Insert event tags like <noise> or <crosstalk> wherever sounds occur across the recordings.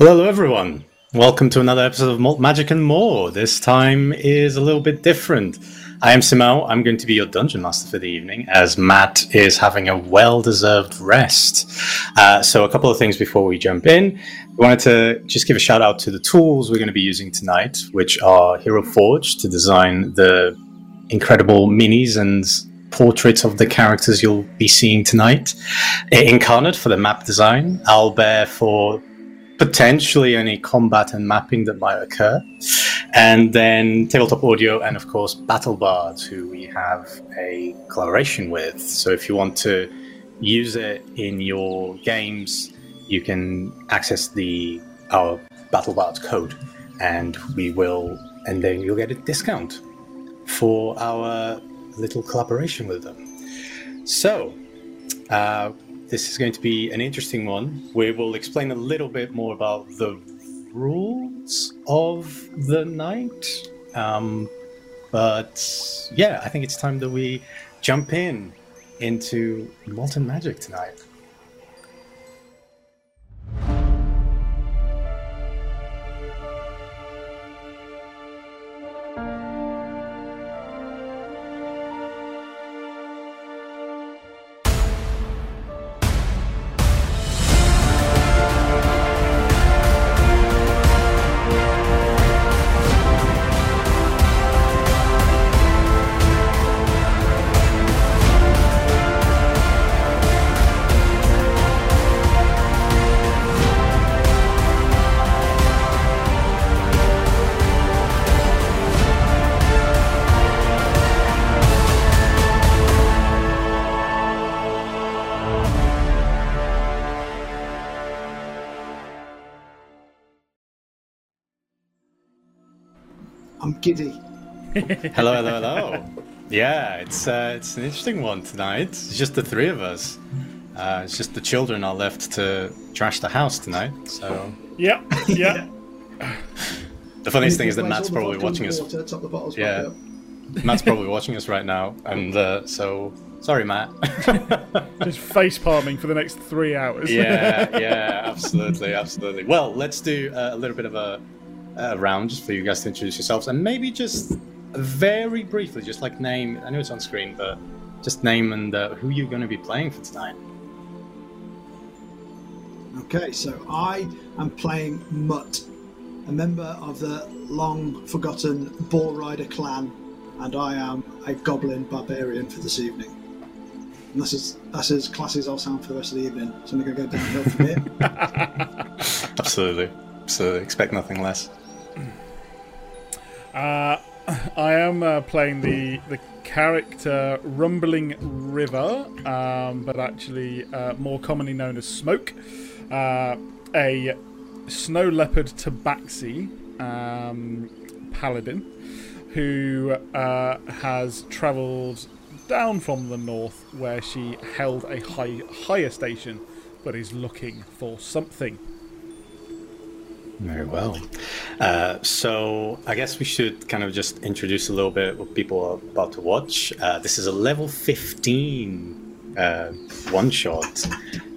Hello, everyone. Welcome to another episode of Malt Magic and More. This time is a little bit different. I am Simao. I'm going to be your dungeon master for the evening, as Matt is having a well-deserved rest. Uh, so, a couple of things before we jump in. We wanted to just give a shout out to the tools we're going to be using tonight, which are Hero Forge to design the incredible minis and portraits of the characters you'll be seeing tonight. Inkarnate for the map design. Owlbear for potentially any combat and mapping that might occur. And then Tabletop Audio and, of course, Battle BattleBards, who we have a collaboration with. So if you want to use it in your games, you can access the our BattleBards code, and we will, and then you'll get a discount for our little collaboration with them. So, uh, this is going to be an interesting one. We will explain a little bit more about the rules of the night. Um, but yeah, I think it's time that we jump in into Molten Magic tonight. Giddy. <laughs> hello, hello, hello. Yeah, it's uh, it's an interesting one tonight. It's just the three of us. Uh, it's just the children are left to trash the house tonight. So Yeah, yeah. <laughs> the funniest thing is that Matt's probably watching us. water, top the bottles Yeah. back. Matt's probably <laughs> watching us right now, and uh, so sorry, Matt. Just face palming for the next three hours. yeah, yeah, absolutely, absolutely. Well, let's do uh, a little bit of a, a round just for you guys to introduce yourselves, and maybe just very briefly, just like name. I know it's on screen, but just name and uh, who you're going to be playing for tonight. Okay, so I am playing Mutt, a member of the long forgotten Ball Rider clan, and I am a goblin barbarian for this evening. And that's as, that's as classy as I'll sound for the rest of the evening. So I'm going to go downhill from here. <laughs> Absolutely, absolutely. Expect nothing less. Uh, <laughs> I am uh, playing the the character Rumbling River, um, but actually uh, more commonly known as Smoke, uh, a snow leopard tabaxi um, paladin who uh, has travelled down from the north, where she held a high higher station, but is looking for something. Very well. Uh, so I guess we should kind of just introduce a little bit what people are about to watch. Uh, this is a level 15 uh, one shot.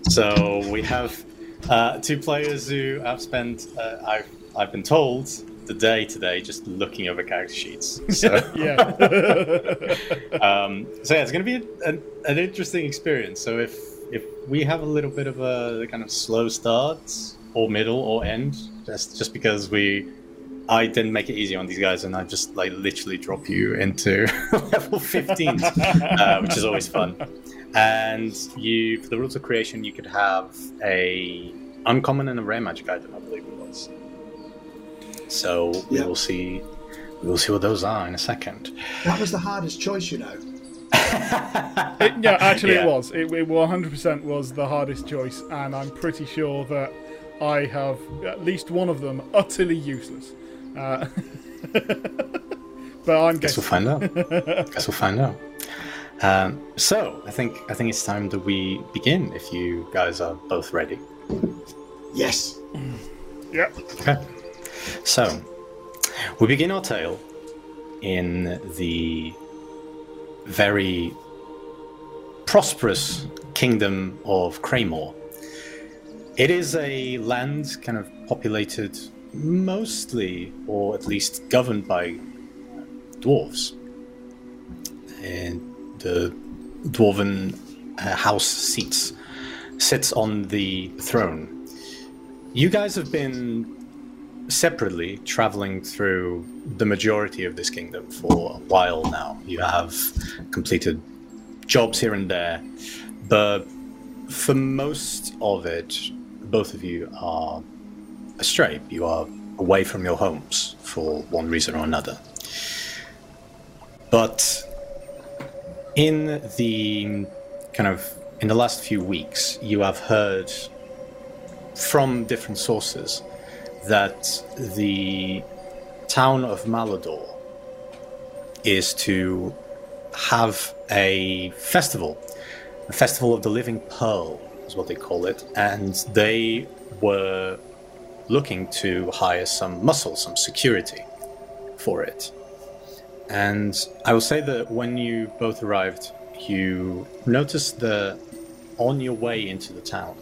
So we have uh, two players who have spent, uh, I've, I've been told, the day today just looking over character sheets. So, <laughs> Yeah. <laughs> um, so yeah, it's going to be an, an interesting experience. So if if we have a little bit of a kind of slow start or middle or end, just just because we I didn't make it easy on these guys, and I just like literally drop you into <laughs> level 15, uh, which is always fun. And you, for the rules of creation, you could have a uncommon and a rare magic item, I believe it was. So we Yeah. will see. We will see what those are in a second. that was the hardest choice, you know. It, yeah, actually, <laughs> Yeah. it was. It, it 100% was the hardest choice, and I'm pretty sure that I have at least one of them utterly useless. Uh, <laughs> but I'm Guess we'll find out. <laughs> Guess we'll find out. Um, so I think I think it's time that we begin. If you guys are both ready. Yes. Yep. Okay. So we begin our tale in the very prosperous kingdom of Craymore. It is a land kind of populated mostly, or at least governed by dwarves. And the dwarven uh, house seats sits on the throne. You guys have been separately traveling through the majority of this kingdom for a while now. You have completed jobs here and there, but for most of it, both of you are astray. You are away from your homes for one reason or another. But in the kind of in the last few weeks, you have heard from different sources that the town of Malador is to have a festival, a festival of the living pearl, is what they call it, and they were looking to hire some muscle, some security for it. And I will say that when you both arrived, you noticed that on your way into the town,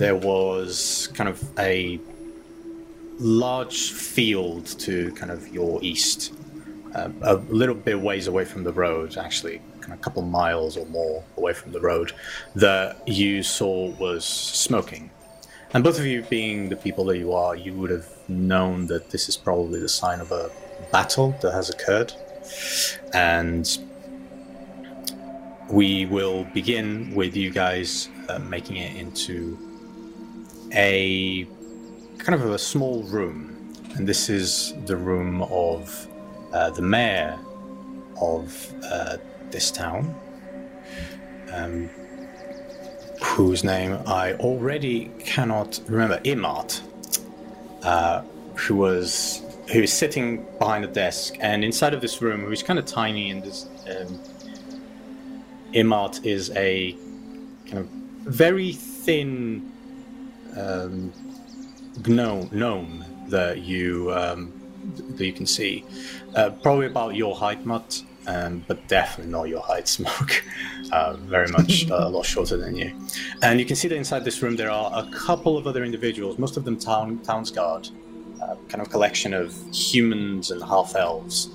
there was kind of a large field to kind of your east, uh, a little bit ways away from the road, actually, kind of a couple miles or more away from the road, that you saw was smoking. And both of you, being the people that you are, you would have known that this is probably the sign of a battle that has occurred. And we will begin with you guys uh, making it into a kind of a small room, and this is the room of uh, the mayor of uh, this town, um, whose name I already cannot remember. Imart, uh, who was who is sitting behind a desk, and inside of this room, who's kind of tiny, and this um, Imart is a kind of very thin. Um, gnome, gnome that you um, that you can see. Uh, probably about your height, Mutt, um, but definitely not your height, <laughs> Smoke. Uh, very much uh, a lot shorter than you. And you can see that inside this room there are a couple of other individuals, most of them town towns guard, uh, kind of collection of humans and half elves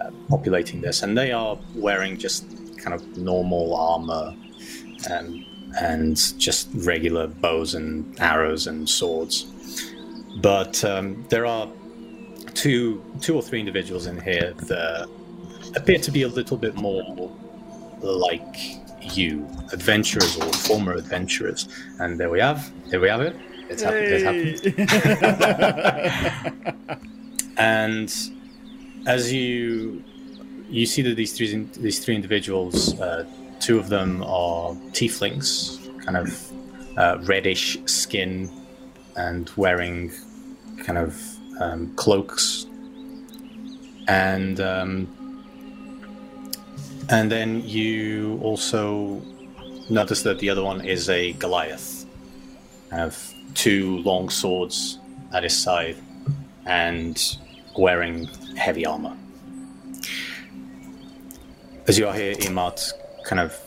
uh, populating this, and they are wearing just kind of normal armor. and and just regular bows and arrows and swords. But um, there are two, two or three individuals in here that appear to be a little bit more like you, adventurers or former adventurers. And there we have, there we have it. It's happened. It's <laughs> happened. and as you you see that these three these three individuals, uh, two of them are tieflings, kind of uh, reddish skin, and wearing kind of um, cloaks, and um, and then you also notice that the other one is a Goliath, have two long swords at his side, and wearing heavy armor. As you are here, Imat kind of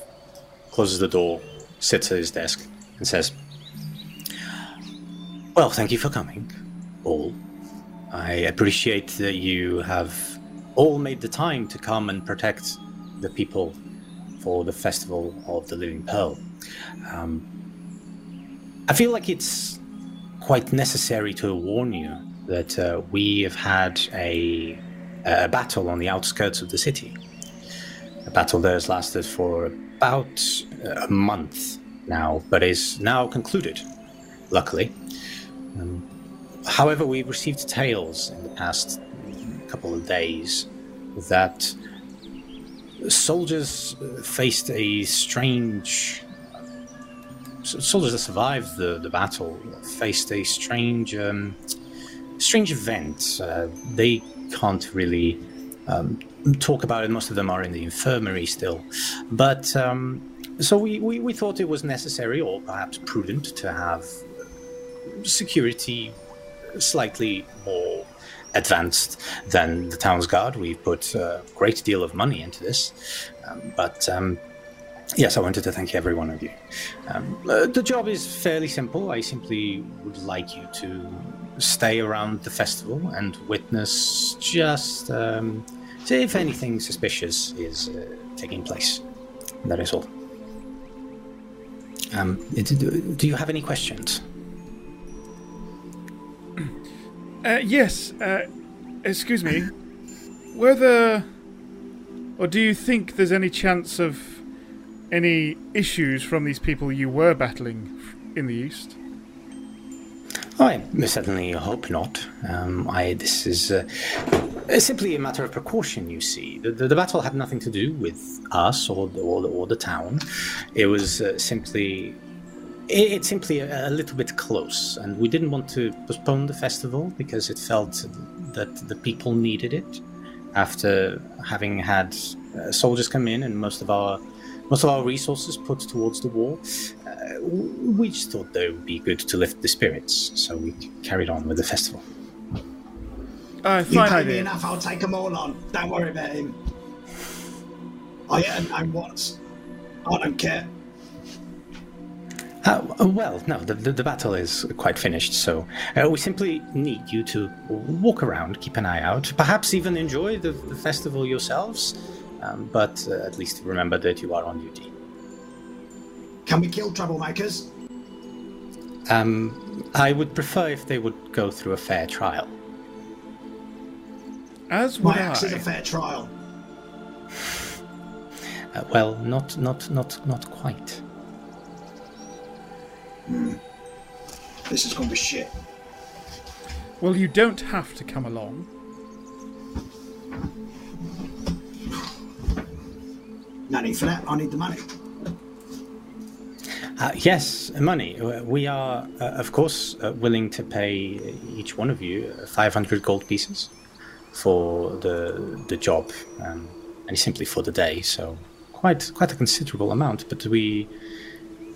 closes the door, sits at his desk, and says, Well, thank you for coming, all. I appreciate that you have all made the time to come and protect the people for the Festival of the Living Pearl. Um, I feel like it's quite necessary to warn you that uh, we have had a, a battle on the outskirts of the city. A battle that has lasted for about a month now, but is now concluded, luckily. Um, however, we've received tales in the past couple of days that soldiers faced a strange. Soldiers that survived the, the battle faced a strange, um, strange event. Uh, they can't really um, talk about it. Most of them are in the infirmary still. But um, so we, we, we thought it was necessary or perhaps prudent to have security slightly more advanced than the town's guard. We put a great deal of money into this. Um, but um, Yes, I wanted to thank every one of you. Um, uh, the job is fairly simple. I simply would like you to stay around the festival and witness just um, see if anything suspicious is uh, taking place. That is all. Um, do, do you have any questions? Uh, yes. Uh, excuse me. Whether, or do you think there's any chance of any issues from these people you were battling in the east? I certainly hope not. Um, I, this is uh, simply a matter of precaution, you see. The, the, the, battle had nothing to do with us or the, or the, or the town. It was uh, simply. It, it's simply a, a, little bit close, and we didn't want to postpone the festival because it felt that the people needed it after having had uh, soldiers come in and most of our most of our resources put towards the war. Uh, we just thought that it would be good to lift the spirits, so we carried on with the festival. Uh, you pay me enough, I'll take them all on. Don't worry about him. I earned nine once. I don't care. Uh, well, no, the, the, the, battle is quite finished, so uh, we simply need you to walk around, keep an eye out, perhaps even enjoy the, the festival yourselves, um, but uh, at least remember that you are on duty. Can we kill troublemakers? Um, I would prefer if they would go through a fair trial. As would My axe is a fair trial. <sighs> Uh, well, not, not, not, not quite. Hmm. This is going to be shit. Well, you don't have to come along. No need for that. I need the money. Uh, yes, money. We are, uh, of course, uh, willing to pay each one of you 500 gold pieces for the the job, um, and simply for the day. So, quite quite a considerable amount. But we,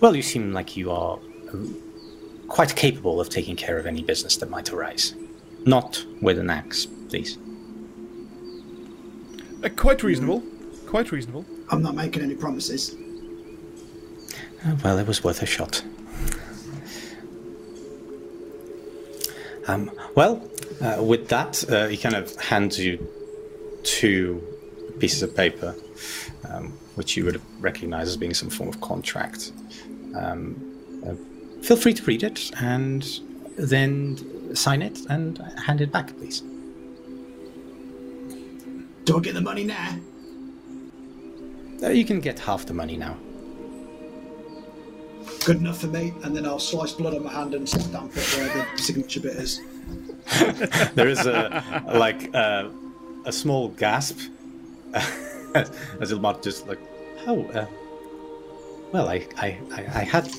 well, you seem like you are quite capable of taking care of any business that might arise. Not with an axe, please. Uh, quite reasonable. Quite reasonable. I'm not making any promises. Uh, well, it was worth a shot. Um, well, uh, with that, uh, he kind of hands you two pieces of paper, um, which you would recognize as being some form of contract. Um, uh, feel free to read it and then sign it and hand it back, please. Do I get the money now? Uh, you can get half the money now. Good enough for me, and then I'll slice blood on my hand and stamp it where the signature bit is. <laughs> there is a like uh, a small gasp <laughs> as Ilmar just like, oh, uh, well, I, I, I had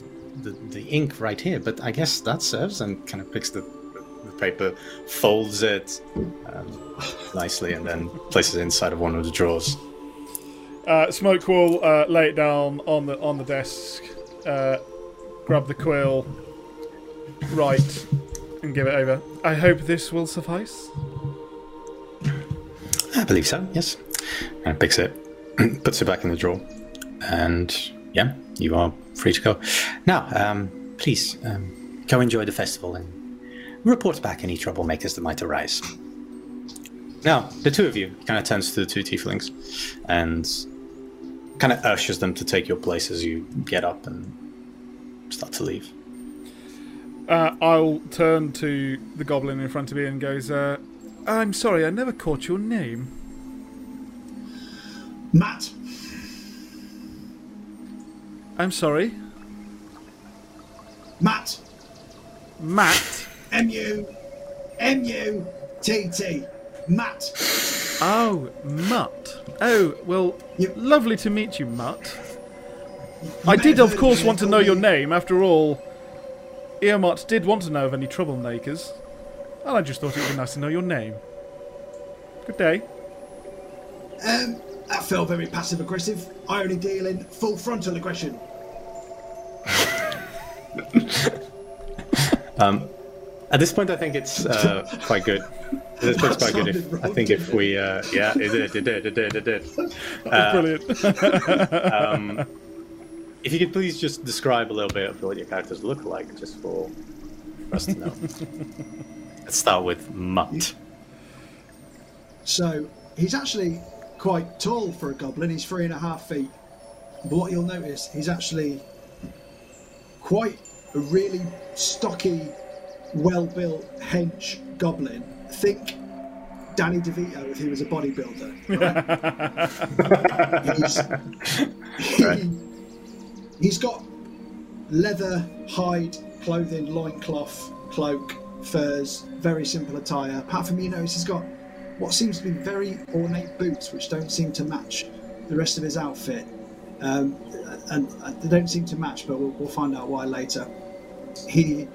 the, the ink right here, but I guess that serves, and kind of picks the, the paper, folds it um, nicely, and then places it inside of one of the drawers. Uh, Smoke will uh, lay it down on the on the desk, uh, grab the quill, write, and give it over. I hope this will suffice. I believe so. Yes. And picks it, <clears throat> puts it back in the drawer, and yeah, you are free to go. Now, um, please um, go enjoy the festival and report back any troublemakers that might arise. Now, the two of you kind of turns to the two tieflings and kind of ushers them to take your place as you get up and start to leave. Uh, I'll turn to the goblin in front of me and goes, uh, "I'm sorry, I never caught your name." Matt. I'm sorry. Matt. Matt. M U M U T T. Matt. Oh, Mutt. Oh, well, You- lovely to meet you, Mutt. I did, of course, want to know your name. After all, Earmont did want to know of any troublemakers. And I just thought it would be nice to know your name. Good day. Um, that felt very passive aggressive. I only deal in full frontal aggression. At this point, I think it's uh, quite good. At this point, it's quite good. If, I think if we, uh, yeah, it did, it did, it did, it did. <laughs> That was brilliant. if you could please just describe a little bit of what your characters look like, just for us to know. <laughs> Let's start with Mutt. So he's actually quite tall for a goblin. He's three and a half feet. But what you'll notice, he's actually quite a really stocky, well-built hench goblin. Think Danny DeVito if he was a bodybuilder. <laughs> Right? he, he's got leather, hide, clothing, loincloth, cloak, furs, very simple attire. Apart from you notice he's got what seems to be very ornate boots, which don't seem to match the rest of his outfit. Um, and they don't seem to match, but we'll, we'll find out why later. He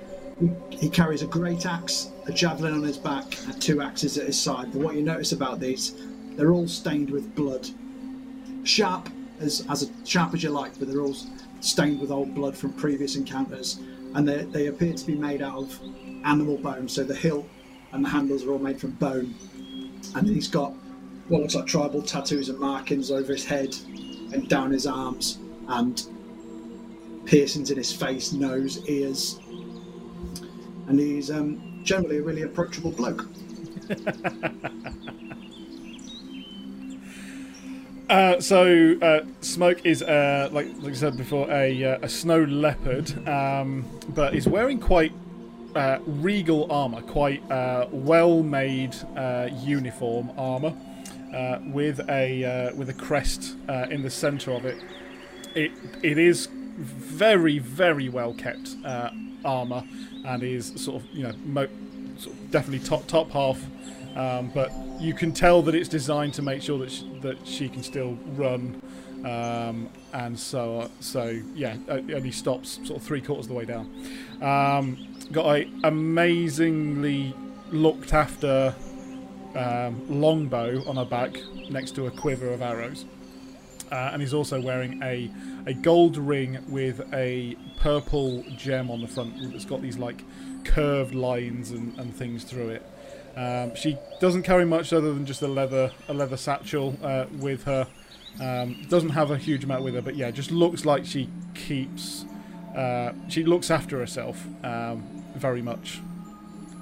he carries a great axe, a javelin on his back, and two axes at his side. But what you notice about these, they're all stained with blood. Sharp as as sharp as you like, but they're all stained with old blood from previous encounters, and they they appear to be made out of animal bone. So the hilt and the handles are all made from bone, and he's got what looks like tribal tattoos and markings over his head and down his arms, and piercings in his face, nose, ears, and he's um, generally a really approachable bloke. <laughs> Uh, so uh, smoke is uh, like like I said before a uh, a snow leopard, um, but is wearing quite uh, regal armor, quite uh, well made uniform armor uh, with a uh, with a crest uh, in the center of it. It it is very very well kept uh, armor and is sort of you know mo- sort of definitely top top half um, but you can tell that it's designed to make sure that she, that she can still run, um, and so so yeah, only stops sort of three quarters of the way down. Um, got a amazingly looked after um, longbow on her back next to a quiver of arrows, uh, and he's also wearing a a gold ring with a purple gem on the front that's got these like curved lines and, and things through it. Um, she doesn't carry much other than just a leather a leather satchel uh, with her. Um, doesn't have a huge amount with her, but yeah, just looks like she keeps. Uh, she looks after herself um, very much.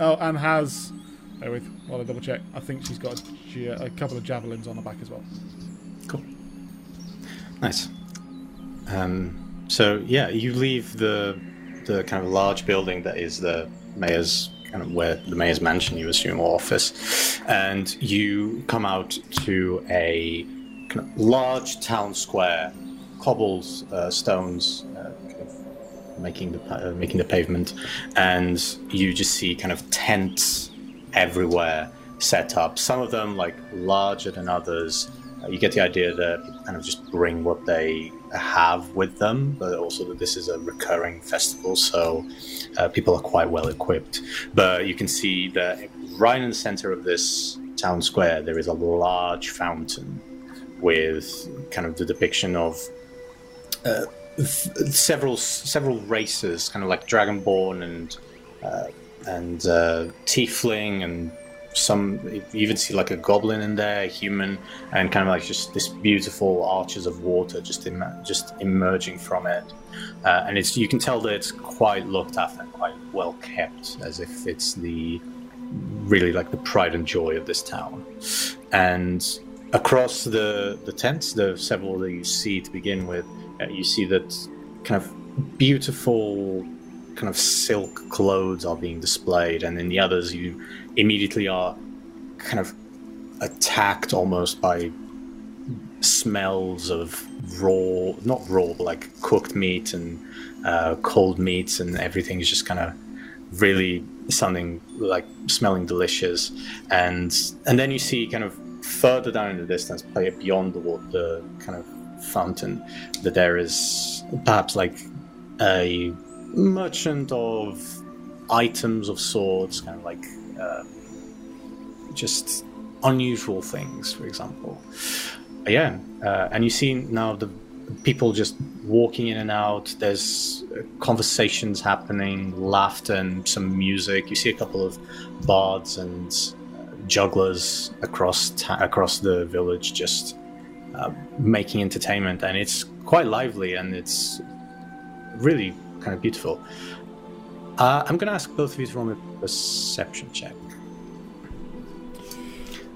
Oh, and has. Bear with while I double check. I think she's got a, a couple of javelins on her back as well. Cool. Nice. Um, so yeah, you leave the the kind of large building that is the mayor's kind of where the mayor's mansion, you assume, or office, and you come out to a kind of large town square, cobbles, uh, stones, uh, kind of making the uh, making the pavement, and you just see kind of tents everywhere set up. Some of them like larger than others. Uh, you get the idea that people kind of just bring what they have with them, but also that this is a recurring festival, so uh, people are quite well equipped. But you can see that right in the center of this town square, there is a large fountain with kind of the depiction of uh, several several races, kind of like Dragonborn and uh, and uh, Tiefling and some even see like a goblin in there, a human, and kind of like just this beautiful arches of water just Im- just emerging from it, uh, and it's you can tell that it's quite looked after quite well kept, as if it's the really like the pride and joy of this town, and across the the tents, the several that you see to begin with, uh, you see that kind of beautiful kind of silk clothes are being displayed, and in the others you immediately are kind of attacked almost by smells of raw, not raw, but like cooked meat and uh, cold meats, and everything is just kind of really sounding like smelling delicious. And and then you see kind of further down in the distance, beyond the the kind of fountain, that there is perhaps like a merchant of items of sorts, kind of like uh, just unusual things, for example. But yeah, uh, and you see now the people just walking in and out. There's uh, conversations happening, laughter, and some music. You see a couple of bards and uh, jugglers across ta- across the village, just uh, making entertainment, and it's quite lively and it's really kind of beautiful. Uh, I'm going to ask both of you to roll me a perception check.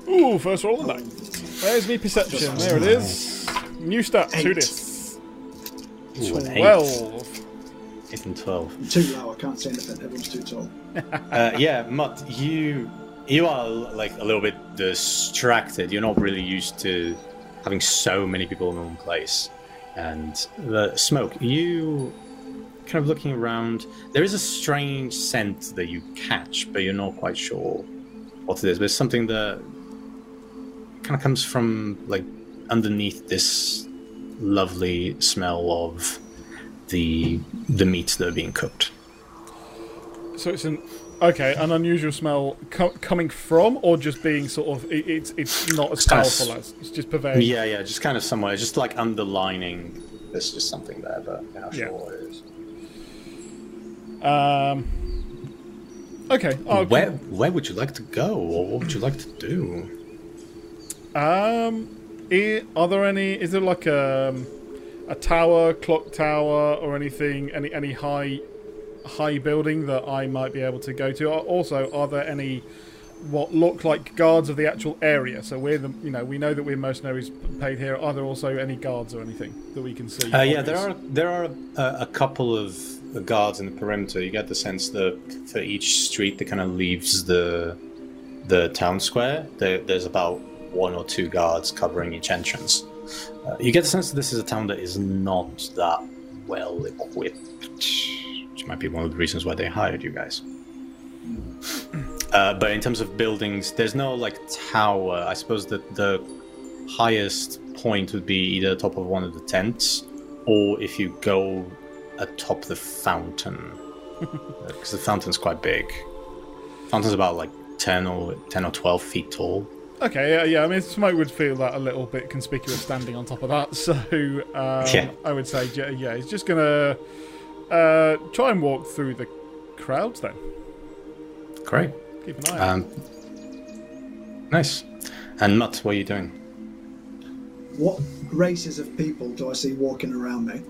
Ooh, first roll of the night. There's me perception. There it is. New stat. Two Eight. dis. Ooh, an eight. Twelve. Eight and twelve. Too low, I can't see anything. Everyone's too tall. <laughs> Uh, yeah, Mutt, you you are like a little bit distracted. You're not really used to having so many people in one place, and the smoke. You kind of looking around. There is a strange scent that you catch, but you're not quite sure what it is. But it's something that kind of comes from like underneath this lovely smell of the the meats that are being cooked. So it's an okay, an unusual smell co- coming from, or just being sort of. It, it's it's not as kinda powerful as it's just pervading. Yeah, yeah, just kind of somewhere, just like underlining. There's just something there, but you're not sure Yeah. what it is. Um. Okay. I'll Where where would you like to go, or what would you like to do? Um, are there any? Is there like a a tower, clock tower, or anything? Any any high high building that I might be able to go to? Also, are there any what look like guards of the actual area? So we're the you know we know that we're mercenaries paid here. Are there also any guards or anything that we can see? Uh, yeah, there are there are a, a couple of guards in the perimeter. You get the sense that for each street that kind of leaves the the town square, there, there's about one or two guards covering each entrance. Uh, you get the sense that this is a town that is not that well equipped, which might be one of the reasons why they hired you guys. Uh, but in terms of buildings, there's no like tower. I suppose that the highest point would be either the top of one of the tents, or if you go atop the fountain, <laughs> because the fountain's quite big. Fountain's about like ten or ten or twelve feet tall. Okay, yeah, yeah. I mean, smoke would feel that a little bit conspicuous standing on top of that. <laughs> So um, Yeah. I would say, yeah, yeah, he's just gonna uh, try and walk through the crowds. Then Great. keep an eye. out. Um, nice. And Mutt, what are you doing? What races of people do I see walking around me?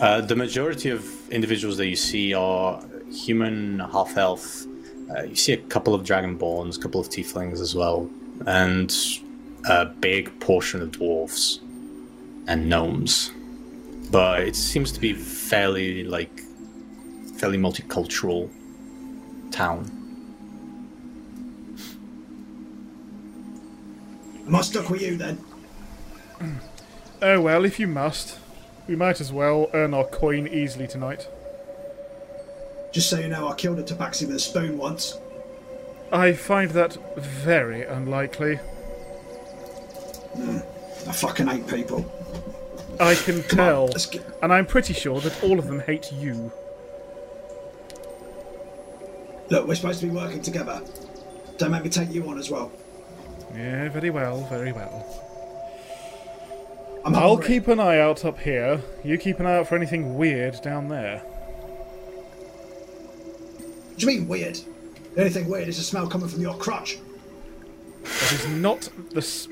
Uh, the majority of individuals that you see are human, half elf. Uh, you see a couple of dragonborns, a couple of tieflings as well, and a big portion of dwarves and gnomes. But it seems to be fairly like fairly multicultural town. Must I stuck with you then? oh well, if you must, we might as well earn our coin easily tonight. Just so you know, I killed a tabaxi with a spoon once. I find that very unlikely. Hmm, I fucking hate people. I can Come tell, let's get. and I'm pretty sure that all of them hate you. Look, we're supposed to be working together. Don't make me take you on as well. Yeah, very well, very well. I'm I'll hungry. keep an eye out up here. You keep an eye out for anything weird down there. What do you mean weird? The only thing weird is the smell coming from your crotch. That is not the. S-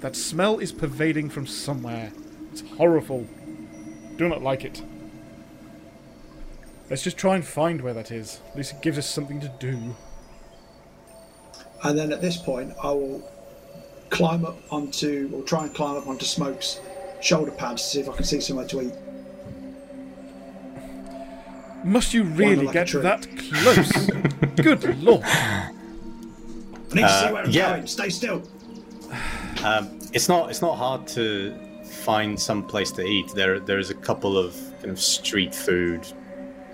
that smell is pervading from somewhere. It's horrible. Do not like it. Let's just try and find where that is. At least it gives us something to do. And then at this point, I will climb up onto, or try and climb up onto Smoke's shoulder pads to see if I can see somewhere to eat. Must you really like get tree. that close? <laughs> Good lord. I need to see Uh, where I'm yeah. going. Stay still. Um, it's not it's not hard to find some place to eat. There there's a couple of kind of street food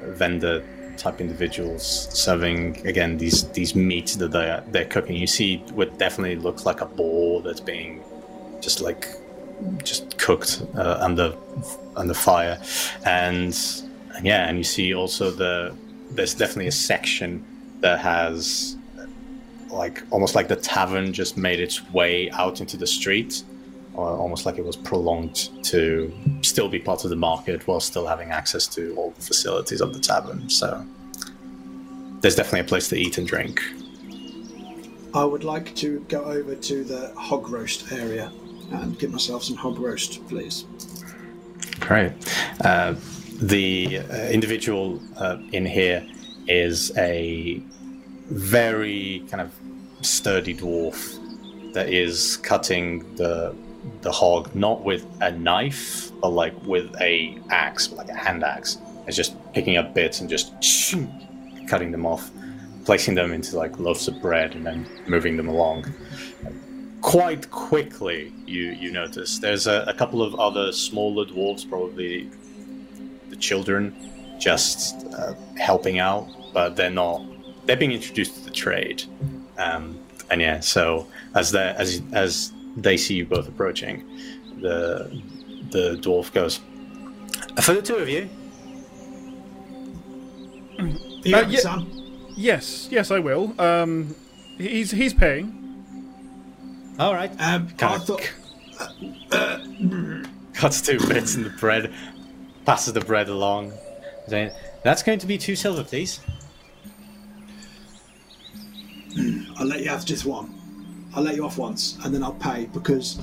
vendor type individuals serving again these these meats that they they're cooking. You see what definitely looks like a boar that's being just like just cooked uh, under under fire, and yeah, and you see also the there's definitely a section that has like almost like the tavern just made its way out into the street, almost like it was prolonged to still be part of the market while still having access to all the facilities of the tavern. So there's definitely a place to eat and drink. I would like to go over to the hog roast area and get myself some hog roast, please. Great. Uh, the uh, individual uh, in here is a very kind of sturdy dwarf that is cutting the the hog not with a knife but like with a axe like a hand axe. It's just picking up bits and just <laughs> cutting them off placing them into like loaves of bread and then moving them along. Quite quickly you you notice there's a, a couple of other smaller dwarves probably the children just uh, helping out but they're not they're being introduced to the trade. Um, and yeah so as they as as they see you both approaching the the dwarf goes for the two of you Yeah, Uh, yeah. Yes, yes, I will. Um, he's he's paying. all right Um, I Can't- thought <laughs> cuts two bits in the bread passes the bread along saying that's going to be two silver please I'll let you have just one. I'll let you off once, and then I'll pay because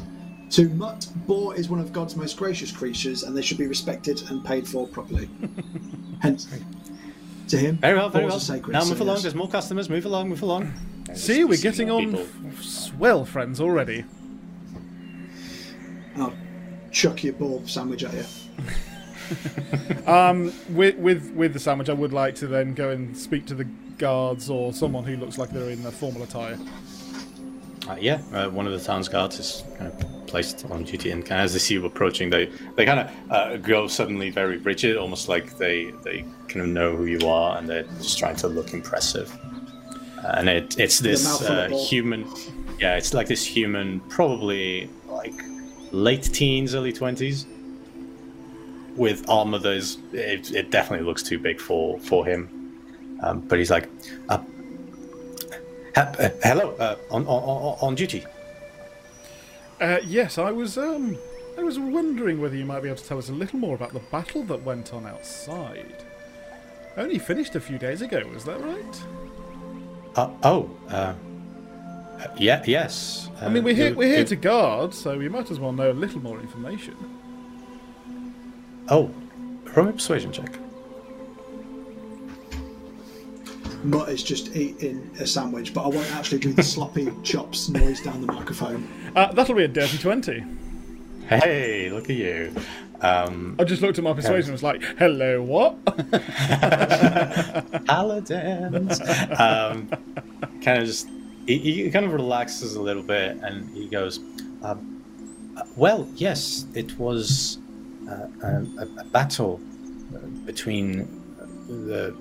to Mutt, Boar is one of God's most gracious creatures, and they should be respected and paid for properly. <laughs> Hence, to him, very well very well a sacred, now so move along yes. there's more customers move along move along See, we're getting on people. f- swell, friends, already. I'll chuck your ball sandwich at you. <laughs> um, With with with the sandwich, I would like to then go and speak to the guards or someone who looks like they're in a formal attire. Uh, yeah, uh, one of the town's guards is kind of placed on duty, and kind of as they see you approaching, they they kind of uh, go suddenly very rigid, almost like they they kind of know who you are, and they're just trying to look impressive. Uh, and it it's this uh, human, yeah, it's like this human, probably like late teens, early twenties, with armor that is it, it definitely looks too big for for him. Um, but he's like, uh, uh, hello, uh, on, on on duty. Uh, yes, I was um, I was wondering whether you might be able to tell us a little more about the battle that went on outside. Only finished a few days ago, was that right? Uh, oh, uh, yeah, yes. Uh, I mean, we're here you- we're here to guard, so we might as well know a little more information. Oh, roll me a persuasion check. Mutt is just eating a sandwich, but I won't actually do the sloppy <laughs> chops noise down the microphone. Uh, that'll be a dirty twenty. Hey, look at you. Um, I just looked at my persuasion and was like, "Hello, what?" <laughs> paladins. um, kind of just he, he kind of relaxes a little bit, and he goes, um, uh, "Well, yes, it was uh, a, a, a battle uh, between the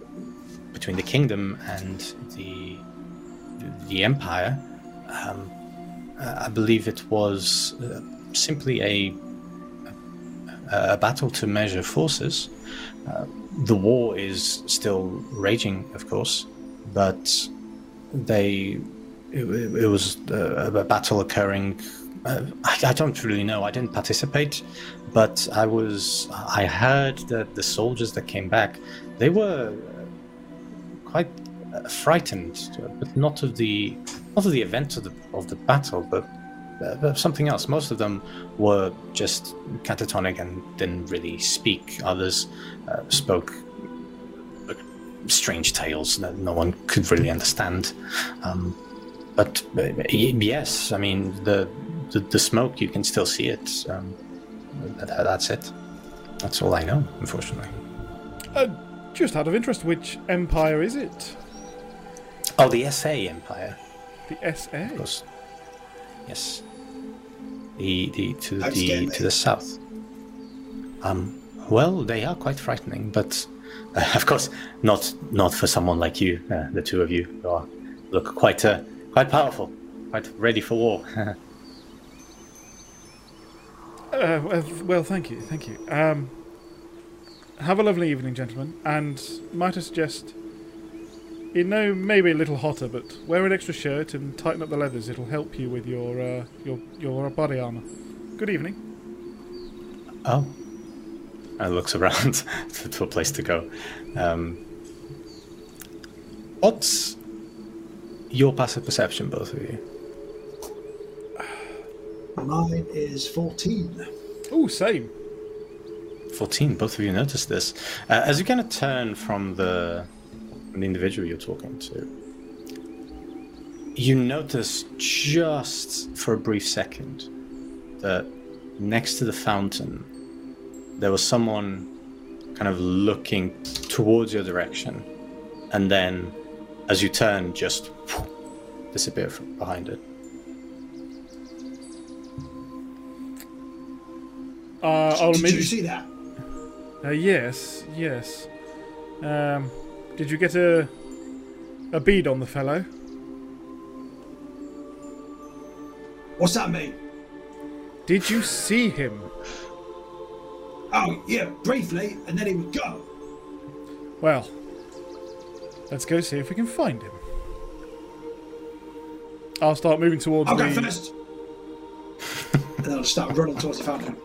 between the kingdom and the the empire. Um, uh, I believe it was uh, simply a a battle to measure forces." the war is still raging, of course, but they it, it was uh, a battle occurring. Uh, I, I don't really know. I didn't participate, but I was. I heard that the soldiers that came back, they were uh, quite uh, frightened, uh, but not of the not of the event of the of the battle, but. Uh, something else. Most of them were just catatonic and didn't really speak. Others uh, spoke strange tales that no one could really understand. Um, but uh, yes, I mean the, the the smoke you can still see it. Um, that, that's it. That's all I know, unfortunately. uh, just out of interest, which empire is it? Oh, the SA Empire, The SA. of course. Yes. The the to Don't the scare to the south. Um. Well, they are quite frightening, but uh, <laughs> of course not not for someone like you. Uh, the two of you who are look quite uh, quite powerful, quite ready for war. <laughs> Uh, well, well, thank you, thank you. Um, have a lovely evening, gentlemen, and might I suggest, you know, maybe a little hotter, but wear an extra shirt and tighten up the leathers. It'll help you with your uh, your your body armor. Good evening. Oh. And looks <laughs> around <laughs> to, to a place to go. Um, what's your passive perception, both of you? Mine is 14. Oh, same. 14. Both of you notice this. Uh, as you kind of turn from the, from the individual you're talking to, you notice just for a brief second that next to the fountain, there was someone kind of looking towards your direction. And then, as you turn, just disappear from behind it. Uh, I'll Did you see that? Uh, yes, yes. Um, did you get a a bead on the fellow? What's that mean? Did you see him? Oh, yeah, briefly, and then he would go. Well, let's go see if we can find him. I'll start moving towards I'll the. go first. <laughs> and then I'll start running towards the fountain.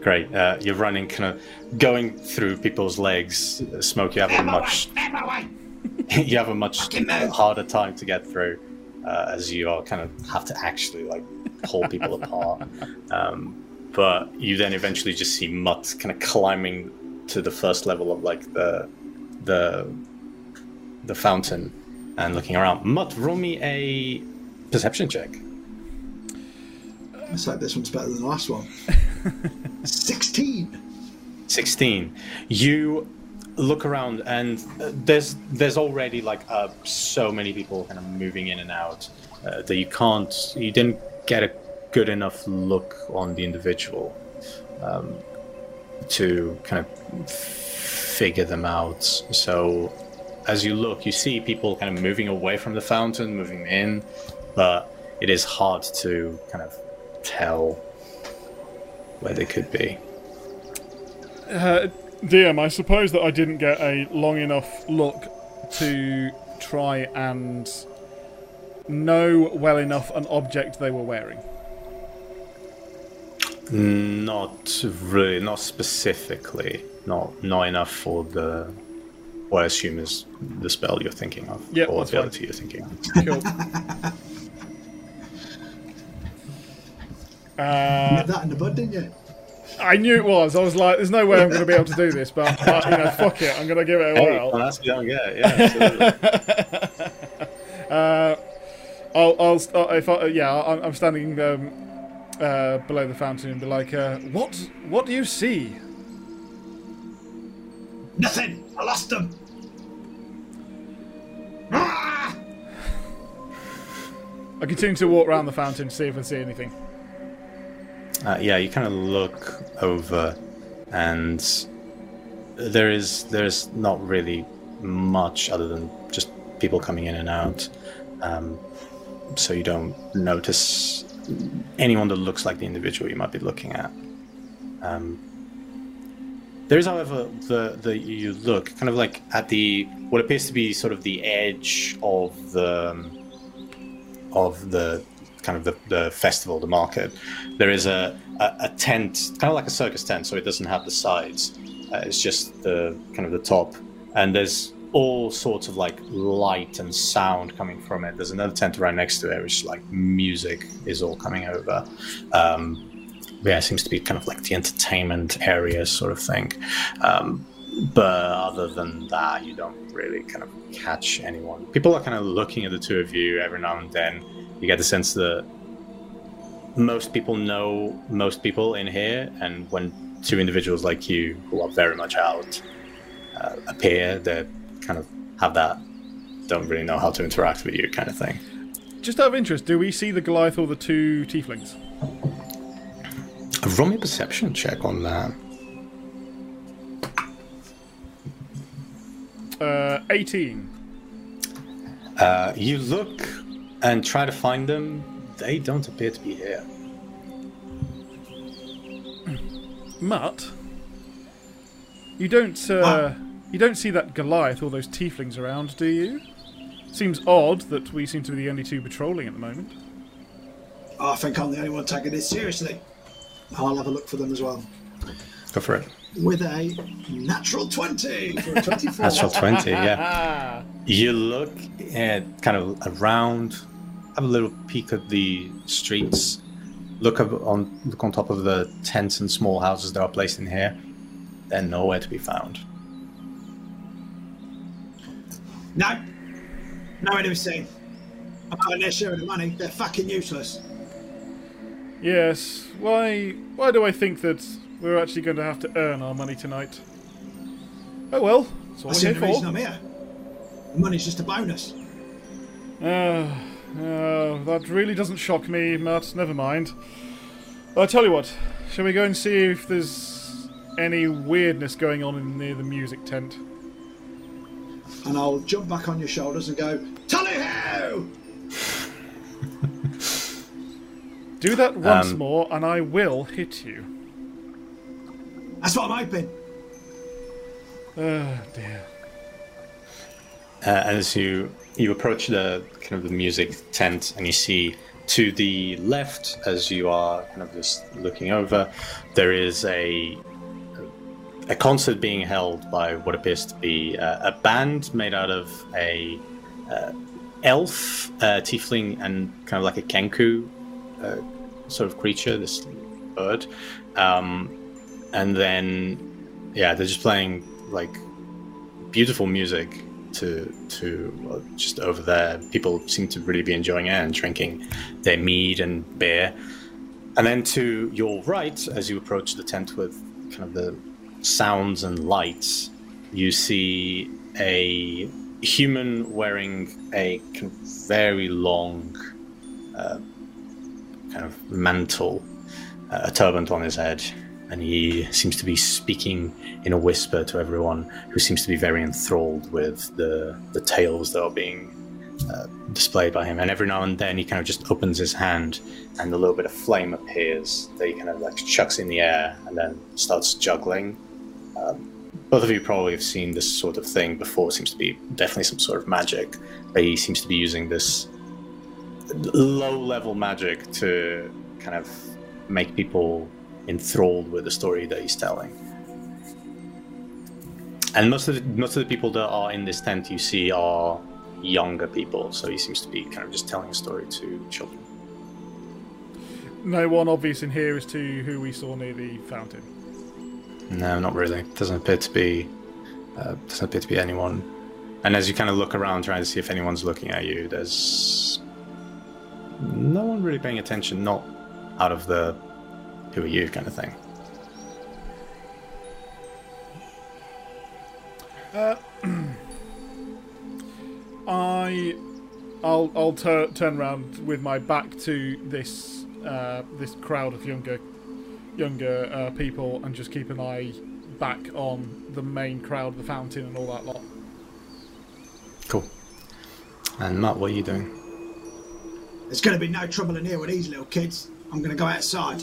Great. Uh, you're running, kind of going through people's legs. Smoke, you have a much <laughs> you have a much harder time to get through, uh, as you are kind of have to actually like pull people apart. <laughs> Um, but you then eventually just see Mutt kind of climbing to the first level of like the the the fountain and looking around. Mutt, roll me a perception check. Let's hope this one's better than the last one. <laughs> 16! 16 you look around and uh, there's there's already like uh, so many people kind of moving in and out uh, that you can't you didn't get a good enough look on the individual um, to kind of figure them out so as you look you see people kind of moving away from the fountain moving in but it is hard to kind of tell where they could be Uh, DM, I suppose that I didn't get a long enough look to try and know well enough an object they were wearing. Not really, not specifically. Not not enough for the what I assume is the spell you're thinking of, Yep, or that's the fine. ability you're thinking of. Cool. <laughs> Uh, had that in the bud, didn't you? I knew it was. I was like, "There's no way I'm going to be able to do this," but uh, you know, fuck it, I'm going to give it a Hey, whirl. don't ask me, don't. Yeah, absolutely. <laughs> Uh, I'll, I'll, if I, yeah, I'm, I'm standing um, uh, below the fountain and be like, uh, "What? What do you see?" Nothing! I lost them! I continue to walk around the fountain to see if I see anything. Uh, yeah, you kind of look over, and there is there's not really much other than just people coming in and out. Um, so you don't notice anyone that looks like the individual you might be looking at. Um, there is, however, the the you look kind of like at the what appears to be sort of the edge of the um, of the kind of the, the festival, the market. There is a, a, a tent, kind of like a circus tent, so it doesn't have the sides. Uh, it's just the kind of the top, and there's all sorts of like light and sound coming from it. There's another tent right next to it, which like music is all coming over. Um, yeah, it seems to be kind of like the entertainment area sort of thing. Um, but other than that, you don't really kind of catch anyone. People are kind of looking at the two of you every now and then. You get the sense that most people know most people in here, and when two individuals like you, who are very much out, uh, appear, they kind of have that don't really know how to interact with you kind of thing. Just out of interest, do we see the Goliath or the two tieflings? Roll me a perception check on that. Uh, 18. Uh, you look and try to find them. They don't appear to be here. Mutt, you don't uh, you don't see that Goliath or those tieflings around, do you? Seems odd that we seem to be the only two patrolling at the moment. I think I'm the only one taking this seriously. I'll have a look for them as well. Go for it. With a natural 20 for a <laughs> 24. Natural 20, yeah. Ah, <laughs> You look at kind of around, have a little peek at the streets. look up on look on top of the tents and small houses that are placed in here. They're nowhere to be found. No. Nowhere to be seen. I'm not their share of the money. They're fucking useless. Yes. Why? Why do I think that we're actually going to have to earn our money tonight? Oh well. That's all That's we're the here reason. I'm here. The money's just a bonus. Uh, uh, that really doesn't shock me, Matt. Never mind. I'll tell you what. Shall we go and see if there's any weirdness going on in near the music tent? And I'll jump back on your shoulders and go, Tally ho! Do that once Um, more, and I will hit you. That's what I'm hoping. Oh dear. Uh, as you you approach the kind of the music tent, and you see to the left, as you are kind of just looking over, there is a a concert being held by what appears to be uh, a band made out of a uh, elf, uh, tiefling, and kind of like a kenku uh, sort of creature, this bird, um, and then yeah, they're just playing like beautiful music to to just over there. People seem to really be enjoying it and drinking their mead and beer. And then to your right, as you approach the tent with kind of the sounds and lights, you see a human wearing a very long uh, kind of mantle, uh, a turban on his head, and he seems to be speaking in a whisper to everyone who seems to be very enthralled with the the tales that are being uh, displayed by him. And every now and then he kind of just opens his hand, and a little bit of flame appears that he kind of like chucks in the air and then starts juggling. Um, both of you probably have seen this sort of thing before. It seems to be definitely some sort of magic, but he seems to be using this low level magic to kind of make people enthralled with the story that he's telling. And most of the, most of the people that are in this tent you see are younger people, so he seems to be kind of just telling a story to children. No one obvious in here as to who we saw near the fountain. No, not really. Doesn't appear to be. Uh, doesn't appear to be anyone. And as you kind of look around, trying to see if anyone's looking at you, there's no one really paying attention. Not out of the "who are you" kind of thing. <clears throat> I, I'll I'll tur- turn around with my back to this uh, this crowd of younger younger uh, people and just keep an eye back on the main crowd, the fountain, and all that lot. Cool. And Matt, what are you doing? There's going to be no trouble in here with these little kids. I'm going to go outside.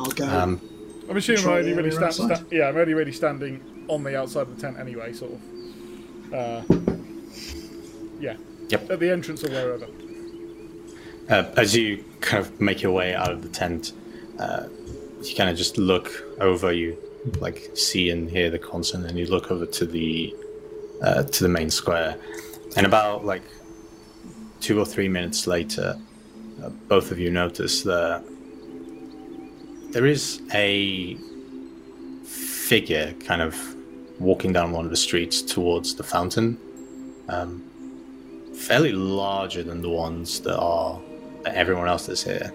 I'll go. Um, I'm assuming I'm Control only really area sta- sta- yeah, I'm only really standing on the outside of the tent anyway, sort of. Uh, yeah. Yep. At the entrance or wherever. Uh, as you kind of make your way out of the tent, uh, you kind of just look over. You like see and hear the concert, and you look over to the uh, to the main square. And about like two or three minutes later, uh, both of you notice that there is a figure kind of walking down one of the streets towards the fountain. Um, fairly larger than the ones that are that everyone else that's here.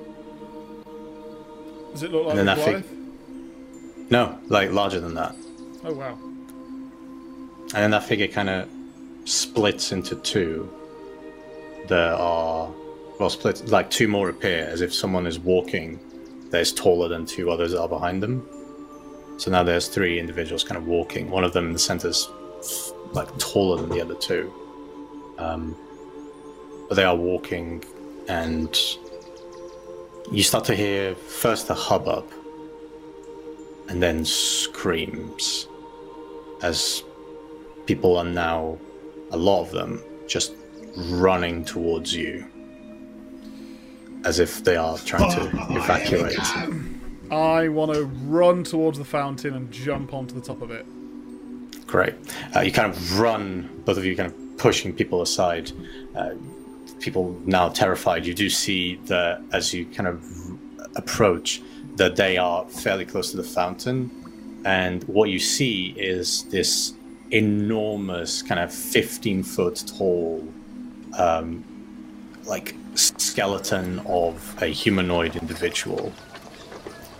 Does it look like And then a that fig- No, like larger than that. Oh wow. And then that figure kind of splits into two. There are, well, split, like two more appear as if someone is walking that is taller than two others that are behind them. So now there's three individuals kind of walking. One of them in the center is like taller than the other two. Um, but they are walking, and you start to hear first a hubbub and then screams as people are now, a lot of them, just running towards you as if they are trying to evacuate. I want to run towards the fountain and jump onto the top of it. Great. Uh, you kind of run, both of you kind of pushing people aside. Uh, people now terrified, you do see that as you kind of approach, that they are fairly close to the fountain, and what you see is this enormous, kind of fifteen foot tall, um, like skeleton of a humanoid individual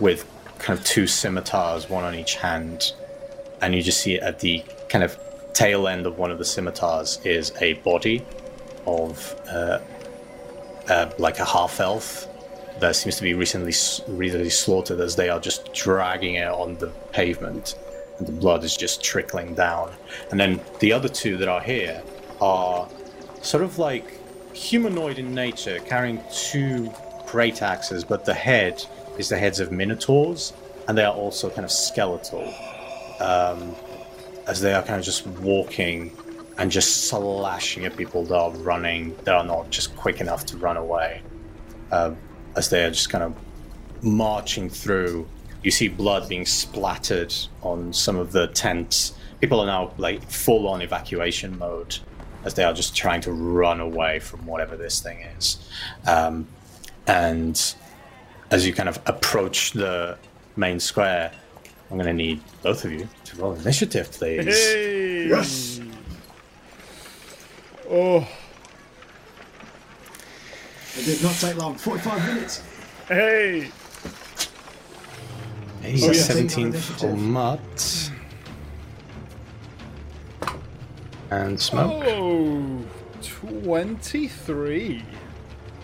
with kind of two scimitars, one on each hand, and you just see at the kind of tail end of one of the scimitars is a body of uh, uh, like a half elf that seems to be recently recently slaughtered as they are just dragging it on the pavement and the blood is just trickling down. And then the other two that are here are sort of like humanoid in nature carrying two great axes but the head is the heads of minotaurs and they are also kind of skeletal um, as they are kind of just walking and just slashing at people that are running, that are not just quick enough to run away. Uh, as they are just kind of marching through, you see blood being splattered on some of the tents. People are now like full on evacuation mode as they are just trying to run away from whatever this thing is. Um, and as you kind of approach the main square, I'm going to need both of you to roll initiative, please. Hey! Yes. Oh, It did not take long. 45 minutes. hey! Hey, Oh, yeah. 17 for Initiative. Mutt. And Smoke. Oh, 23.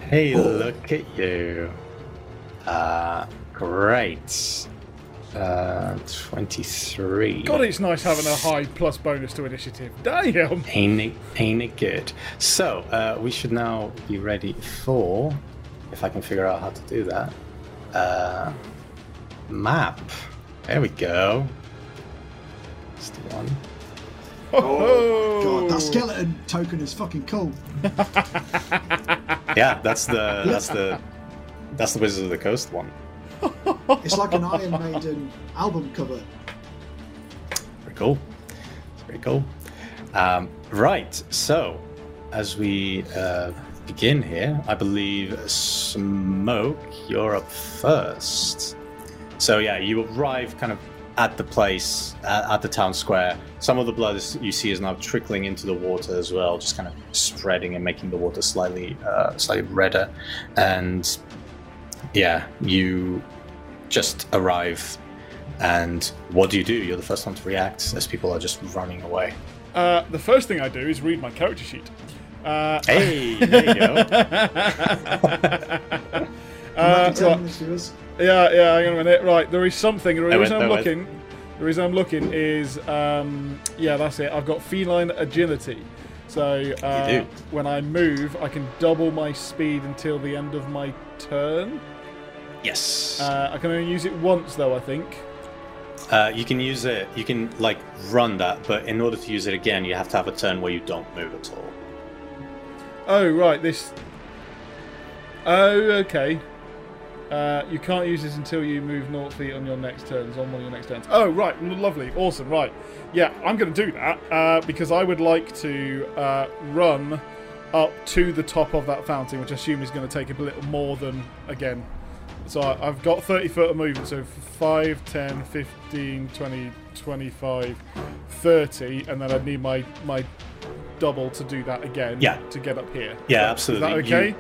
Hey, look at you. Uh, great. Uh, 23. God, it's nice having a high plus bonus to initiative. Damn! Ain't it, ain't it good? So, uh, we should now be ready for, if I can figure out how to do that, uh, map. There we go. That's the one. Oh, God, that skeleton token is fucking cool. <laughs> Yeah, that's the that's the that's the Wizards of the Coast one. <laughs> It's like an Iron Maiden album cover. Very cool. It's Very cool. Um, right. So, as we uh, begin here, I believe Smoke, you're up first. So yeah, you arrive kind of at the place at, at the town square. Some of the blood is, you see is now trickling into the water as well, just kind of spreading and making the water slightly uh, slightly redder. And yeah, you just arrive. And what do you do? You're the first one to react as people are just running away. Uh, the first thing I do is read my character sheet. Uh, Hey, there you go. I'm <laughs> uh, not telling right. this to us. Yeah, yeah, hang on a minute. Right, there is something. The reason I'm no, wait. looking, the reason I'm looking is, um, yeah, that's it. I've got feline agility. So uh, when I move, I can double my speed until the end of my turn. yes. Uh, I can only use it once, though. I think. Uh, you can use it. You can like run that, but in order to use it again, you have to have a turn where you don't move at all. Oh, right. This. Oh, okay. Uh, you can't use this until you move naught feet on your next turns, on one of your next turns. Oh, right. Lovely. Awesome. Right. Yeah, I'm going to do that uh, because I would like to uh, run up to the top of that fountain, which I assume is going to take a little more than, again. So I- I've got 30 foot of movement, so 5, 10, 15, 20, 25, 30, and then I'd need my, my double to do that again Yeah. to get up here. Yeah, absolutely. Is that absolutely. okay? You-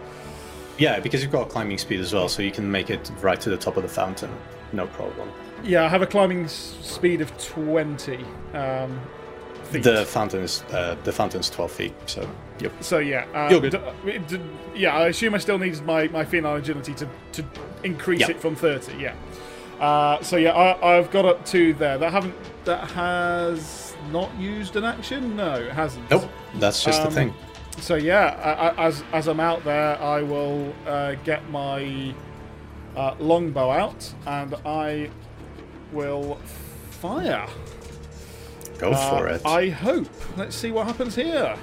Yeah, because you've got climbing speed as well, so you can make it right to the top of the fountain, no problem. Yeah, I have a climbing s- speed of 20 um, feet. The fountain is uh, the fountain's twelve feet, so yep. so yeah, uh, You're good. d- d- yeah, I assume I still need my my feline agility to, to increase Yeah. it from 30. Yeah. Uh, so yeah, I, I've got up to there. That haven't that has not used an action. No, it hasn't. Nope, that's just Um, the thing. So yeah, I, I, as as I'm out there, I will uh, get my uh, longbow out and I will fire. Go Uh, for it. I hope. Let's see what happens here.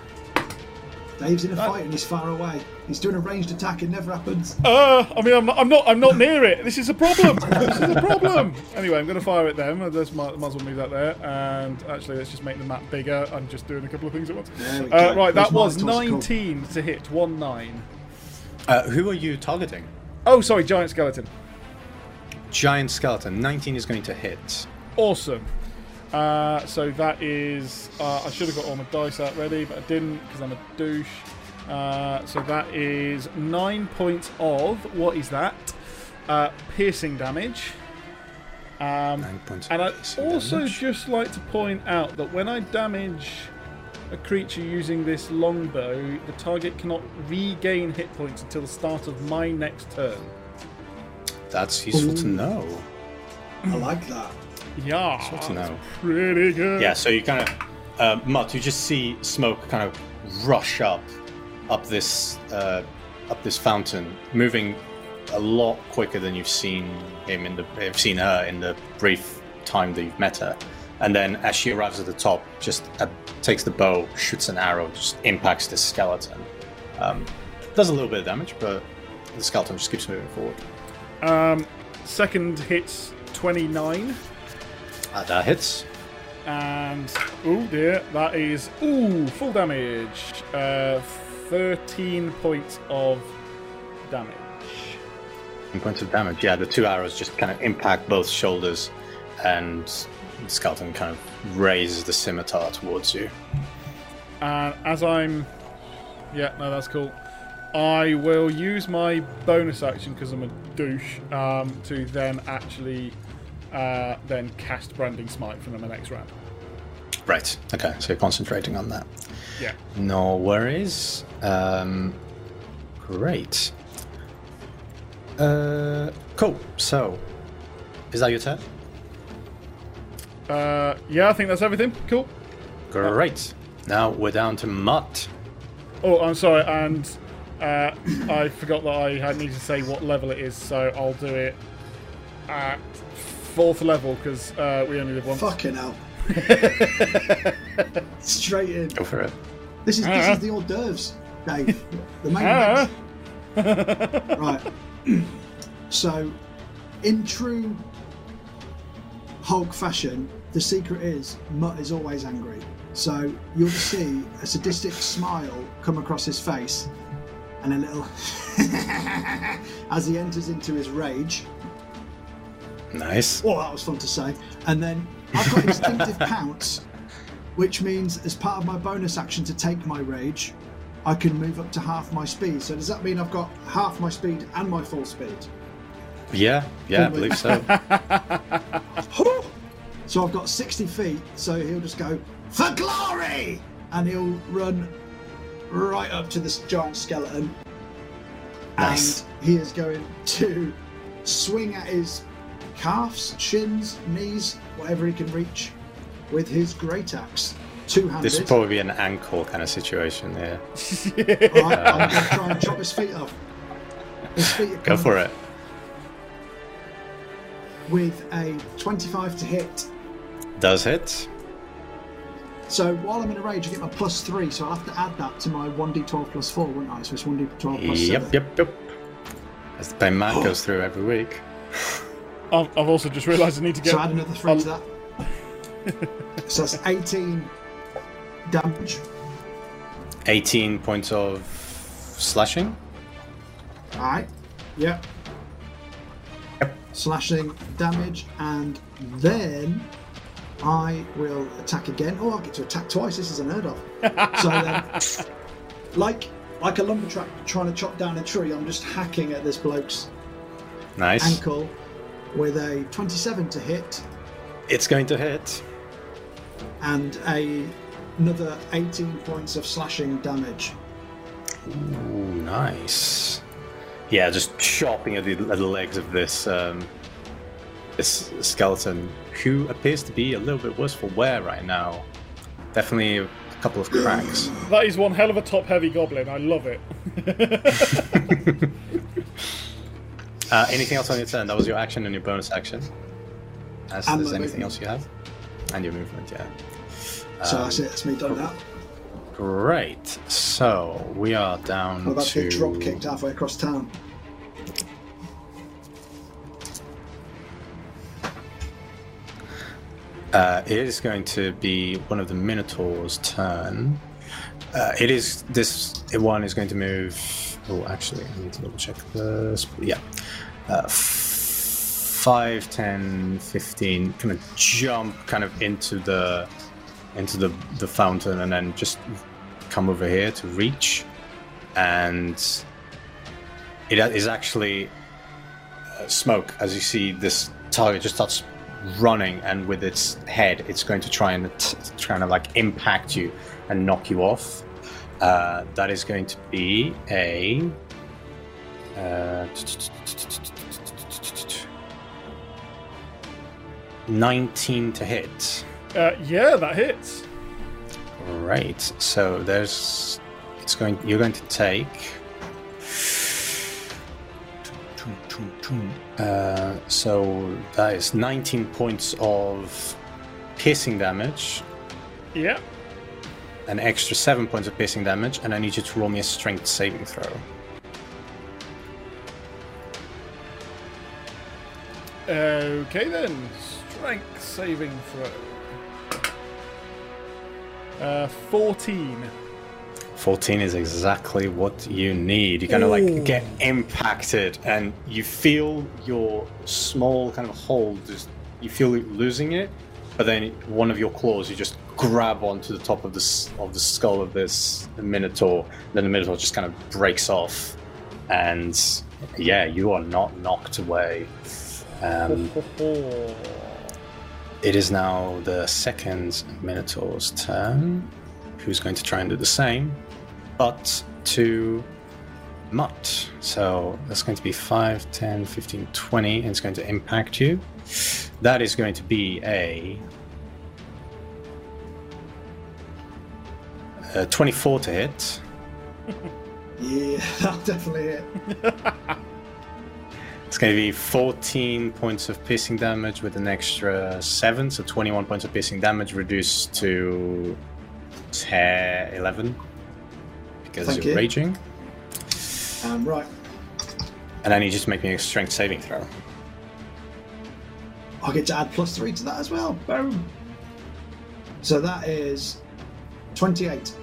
Dave's in a Uh, fight and he's far away. He's doing a ranged attack. It never happens. Uh, I mean, I'm not, I'm not, I'm not near it. This is a problem. this is a problem. <laughs> Anyway, I'm going to fire at them. Let's might, might as well move that there. And actually, let's just make the map bigger. I'm just doing a couple of things at once. There Uh, right, that was monitors are cool. 19 to hit. One nine. Uh, who are you targeting? Oh, sorry, giant skeleton. Giant skeleton. 19 is going to hit. Awesome. Uh, so that is. Uh, I should have got all my dice out ready, but I didn't because I'm a douche. Uh, so that is nine points of what is that? Uh, piercing damage. Um, Nine points. and I piercing also damage. just like to point out that when I damage a creature using this longbow, the target cannot regain hit points until the start of my next turn. That's useful to know. I like that. Yeah, Good to know. pretty good. Yeah, so you kind of, uh, Mutt, you just see smoke kind of rush up, up this, uh, up this fountain, moving a lot quicker than you've seen him in the, have seen her in the brief time that you've met her. And then as she arrives at the top, just uh, takes the bow, shoots an arrow, just impacts the skeleton. Um, does a little bit of damage, but the skeleton just keeps moving forward. Um, second hits 29, Uh, that hits. and oh dear, that is ooh full damage. Uh, 13 points of damage. In points of damage, yeah, the two arrows just kind of impact both shoulders, and the skeleton kind of raises the scimitar towards you. And as I'm, yeah, no, that's cool. I will use my bonus action because I'm a douche um, to then actually uh, then cast branding smite from the next round. Right. Okay. So you're concentrating on that. Yeah. No worries. Um, great. Uh, cool. So, is that your turn? Uh, yeah, I think that's everything. Cool. Great. Now we're down to Mutt. Oh, I'm sorry, and uh, <clears throat> I forgot that I had need to say what level it is, so I'll do it at fourth level because uh, we only live once. Fucking hell. <laughs> Straight in. Go for it. This is this is the hors d'oeuvres, Dave. <laughs> The main Ah. event. <laughs> Right. <clears throat> so, in true Hulk fashion, the secret is Mutt is always angry. So you'll see a sadistic smile come across his face, and a little <laughs> as he enters into his rage. Nice. Oh, that was fun to say. And then I've got instinctive pounce, which means as part of my bonus action to take my rage, I can move up to half my speed. So does that mean I've got half my speed and my full speed? Yeah. Yeah, I believe so. <laughs> So I've got 60 feet, so he'll just go, For glory! And he'll run right up to this giant skeleton. Nice. And he is going to swing at his calves, shins, knees, whatever he can reach, with his great axe. Two handed. This would probably be an ankle kind of situation. Yeah. <laughs> Right, I'm going to try and chop his feet off. His feet are Go for off it. With a 25 to hit. Does hit. So while I'm in a rage, I get my plus three, so I'll have to add that to my 1d12 plus four, wouldn't I? So it's 1d12 plus Yep, seven. yep, yep. As the pain Matt goes through every week. I've, I've also just realised I need to get. So add another three I'll- to that. <laughs> so that's 18 damage. 18 points of slashing. Alright. Yep. Yep. Slashing damage, and then I will attack again. Oh, I'll get to attack twice. This is unheard of. so then, um, <laughs> like like a lumber truck trying to chop down a tree, I'm just hacking at this bloke's Nice. ankle with a 27 to hit It's going to hit. And a another 18 points of slashing damage. Ooh, nice. Yeah, just chopping at the, at the legs of this um, this skeleton, who appears to be a little bit worse for wear right now. Definitely a couple of cracks. <laughs> That is one hell of a top-heavy goblin. I love it. <laughs> Uh, anything else on your turn? That was your action and your bonus action. As And there's anything movement. else you have? And your movement, yeah. So Um, that's it. That's me done that. Great. So we are down I'm about to get drop kicked halfway across town. Uh, it is going to be one of the Minotaur's turn. Uh, it is this one is going to move. Oh, actually, I need to double check this. Yeah, uh, 5, 10, 15. Kind of jump kind of into the into the the fountain and then just come over here to reach, and it is actually uh, smoke as you see this target just starts running and with its head it's going to try and t- trying to like impact you and knock you off uh, that is going to be a uh, 19 to hit Uh, yeah, that hits. Right. So there's it's going you're going to take uh, so that is 19 points of piercing damage, Yeah. an extra 7 points of piercing damage, and I need you to roll me a strength saving throw. Okay then. Strength saving throw. Uh, 14. 14 is exactly what you need. You kind of like get impacted and you feel your small kind of hold, just, you feel it losing it, but then one of your claws, you just grab onto the top of this of the skull of this Minotaur. Then the Minotaur just kind of breaks off. And yeah, you are not knocked away. Um, it is now the second Minotaur's turn, who's going to try and do the same, but to Mutt. So that's going to be 5, 10, 15, 20, and it's going to impact you. That is going to be a, a 24 to hit. <laughs> Yeah, that'll definitely hit. <laughs> It's going to be 14 points of piercing damage with an extra 7, so 21 points of piercing damage reduced to 10, 11 because Thank you're you. raging. Um, right, And I need you to make me a strength saving throw. I'll get to add plus three to that as well. Boom. So that is 28.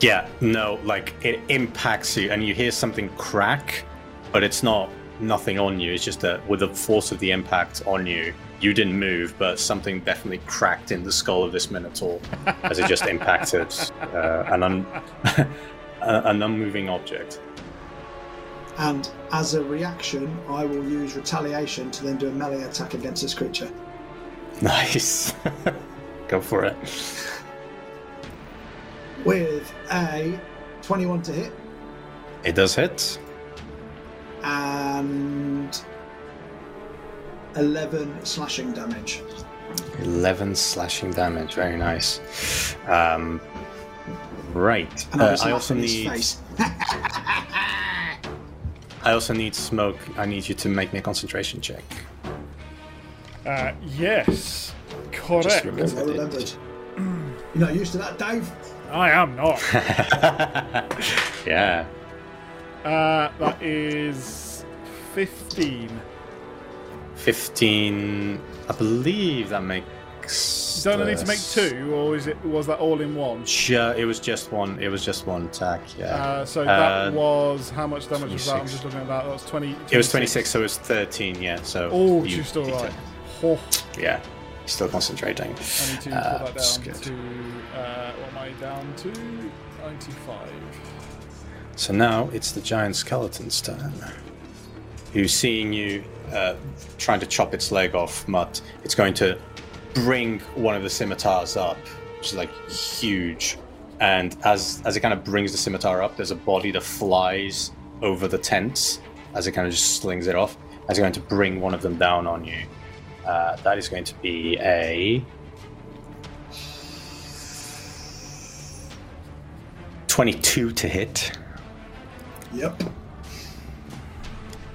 Yeah, no, like it impacts you and you hear something crack, but it's not nothing on you. It's just that with the force of the impact on you, you didn't move, but something definitely cracked in the skull of this Minotaur as it just impacted <laughs> uh, an, un- <laughs> an unmoving object. And as a reaction, I will use retaliation to then do a melee attack against this creature. <laughs> Nice. Go for it. With a 21 to hit It does hit. And 11 slashing damage. 11 slashing damage. Very nice. Um, right. And Uh, I also in his need. face. <laughs> I also need smoke. I need you to make me a concentration check. Uh, yes. Correct. remember. I remembered. You're not used to that, Dave? I am not. <laughs> yeah. Uh, that is 15. 15. I believe that makes. Don't I need to make two, or is it was that all in one? Sure, it was just one. It was just one attack. Yeah. Uh, so that Uh, was how much damage was that? I'm 26. just looking at that. That was 20. it was 26, so it was 13. Yeah. So. Oh, you- just all you right. Oh, Yeah. Still concentrating. I need to Uh, put that down to. Uh, what am I down to? 95. So now it's the giant skeleton's turn. Who's seeing you uh, trying to chop its leg off, Mutt. It's going to bring one of the scimitars up, which is like huge. And as as it kind of brings the scimitar up, there's a body that flies over the tents as it kind of just slings it off. As it's going to bring one of them down on you. Uh, that is going to be a 22 to hit. Yep.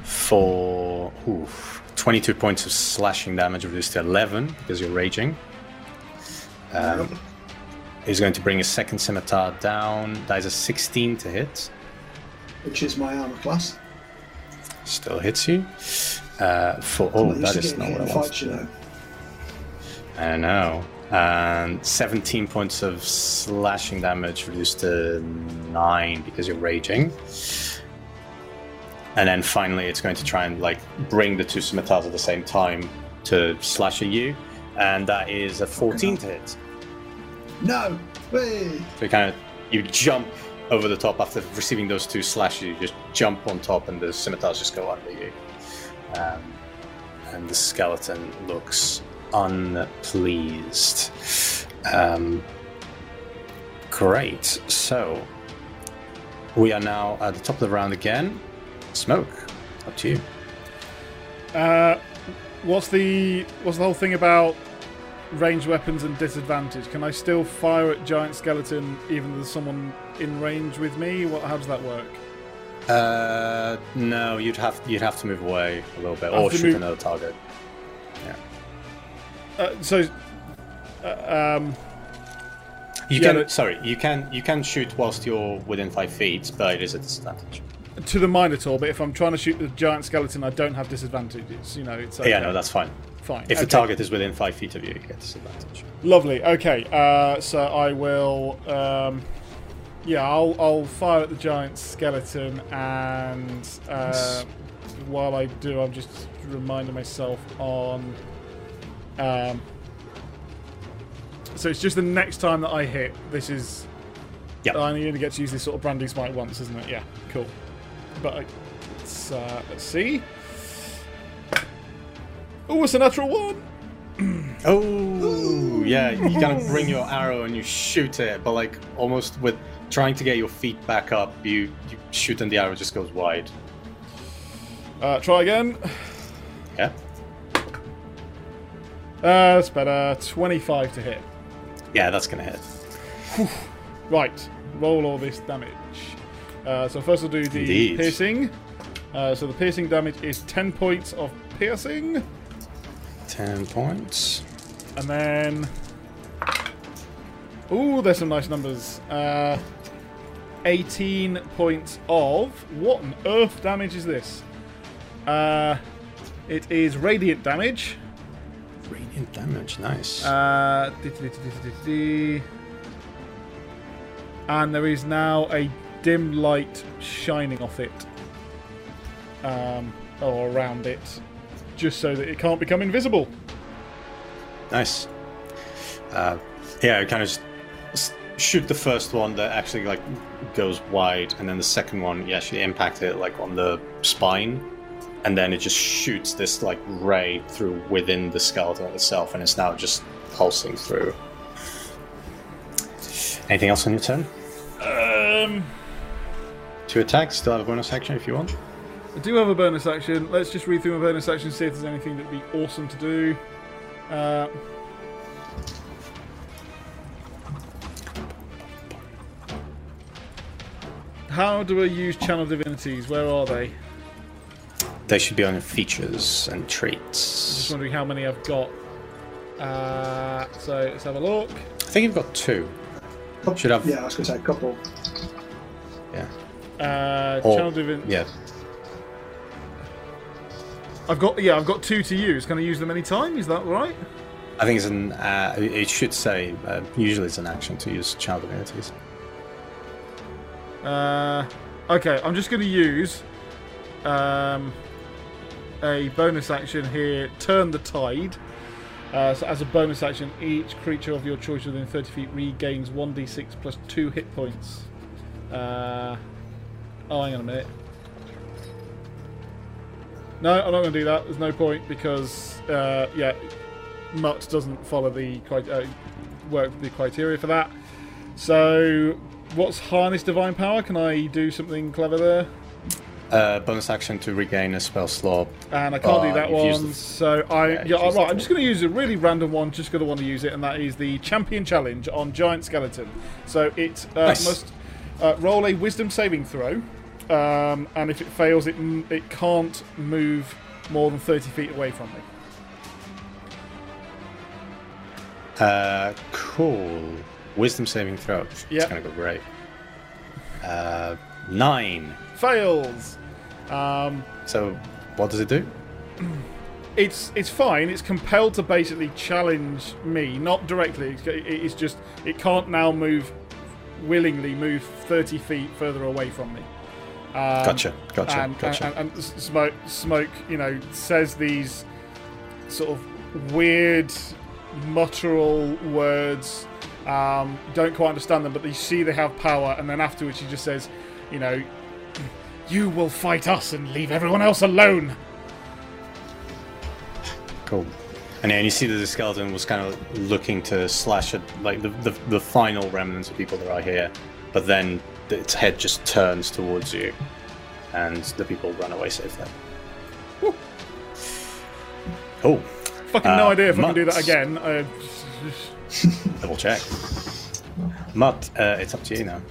for oof, 22 points of slashing damage reduced to 11 because you're raging. Um, is going to bring his second scimitar down. That is a 16 to hit. which is my armor class. Still hits you. Uh, for oh, that is not what I want. you know. I know. And 17 points of slashing damage reduced to 9 because you're raging. And then finally, it's going to try and like bring the two scimitars at the same time to slash at you. And that is a 14 to hit. No! Whee! So you kind of you jump over the top after receiving those two slashes. You just jump on top, and the scimitars just go under you. Um, and the skeleton looks unpleased. Um, great. So we are now at the top of the round again. Smoke, up to you. Uh, what's the what's the whole thing about ranged weapons and disadvantage? Can I still fire at giant skeleton even though there's someone in range with me? What how does that work? Uh, no, you'd have you'd have to move away a little bit, or shoot move- another target. Uh, so, uh, um, You Yeah, can but- sorry, you can you can shoot whilst you're within five feet, but it is a disadvantage. to the Minotaur, but if I'm trying to shoot the giant skeleton, I don't have disadvantage. It's you know it's okay. Yeah, no, that's fine. fine. If the target is within five feet of you, you get disadvantage. Lovely. Okay, uh, so I will. Um, yeah, I'll I'll fire at the giant skeleton, and uh, while I do, I'm just reminding myself on. Um, so it's just the next time that I hit. This is. Yeah. I only get to use this sort of branding smite once, isn't it? Yeah. Cool. But I, let's uh, let's see. Oh, it's a natural one. <clears throat> Oh, yeah, you kind of bring your arrow and you shoot it, but like almost with trying to get your feet back up, you, you shoot and the arrow just goes wide. Uh, try again. Yeah, Uh, that's better. 25 to hit. yeah, that's gonna hit. Right, roll all this damage. Uh, so first I'll do the Indeed. piercing. Uh, so the piercing damage is 10 points of piercing. Ten points. And then... Ooh, there's some nice numbers. Uh, 18 points of... What on earth damage is this? Uh, it is radiant damage. Radiant damage, nice. Uh, and there is now a dim light shining off it, um, or around it, just so that it can't become invisible. Nice. Uh, yeah, you kind of shoot the first one that actually like goes wide, and then the second one you actually impact it like on the spine, and then it just shoots this like ray through within the skeleton itself, and it's now just pulsing through. Anything else on your turn? Um, Two attacks. Still have a bonus action if you want. I do have a bonus action. Let's just read through my bonus action, see if there's anything that'd be awesome to do. Uh, how do I use channel divinities? Where are they? They should be on features and traits. Just wondering how many I've got. Uh, so let's have a look. I think you've got two. Should have. Yeah, I was going to say a couple. Yeah. Uh, Or- channel divin. Yeah. I've got yeah, I've got two to use. Can I use them any time? Is that right? I think it's an. Uh, it should say. Uh, usually, it's an action to use channel divinities. Uh, okay, I'm just going to use um, a bonus action here. Turn the tide. Uh, so as a bonus action, each creature of your choice within 30 feet regains 1d6 plus 2 hit points. Uh, oh, hang on a minute. No, I'm not going to do that. There's no point because, uh, yeah, Mutt doesn't follow the uh, work the criteria for that. So, what's harness divine power? Can I do something clever there? Uh, bonus action to regain a spell slot. And I can't do Oh, that one. the- So I Yeah, yeah, you've all used right. I'm just going to use a really random one. Just going to want to use it, and that is the champion challenge on giant skeleton. So it uh, Nice. must uh, roll a wisdom saving throw, um, and if it fails, it it can't move more than 30 feet away from me. Uh, cool. wisdom saving throw. It's gonna go great. Uh, nine. Fails. Um, So what does it do? it's it's fine. It's compelled to basically challenge me, not directly. It's, just it can't now move willingly move thirty feet further away from me. Um, Gotcha, gotcha, and, gotcha. And, and, and smoke, smoke, you know, says these sort of weird, mutteral words. Um, don't quite understand them, but you see they have power. And then afterwards, she just says, you know, you will fight us and leave everyone else alone. Cool. And then you see that the skeleton was kind of looking to slash at like the, the, the final remnants of people that are here, but then its head just turns towards you, and the people run away safely. Cool. Fucking Uh, no idea if I can do that again. Uh, <laughs> Double check. Mutt, uh, it's up to you now.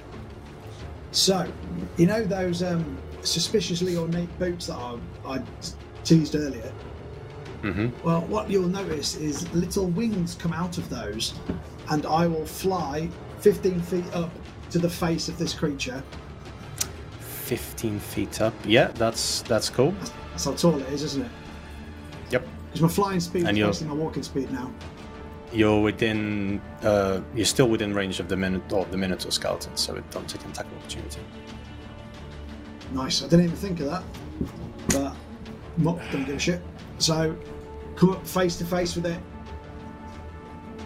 So, you know those um, suspiciously ornate boots that I, I teased earlier? Mm-hmm. Well, what you'll notice is little wings come out of those, and I will fly 15 feet up to the face of this creature. 15 feet up. Yeah, that's that's cool. That's how tall it is, isn't it? Yep. Because my flying speed And is basically my walking speed now. You're within. Uh, you're still within range of the minute of the Minotaur skeleton, so it don't take an attack opportunity. Nice. I didn't even think of that. But Mutt don't give a shit. So, come up face to face with it,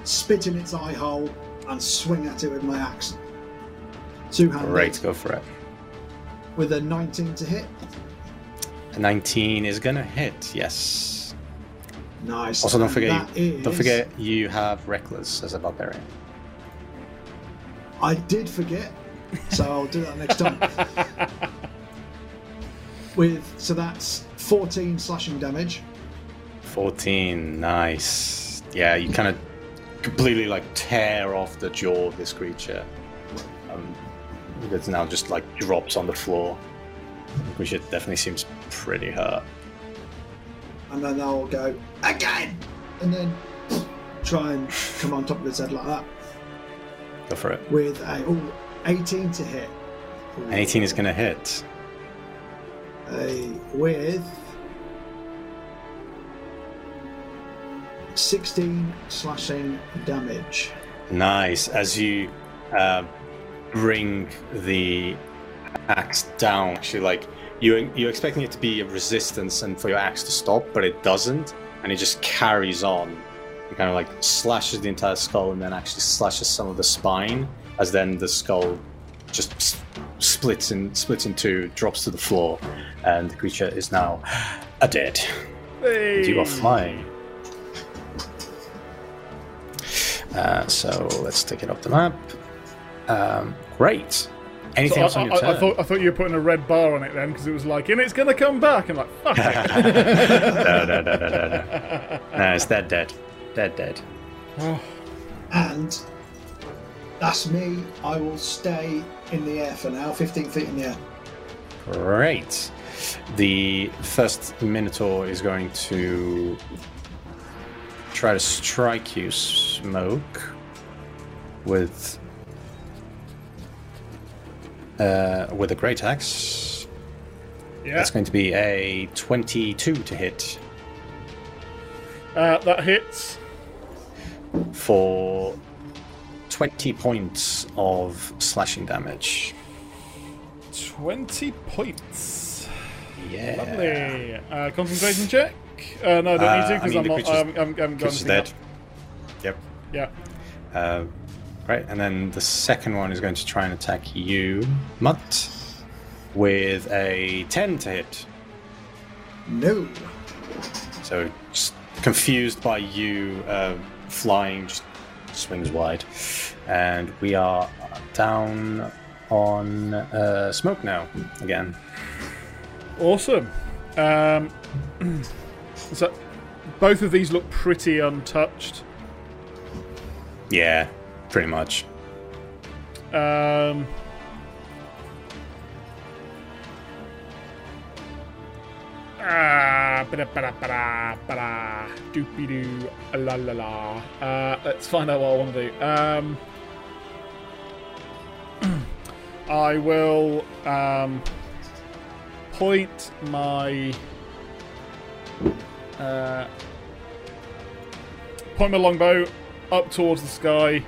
spit in its eye hole, and swing at it with my axe. Two handed Great, go for it. with a 19 to hit. A 19 is gonna hit. Yes. Nice. Also, don't forget. You, don't forget you have reckless as a barbarian. I did forget, so I'll do that next time. <laughs> With so that's 14 slashing damage. 14, nice. Yeah, you kind of completely like tear off the jaw of this creature. Um, it's now just like drops on the floor, which it definitely seems pretty hurt. and then I'll go again, and then try and come on top of its head like that Go for it. with a ooh, 18 to hit. Ooh, 18 is gonna hit. A with 16 slashing damage. Nice. As you uh, bring the axe down, actually, like you you're expecting it to be a resistance and for your axe to stop, but it doesn't, and it just carries on. It kind of like slashes the entire skull and then actually slashes some of the spine, as then the skull just s- splits in splits in two, drops to the floor, and the creature is now a dead. hey. You are flying. Uh, so let's take it off the map. Um, great. Anything So else I, on your I- turn? I thought I thought you were putting a red bar on it then because it was like, and it's gonna come back. And like, fuck it. <laughs> no, no, no, no, no, no. No, it's dead, dead, dead, dead. <sighs> And that's me. I will stay in the air for now, 15 feet in the air. Great. The first Minotaur is going to try to strike you, Smoke, with uh, with a great axe. yeah, That's going to be a twenty-two to hit uh, that hits. for twenty points of slashing damage. Twenty points. Yeah. Lovely. Uh, concentration check. Uh, no, I don't Uh, need to I because mean, I'm not. I'm, I'm, I'm going to dead. Yep. Yeah. Uh, right, and then the second one is going to try and attack you, Mutt, with a 10 to hit. No. So, just confused by you uh, flying, just swings wide. And we are down on uh, smoke now again. Awesome. Um, <clears throat> so both of these look pretty untouched. Yeah, pretty much. Um, ah, bada bada bada doopy doo la la la. Uh, let's find out what I want to do. Um, <clears throat> I will um, point my uh, point my longbow up towards the sky.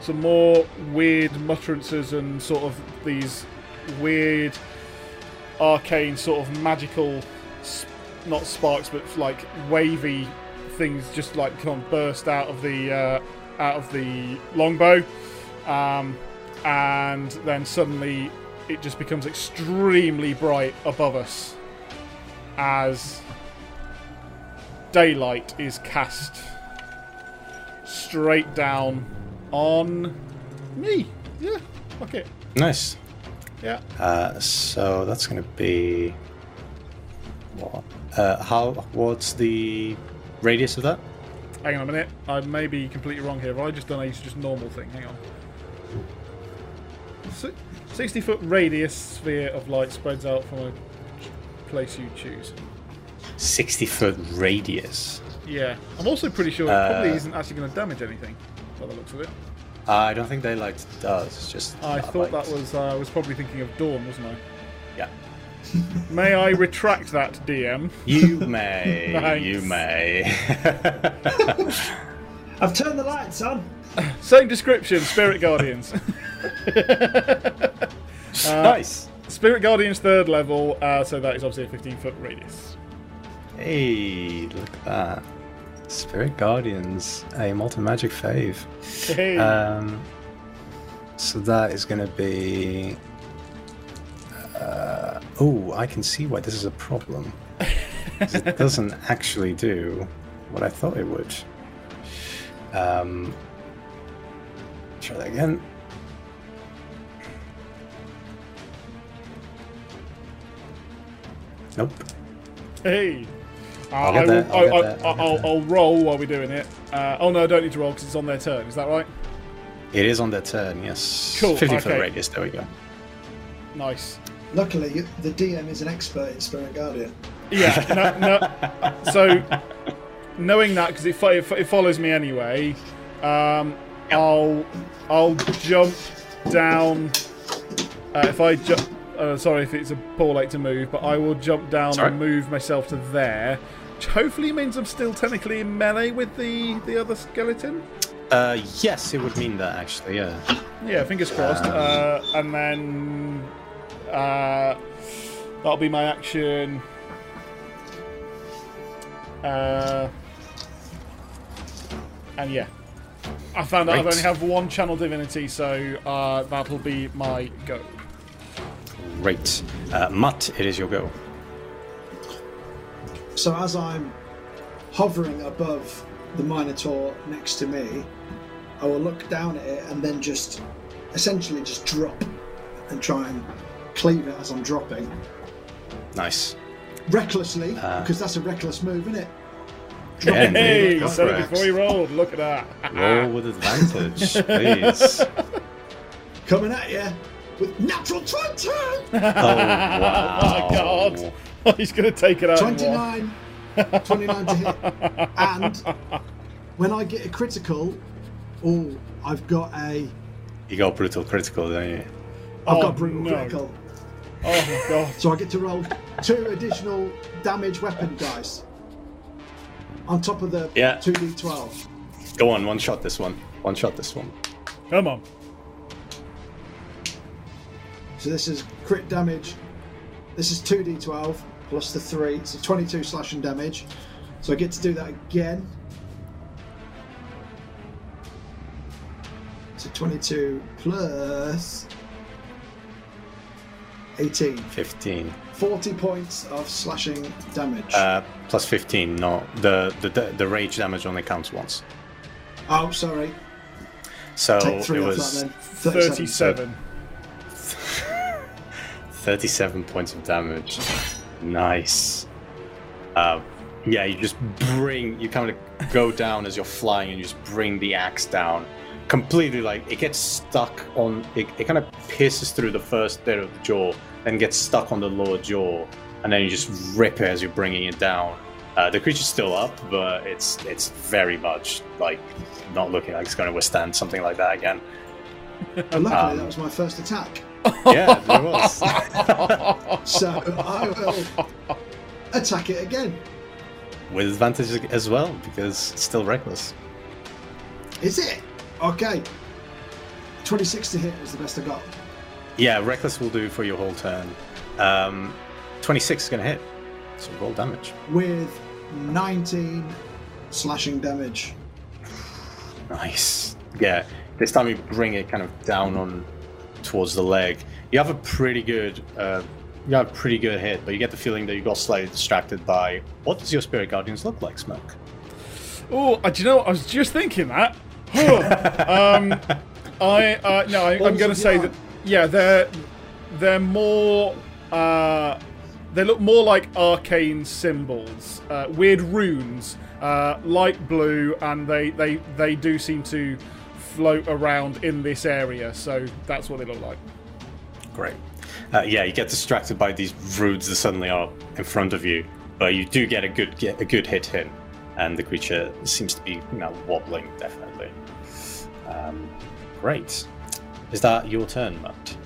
Some more weird mutterances and sort of these weird arcane sort of magical, not sparks, but like wavy things just like come burst out of the uh, out of the longbow, um, and then suddenly it just becomes extremely bright above us as daylight is cast straight down on me. Yeah, fuck it. Nice. Yeah. Uh, so that's going to be? Uh, how? What's the radius of that? Hang on a minute. I may be completely wrong here. Have I just done a just normal thing? Hang on. Si- 60 foot radius sphere of light spreads out from a place you choose. Sixty foot radius. Yeah. I'm also pretty sure it Uh, probably isn't actually going to damage anything by the looks of it. I don't think daylight does. It's just. I thought light. that was. Uh, I was probably thinking of dawn, wasn't I? Yeah. <laughs> May I retract that, DM? You <laughs> may. You may. <laughs> I've turned the lights on. Same description, Spirit Guardians. nice. Spirit Guardians third level, uh, so that is obviously a 15 foot radius. Hey, look at that. Spirit Guardians, a Molten Magic fave. Hey. Um, so that is going to be. Uh, oh, I can see why this is a problem. it <laughs> doesn't actually do what I thought it would. Um, try that again. Nope. Hey. Uh, I'll I will, I'll I, there, I'll get will. I'll roll while we're doing it. Uh, oh no, I don't need to roll because it's on their turn. Is that right? It is on their turn, yes. Cool, 50 foot okay. radius, there we go. Nice. Luckily, the DM is an expert in Spirit Guardian. Yeah. No, no. So, knowing that because it, fo- it, follows me anyway, um, I'll I'll jump down. Uh, if I jump, uh, sorry if it's a poor late to move, but I will jump down Sorry. and move myself to there, which hopefully means I'm still technically in melee with the the other skeleton. Uh, yes, it would mean that actually, yeah. Yeah, fingers crossed. Um, uh, and then uh, that'll be my action. Uh, and yeah, I found out I Great. only have one channel divinity, so uh, that'll be my go. Great. Uh, Mutt, it is your go. So as I'm hovering above the Minotaur next to me, I will look down at it and then just essentially just drop and try and cleave it as I'm dropping. Nice. Recklessly, Uh, because that's a reckless move, isn't it? Yeah, Hey, go said it it. before he rolled. Look at that. Roll with advantage, please. <laughs> Coming at you with natural 20! <laughs> Oh, wow. Oh my god. <laughs> He's going to take it out. in 29, 29 to hit. And when I get a critical, oh, I've got a, You got brutal critical, don't you? I've Oh, got brutal no. critical. Oh my god. So I get to roll two additional damage weapon dice on top of the Yeah. 2d12. Go on, one shot this one. One shot this one. Come on. So this is crit damage. This is 2d12 plus the 3, so 22 slashing damage. So I get to do that again. So 22 plus 18. 15. 40 points of slashing damage. Uh, plus 15, no. The, the, the, the rage damage only counts once. oh, sorry. So Take 3 it was that then. 37. <laughs> 37 points of damage. Nice. Uh, yeah, you just bring, you kind of go down as you're flying and you just bring the axe down. Completely like, it gets stuck on, it, it kind of pierces through the first bit of the jaw, then gets stuck on the lower jaw, and then you just rip it as you're bringing it down. Uh, the creature's still up, but it's it's very much like not looking like it's going to withstand something like that again. <laughs> And luckily, Um, that was my first attack. <laughs> Yeah, there was. <laughs> So I will attack it again. With advantage as well, because it's still reckless. Is it? Okay. 26 to hit was the best I got. Yeah, reckless will do for your whole turn. Um, 26 is going to hit. So roll damage. With 19 slashing damage. Nice. Yeah, this time you bring it kind of down on towards the leg. You have a pretty good, uh, you have a pretty good hit, but you get the feeling that you got slightly distracted by what does your spirit guardians look like, Smoke? Oh, uh, do you know? what? I was just thinking that. <laughs> um, I uh, no, I, I'm going to say that yeah, they're they're more. Uh, they look more like arcane symbols, uh, weird runes, uh, light blue, and they, they they do seem to float around in this area. So that's what they look like. Great. Uh, yeah, you get distracted by these runes that suddenly are in front of you, but you do get a good get a good hit in, and the creature seems to be you know wobbling definitely. Um, great. Is that your turn, Matt?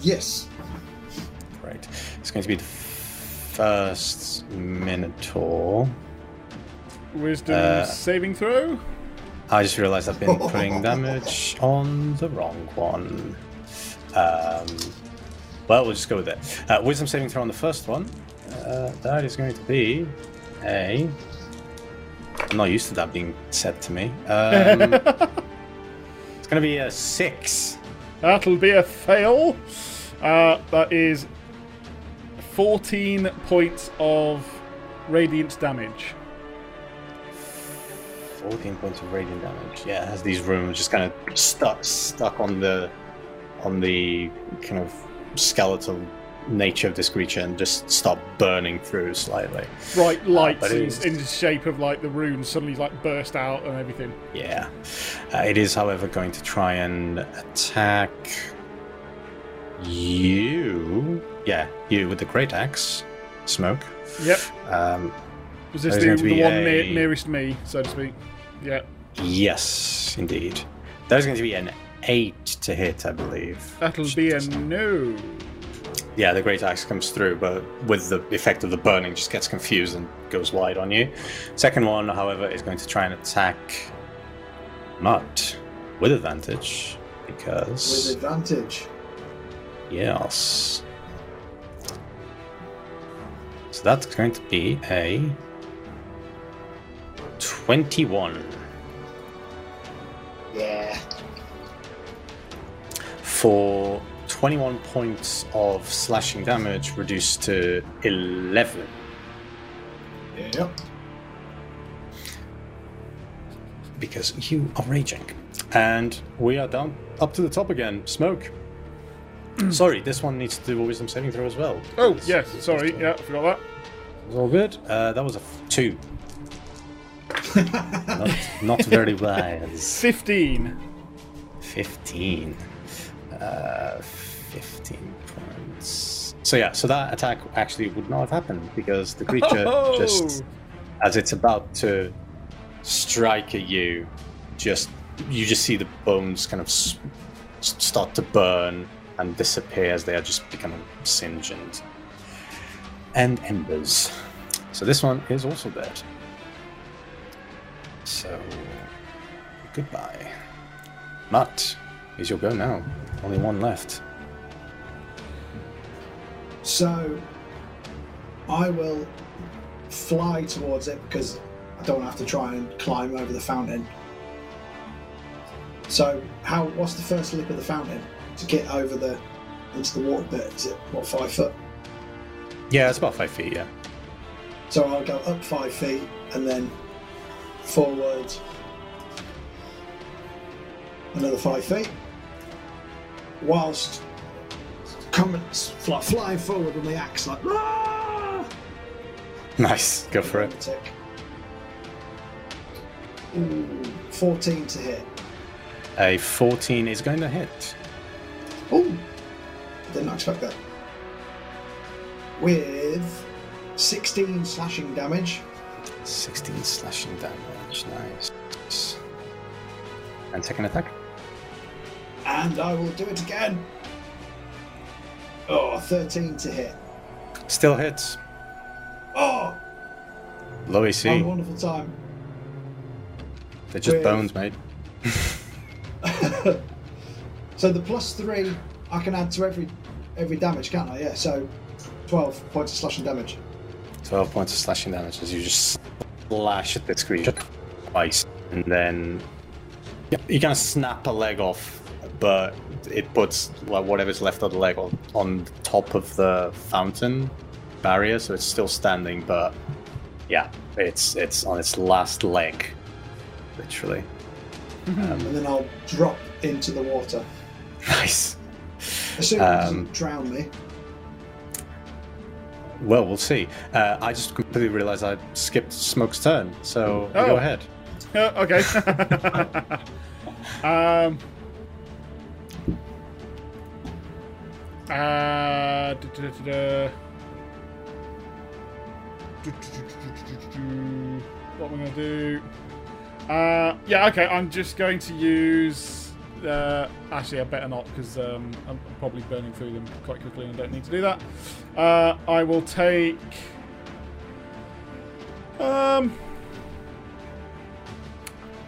Yes. Great. It's going to be the first Minotaur. Wisdom Uh, saving throw. I just realized I've been putting <laughs> damage on the wrong one. Um, well, we'll just go with it. Uh, wisdom saving throw on the first one. Uh, that is going to be a. I'm not used to that being said to me. Um, <laughs> it's going to be a six. That'll be a fail. Uh, that is 14 points of radiant damage. 14 points of radiant damage. Yeah, it has these runes just kind of stuck stuck on the on the kind of skeletal nature of this creature and just stop burning through slightly. Right, lights but it in, is- in the shape of like the runes suddenly like burst out and everything. Yeah. Uh, it is, however, going to try and attack you. Yeah, you with the great axe. Smoke. Yep. Um, Was this the, the one a- near, nearest me, so to speak? Yeah. yes, indeed. That is going to be an eight to hit, I believe. That'll be a no. Yeah, the great axe comes through, but with the effect of the burning, just gets confused and goes wide on you. Second one, however, is going to try and attack Mutt with advantage because With advantage. yes. So that's going to be a twenty-one Yeah. for twenty-one points of slashing damage, reduced to eleven. Yep. because you are raging. And we are down up to the top again. Smoke. Sorry, this one needs to do a wisdom saving throw as well. Oh, It's- yes, sorry. Yeah, I forgot that. It's all good. Uh, that was a f- two. <laughs> not, not very wise. 15. 15. Uh, 15 points. So, yeah, so that attack actually would not have happened because the creature <laughs> Oh! just, as it's about to strike at you, just you just see the bones kind of s- start to burn and disappear as they are just becoming singed and, and embers. So this one is also dead. So goodbye. Mutt, is your go now. Only one left. So I will fly towards it because I don't have to try and climb over the fountain. So how what's the first lip of the fountain to get over the into the water bit? Is it what five foot? Yeah, it's about five feet, yeah. So I'll go up five feet and then forward another five feet, whilst coming fly, flying forward with my axe like. "Ah!" Nice, go for it. Ooh, 14 to hit. A 14 is going to hit. Ooh, didn't expect that. With 16 slashing damage. 16 slashing damage, nice. And second attack. And I will do it again. Oh, 13 to hit. Still hits. Oh, Low have a wonderful time. They're just With- bones, mate. <laughs> <laughs> So the plus three I can add to every every damage, can't I? Yeah. So 12 points of slashing damage. 12 points of slashing damage as you just slash at this creature twice. And then yeah, you kind of snap a leg off, but it puts like, whatever's left of the leg on, on top of the fountain barrier, so it's still standing, but yeah, it's it's on its last leg, literally. And then I'll drop into the water. <laughs> Nice. Assuming it Um, doesn't drown me. Well, we'll see. Uh, I just completely realized I skipped Smoke's turn, so Oh. go ahead. Yeah, okay. <laughs> <laughs> um. What am I going to do? Uh, yeah, okay. I'm just going to use. Uh, actually, I better not because um, I'm probably burning through them quite quickly and I don't need to do that. Uh, I will take. Um.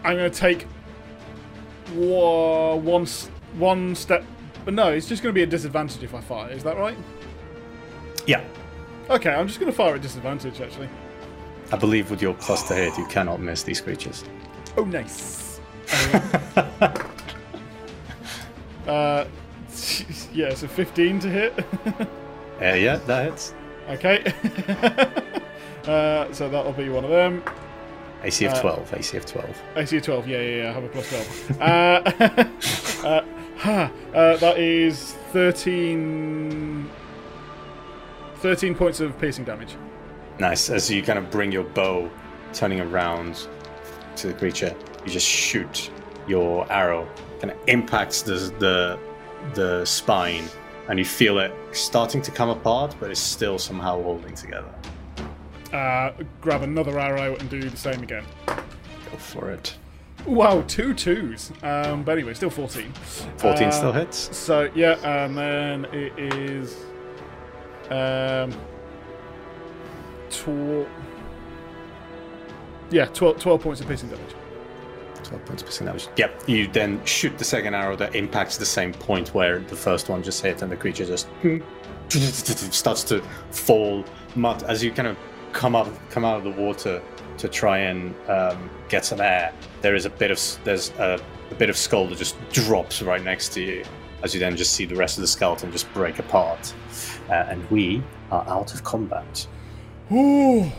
I'm going to take one one step. But no, it's just going to be a disadvantage if I fire. Is that right? Yeah. Okay, I'm just going to fire at disadvantage actually. I believe with your cluster hit, you cannot miss these creatures. Oh, nice. <laughs> uh, <laughs> yeah, so 15 to hit. <laughs> Uh, yeah, that hits. okay. uh, so that'll be one of them. AC of Uh, 12. AC of 12. AC of 12, yeah, yeah, yeah, I have a plus 12. <sighs> uh, ha, that is 13, 13 points of piercing damage. Nice. As you kind of bring your bow, turning around to the creature, you just shoot your arrow. Kind of impacts the the the spine, and you feel it starting to come apart, but it's still somehow holding together. Uh, grab another arrow and do the same again. Go for it. Wow, two twos. Um, but anyway, still 14. 14 Uh, still hits. So, yeah, and then it is. Um. Tw- yeah, 12, 12 points of piercing damage. 12 points of piercing damage. Yep. You then shoot the second arrow that impacts the same point where the first one just hit, and the creature just <laughs> starts to fall. Mutt as you kind of come up, come out of the water to try and um, get some air. There is a bit of there's a, a bit of skull that just drops right next to you. As you then just see the rest of the skeleton just break apart, uh, and we are out of combat. Ooh.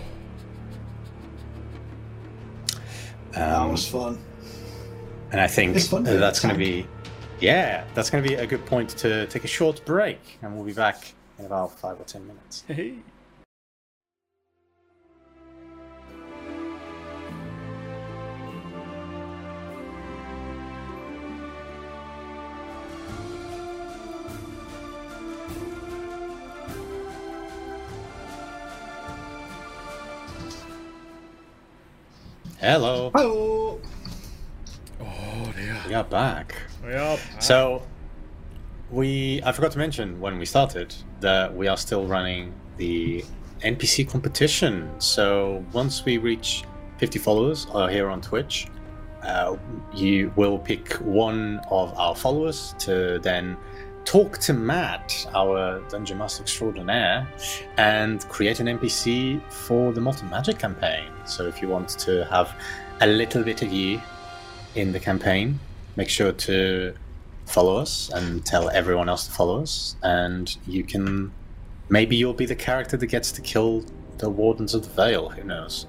That Um, was fun. And I think It's that's going to be, yeah, that's going to be a good point to take a short break, and we'll be back in about five or ten minutes. Hey. Hello, Oh, Oh, dear. we are back. We are. So, we I forgot to mention when we started that we are still running the NPC competition. So once we reach 50 followers uh, here on Twitch, uh, you will pick one of our followers to then talk to Matt, our Dungeon Master Extraordinaire, and create an NPC for the Molten Magic campaign. So if you want to have a little bit of you in the campaign, make sure to follow us and tell everyone else to follow us, and you can. Maybe you'll be the character that gets to kill the Wardens of the Vale. Who knows?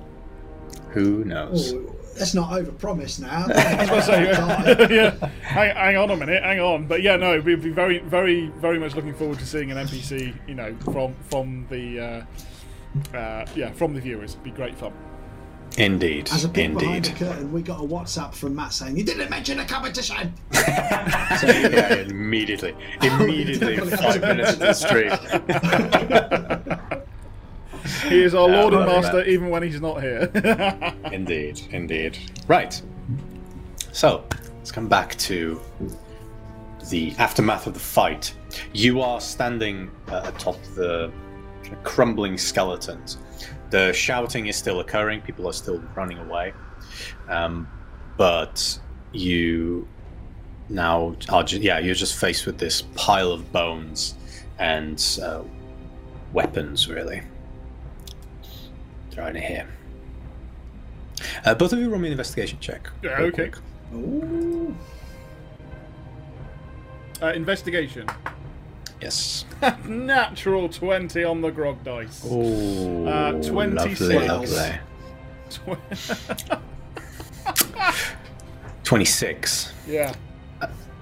Who knows? oh, let's not overpromise now. <laughs> I was going to say, <laughs> yeah. hang, hang on a minute, hang on. But yeah, no, we'd be very, very, very much looking forward to seeing an NPC, you know, from from the, uh, uh, yeah, from the viewers. It'd be great fun. Indeed, As a peek behind the indeed. curtain, we got a WhatsApp from Matt saying "You didn't mention a competition. so, <laughs> yeah, immediately, immediately, five minutes into the stream. He is our Yeah, Lord and Master, even when he's not here. <laughs> Indeed, indeed. Right. So, let's come back to the aftermath of the fight You are standing uh, atop the crumbling skeletons. The shouting is still occurring. People are still running away, um, but you now are ju- yeah you're just faced with this pile of bones and uh, weapons really. In here. Uh, both of you roll me an investigation check. Yeah, okay. Ooh. Uh, investigation. Yes. <laughs> Natural 20 on the grog dice. Oh, Uh, 26. lovely, lovely. Tw- <laughs> 26. yeah.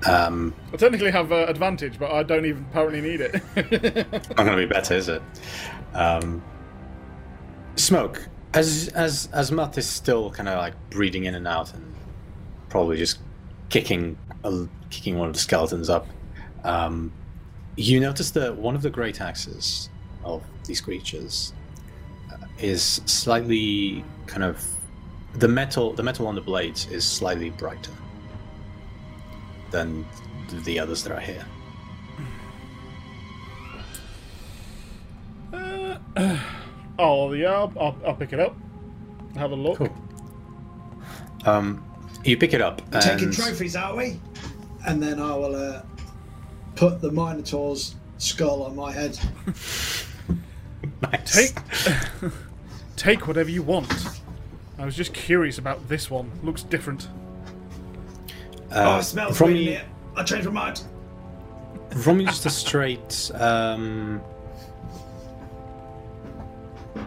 Um, I technically have uh, advantage, but I don't even apparently need it. not going to be better, is it? Um, smoke. As as as Mutt is still kind of like breathing in and out, and probably just kicking uh, kicking one of the skeletons up. Um, you notice that one of the great axes of these creatures uh, is slightly kind of the metal. The metal on the blades is slightly brighter than the others that are here. Oh, yeah, I'll, I'll, I'll pick it up. Have a look. Cool. Um, you pick it up. Taking trophies, are we? And then I will uh, put the Minotaur's skull on my head. <laughs> Nice. Take, <laughs> take whatever you want. I was just curious about this one. Looks different. oh, Uh, it smells from weird in you. I changed my mind. from just a straight. Um,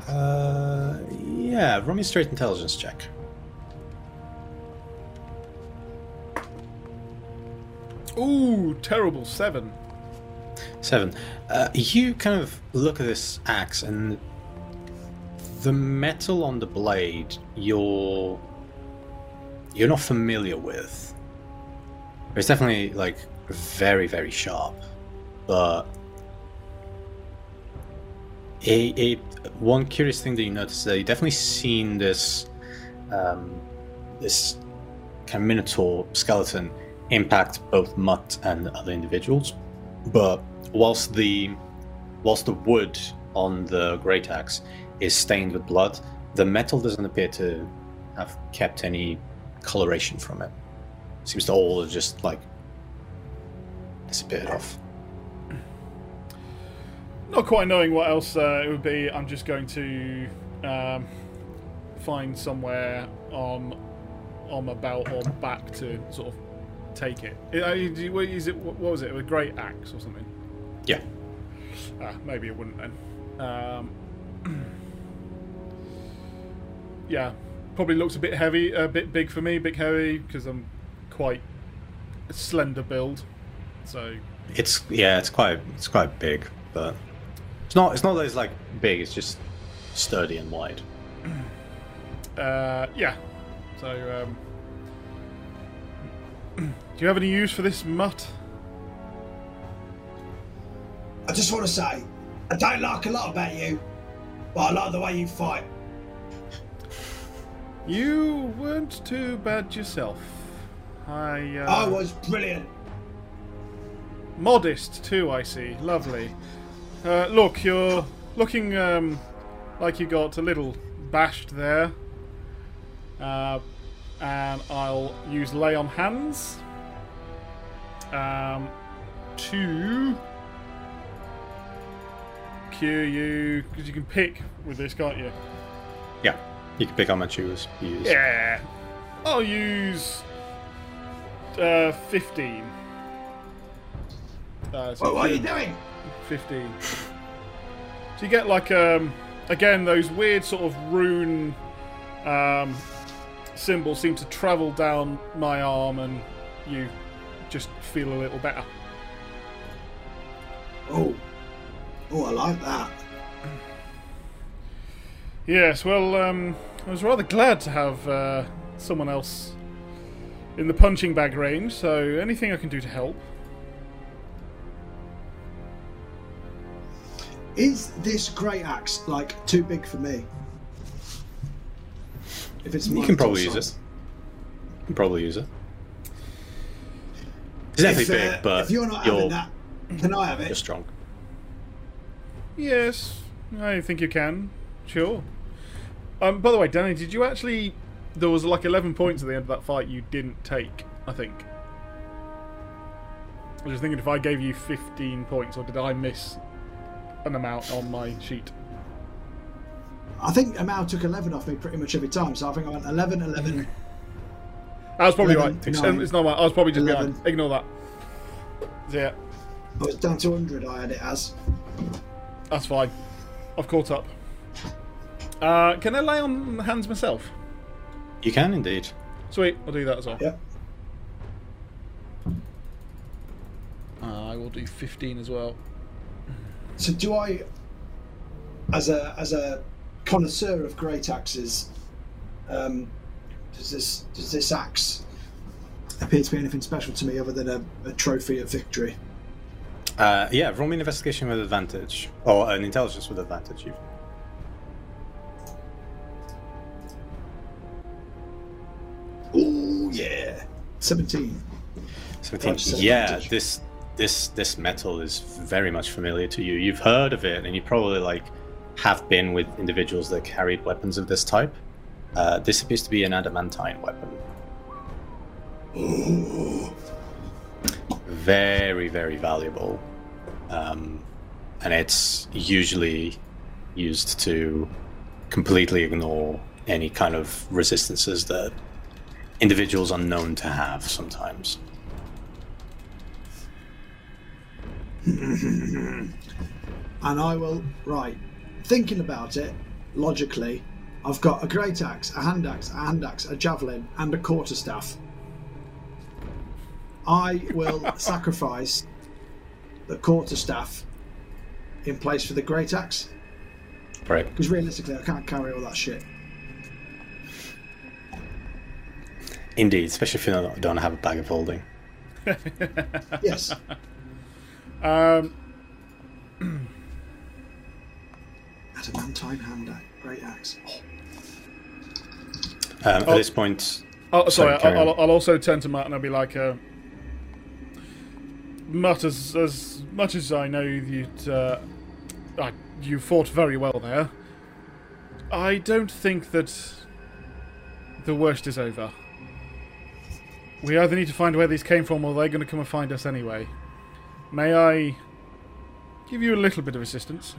uh, yeah, from me straight intelligence check. Ooh, terrible seven. Seven. Uh, you kind of look at this axe and the metal on the blade. You're you're not familiar with. It's definitely like very very sharp, but a, a one curious thing that you notice that you definitely seen this um, this kind of minotaur skeleton impact both Mutt and other individuals, but whilst the whilst the wood on the great axe is stained with blood, the metal doesn't appear to have kept any coloration from it. Seems to all have just like disappeared off. Not quite knowing what else uh, it would be, I'm just going to um, find somewhere on on my belt or back to sort of take it. Uh, what is it? What was it? A great axe or something? Yeah. Ah, maybe it wouldn't then. Um, <clears throat> yeah, probably looks a bit heavy, a bit big for me, big heavy because I'm quite slender build. So It's yeah, it's quite it's quite big, but it's not it's not that it's like big. It's just sturdy and wide. <clears throat> Uh, yeah. So, um, <clears throat> do you have any use for this mutt? I just want to say, I don't like a lot about you, but I like the way you fight. You weren't too bad yourself. I, uh, I was brilliant. modest too. I see. Lovely. Uh, look, you're looking um, like you got a little bashed there. Uh, and I'll use lay on hands um, to cure you because you can pick with this, can't you? Yeah, you can pick how much you use. Yeah. I'll use uh, 15. Uh, so What, what are you doing? 15. So you get like um again those weird sort of rune um symbols seem to travel down my arm and you just feel a little better. Oh, oh, I like that. Yes, well um I was rather glad to have uh, someone else in the punching bag range, so anything I can do to help. Is this great axe like too big for me? If it's You can probably use size. it. You can probably use it. It's definitely If, uh, big, but if you're not you're having that, Can I have it? You're strong. Yes, I think you can. Sure. Um, by the way, Danny, did you actually? There was like eleven points at the end of that fight you didn't take. I think. I was just thinking if I gave you fifteen points, or did I miss an amount on my sheet? I think Amau took 11 off me pretty much every time, so I think I went 11, 11. I was probably 11, right. It's, nine, it's not right. I was probably just 11. behind. Ignore that. Yeah, I was down to 100, I had it as. that's fine. I've caught up. Uh, can I lay on hands myself? You can indeed. Sweet, I'll do that as well. Yeah. Uh, I will do 15 as well. So do I, as a as a connoisseur of great axes, um, does this does this axe appear to be anything special to me other than a, a trophy of victory? Uh, yeah, roll me an investigation with advantage. Or an intelligence with advantage, even. Oh yeah, seventeen. 17. Yeah, advantage. this this this metal is very much familiar to you. You've heard of it, and you probably like have been with individuals that carried weapons of this type. Uh, this appears to be an adamantine weapon. Very, very valuable, um, and it's usually used to completely ignore any kind of resistances that individuals are known to have sometimes. <laughs> and I will right. Thinking about it logically, I've got a great axe, a hand axe, a hand axe, a javelin, and a quarterstaff. I will <laughs> sacrifice the quarterstaff in place for the great axe Right. because realistically, I can't carry all that shit. Indeed, especially if you don't, don't have a bag of holding. Yes, <laughs> Um, adamantine hand axe, great axe. Um, Oh. At this point, oh, sorry, carry I'll. I'll, I'll also turn to Matt and I'll be like, uh, Matt, as, as much as I know you'd, uh, uh, you fought very well there, I don't think that the worst is over. We either need to find where these came from or they're going to come and find us anyway. May I give you a little bit of assistance?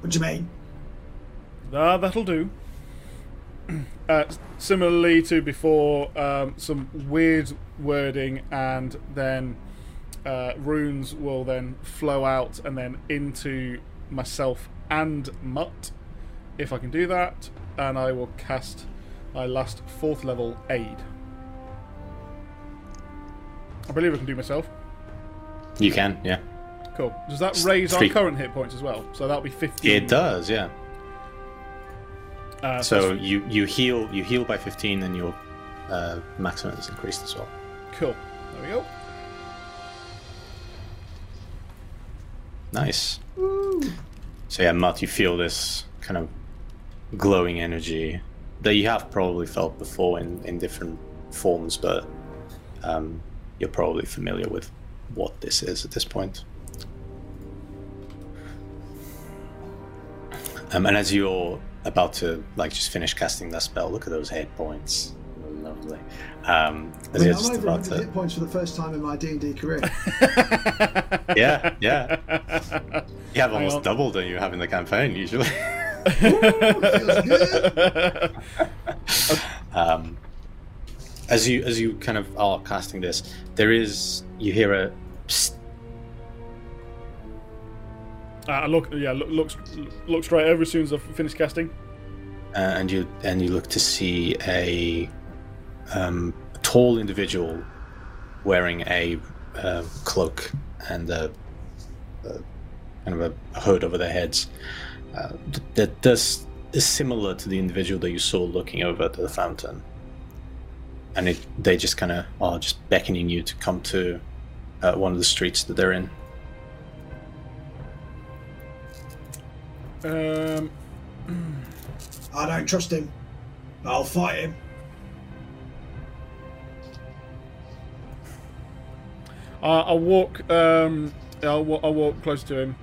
What do you mean? Ah, that'll do. <clears throat> Uh, similarly to before, um, some weird wording, and then uh, runes will then flow out and then into myself and Mutt, if I can do that, and I will cast my last fourth level aid. I believe I can do myself. you can, yeah. Cool. Does that raise our current hit points as well? So that'll be 15. It does, yeah. Uh, So you, you heal you heal by 15 and your uh, maximum is increased as well. cool. There we go. Nice. So yeah, Mutt, you feel this kind of glowing energy that you have probably felt before in, in different forms, but um, you're probably familiar with what this is at this point. Um, and as you're about to like just finish casting that spell, look at those hit points. Lovely. Um, I mean, you're I'm just over about to, hit points for the first time in my D and D career. <laughs> yeah, yeah. You have almost on. double than you have in the campaign usually. Feels good. <laughs> um, as you as you kind of are casting this, there is you hear a psst, Uh, I look, yeah, look, look, look straight over as soon as I've finished casting. uh, and you and you look to see a um, tall individual wearing a uh, cloak and a, a kind of a hood over their heads. Uh, that does is similar to the individual that you saw looking over to the fountain, and it, they just kind of are just beckoning you to come to uh, one of the streets that they're in. Um, <clears throat> I don't trust him. I'll fight him. I- I'll walk. Um, I'll, wa- I'll walk close to him.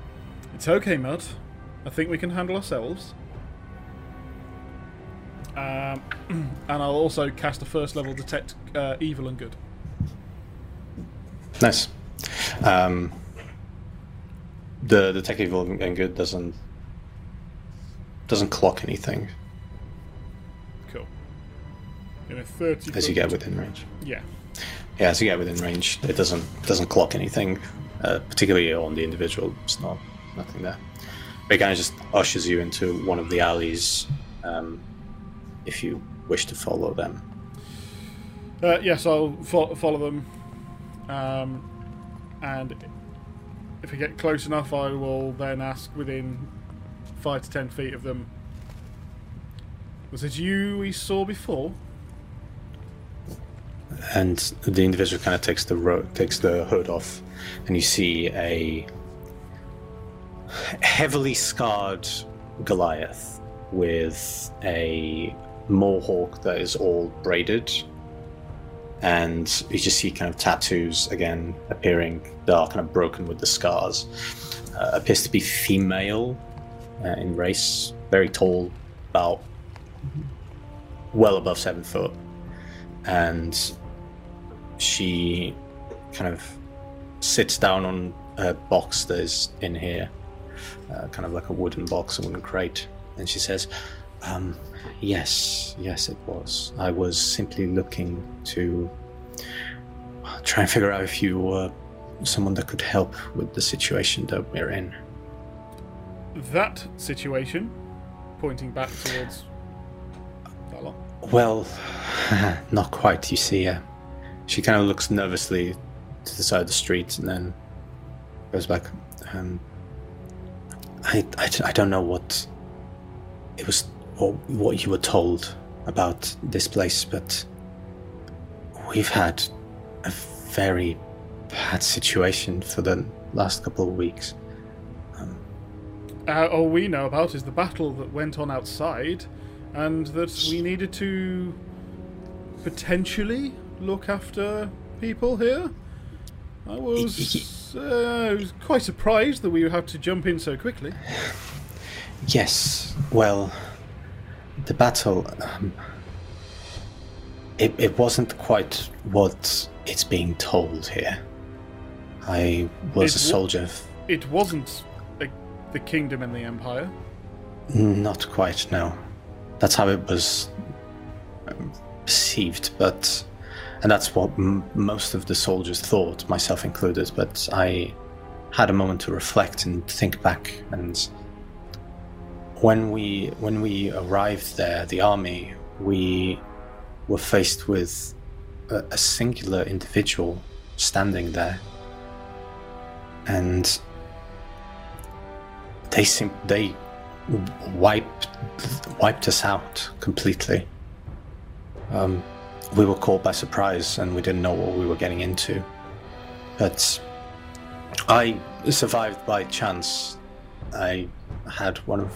It's okay, Mutt. I think we can handle ourselves. Um, <clears throat> and I'll also cast a first level detect uh, evil and good. Nice. Um, detect evil and good doesn't doesn't clock anything Cool. In a thirty. as you get within range. Yeah. Yeah, as you get within range, it doesn't doesn't clock anything, uh, particularly on the individual. It's not nothing there. But it kind of just ushers you into one of the alleys, um, if you wish to follow them. Uh, yes, I'll fo- follow them. Um, and if I get close enough, I will then ask within five to ten feet of them. Was it you we saw before? and the individual kind of takes the ro- takes the hood off, and you see a heavily scarred Goliath with a mohawk that is all braided, and you just see kind of tattoos again appearing that are kind of broken with the scars. Uh, appears to be female uh, in race, very tall, about well above seven foot. And she kind of sits down on a box that is in here, uh, kind of like a wooden box, a wooden crate, and she says, um, "Yes, yes, it was. I was simply looking to try and figure out if you were someone that could help with the situation that we're in." That situation, pointing back towards. Well, <laughs> not quite. You see, uh, she kind of looks nervously to the side of the street and then goes back. Um, I, I, I don't know what it was, or what you were told about this place, but we've had a very bad situation for the last couple of weeks. Uh, all we know about is the battle that went on outside, and that we needed to potentially look after people here. I was, uh, I was quite surprised that we had to jump in so quickly. <sighs> Yes, well, the battle. Um, it, it wasn't quite what it's being told here. I was It a soldier. It wasn't like the kingdom and the empire. Not quite, no. That's how it was um, perceived, but. And that's what m- most of the soldiers thought, myself included, but I had a moment to reflect and think back and when we when we arrived there the army we were faced with a, a singular individual standing there. And they seem they wiped wiped us out completely. Um, we were caught by surprise and we didn't know what we were getting into. But I survived by chance. I had one of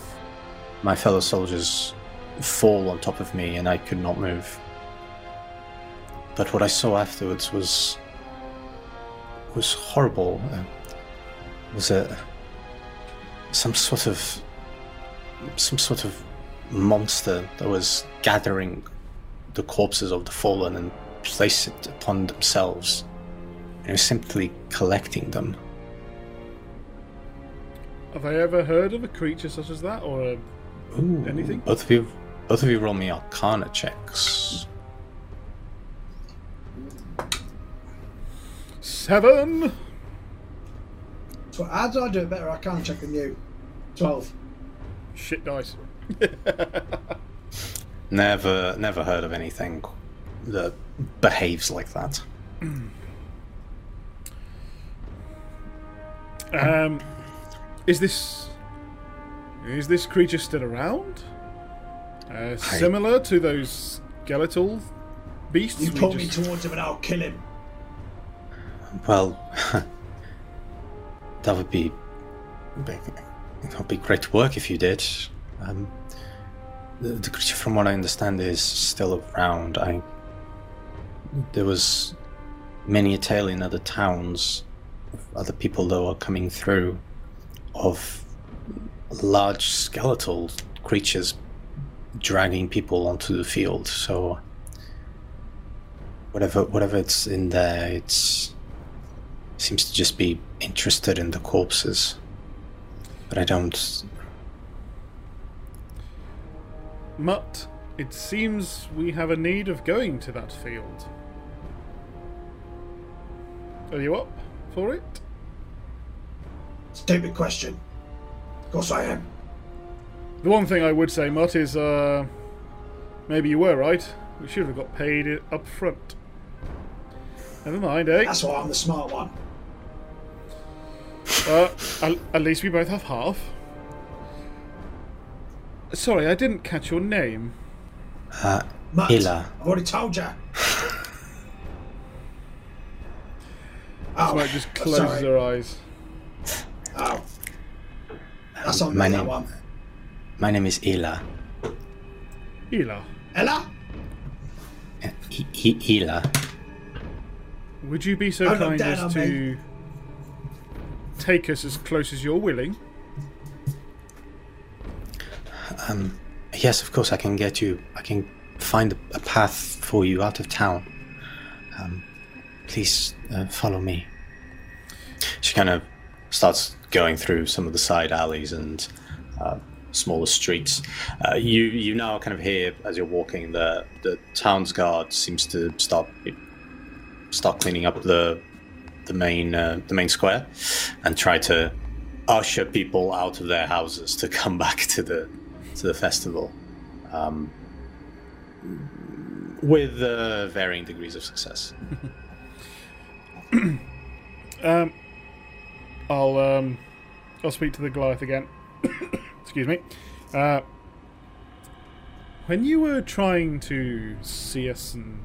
my fellow soldiers fall on top of me and I could not move. But what I saw afterwards was was horrible. Uh, was a some sort of some sort of monster that was gathering the corpses of the fallen and place it upon themselves. And was simply collecting them. Have I ever heard of a creature such as that, or a, Ooh, Anything? Both of you, both of you, roll me Arcana checks. seven? So how do I do it better? I can't check than you. Twelve. Shit dice. <laughs> Never, never heard of anything that behaves like that. Um, is this is this creature still around? Uh, similar to those skeletal beasts. You we pull me towards him and I'll kill him. Well, <laughs> that would be that would be great work if you did. Um, the, the creature, from what I understand, is still around. I there was many a tale in other towns of other people though are coming through of large skeletal creatures dragging people onto the field. So whatever whatever it's in there, it's seems to just be interested in the corpses. But I don't. Mutt, it seems we have a need of going to that field. Are you up for it? Stupid question. Of course I am. The one thing I would say, Mutt, is uh, maybe you were right. We should have got paid it up front. Never mind, eh? That's why I'm the smart one. Uh, at, at least we both have half. Sorry, I didn't catch your name. Uh, Mutt, Ila. I've already told you. Oh, Smoke just closes sorry. her eyes. Oh. That's on my name- one. My name is Ila. Ela, Ella? I- I- Ila. would you be so Don't kind as on to take us as close as you're willing? Um, yes, of course, I can get you. I can find a, a path for you out of town. Um, please uh, follow me. She kind of starts going through some of the side alleys and uh, smaller streets. Uh, you you now kind of hear as you're walking the the town's guard seems to start start cleaning up the the main uh, the main square and try to usher people out of their houses to come <laughs> back to the to the festival um, with uh, varying degrees of success. <clears throat> Um, I'll um, I'll speak to the Goliath again. <coughs> Excuse me. Uh, when you were trying to see us and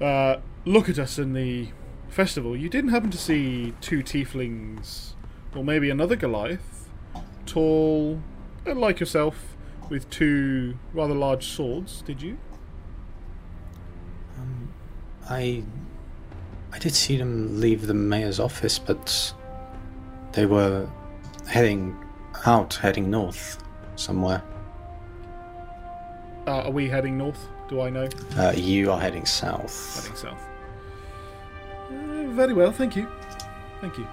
uh, look at us in the festival, you didn't happen to see two tieflings, or maybe another Goliath, tall, uh, like yourself, with two rather large swords, did you? I I did see them leave the mayor's office, but they were heading out, heading north somewhere. Uh, are we heading north? Do I know? Uh, you are heading south. Heading south. Uh, very well, thank you. Thank you.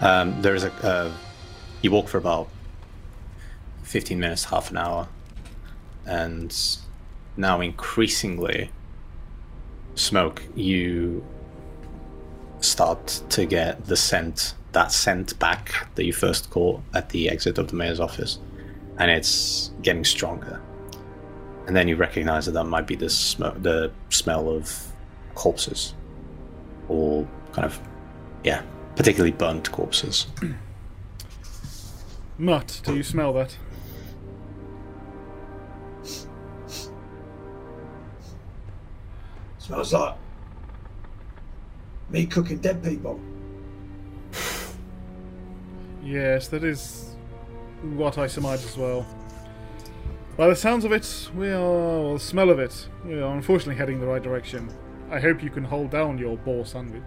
Um, there is a. Uh, you walk for about fifteen minutes, half an hour, and now increasingly, smoke. You start to get the scent, that scent back that you first caught at the exit of the mayor's office, and it's getting stronger. And then you recognize that that might be the smoke, the smell of corpses, or kind of, yeah, particularly burnt corpses. Mutt, do you smell that? Smells like me cooking dead people. Yes, that is what I surmise as well. By the sounds of it, we are, or the smell of it, we are unfortunately heading the right direction. I hope you can hold down your boar sandwich.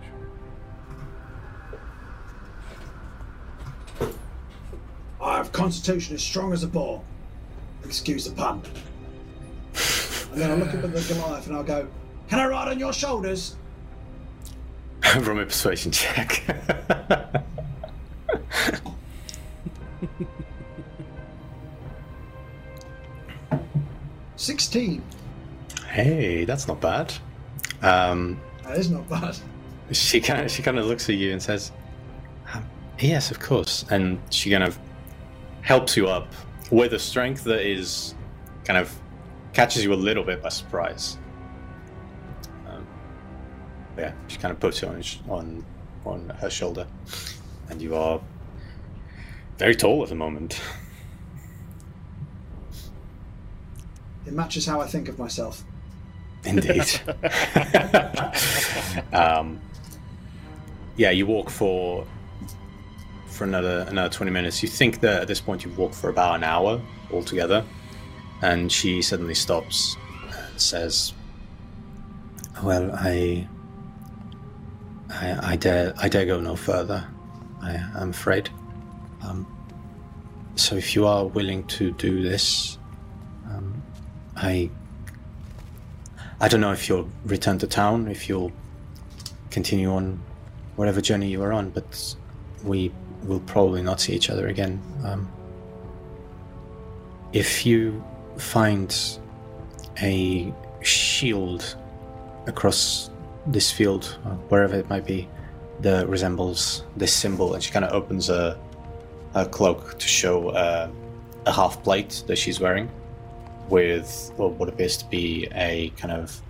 I have constitution as strong as a boar. Excuse the pun. And then I look up at the Goliath and I'll go, Can I ride on your shoulders? <laughs> From a persuasion check. <laughs> 16. hey, that's not bad. Um, That is not bad. she kind of she kind of looks at you and says, um, "Yes, of course." And she kind of helps you up with a strength that is kind of catches you a little bit by surprise. Yeah, she kind of puts you on on on her shoulder, and you are very tall at the moment. It matches how I think of myself. Indeed. <laughs> <laughs> um, yeah, you walk for for another another twenty minutes. You think that at this point you've walked for about an hour altogether, and she suddenly stops and says, Well, I, I, I dare, I dare go no further. I am afraid. Um, so, if you are willing to do this, um, I, I don't know if you'll return to town, if you'll continue on whatever journey you are on, but we will probably not see each other again. Um, if you find a shield across this field, uh, wherever it might be, that resembles this symbol, and she kind of opens a, a cloak to show uh, a half plate that she's wearing with well, what appears to be a kind of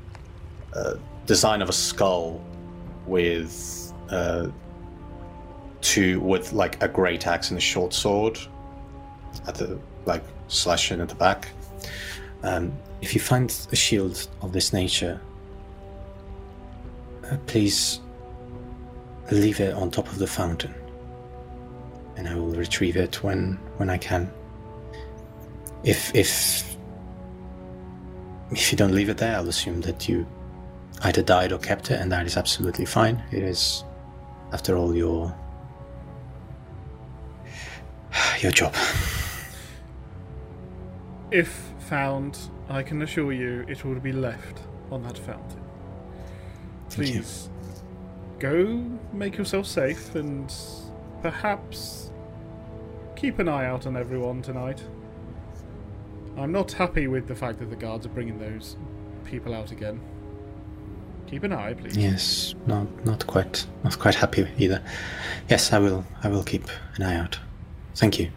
uh, design of a skull with uh, two with like a great axe and a short sword at the like slashing at the back. Um, if you find a shield of this nature, Uh, please leave it on top of the fountain, and I will retrieve it when when I can. If if if you don't leave it there, I'll assume that you either died or kept it, and that is absolutely fine. It is, after all, your your job. If found, I can assure you it will be left on that fountain. Thank you. Please go make yourself safe and perhaps keep an eye out on everyone tonight. I'm not happy with the fact that the guards are bringing those people out again. Keep an eye, please. Yes, not not quite not quite happy either. Yes, I will I will keep an eye out. Thank you.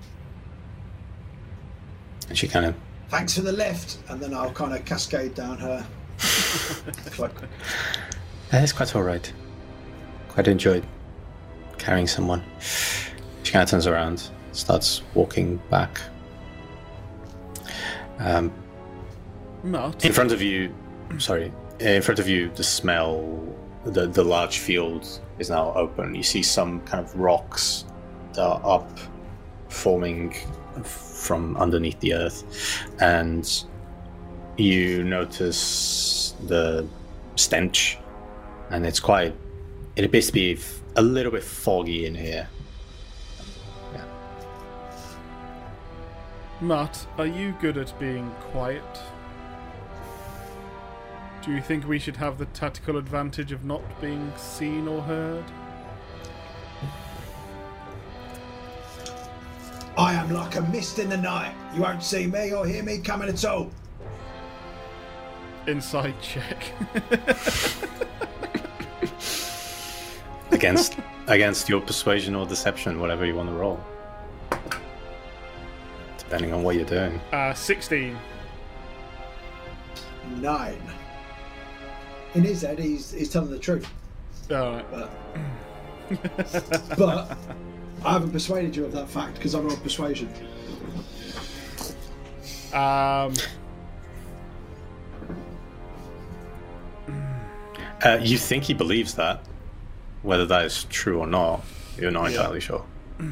And she kind of Thanks for the lift, and then I'll kind of cascade down her <laughs> cloak. That is quite all right. Quite enjoyed carrying someone. She kind of turns around, starts walking back. Um, in front of you, sorry, in front of you, the smell, the the large field is now open. You see some kind of rocks that are up, forming from underneath the earth, and you notice the stench, and it's quite. It appears to be f- a little bit foggy in here. Yeah. Matt, are you good at being quiet? Do you think we should have the tactical advantage of not being seen or heard? I am like a mist in the night. You won't see me or hear me coming at all. Insight check. <laughs> against <laughs> against your persuasion or deception, whatever you want to roll, depending on what you're doing. uh, 16. Nine. In his head, he's, he's telling the truth. Alright. But, but I haven't persuaded you of that fact because I'm on persuasion. Um, Uh, you think he believes that, whether that is true or not, you're not Yeah. entirely sure. <clears throat>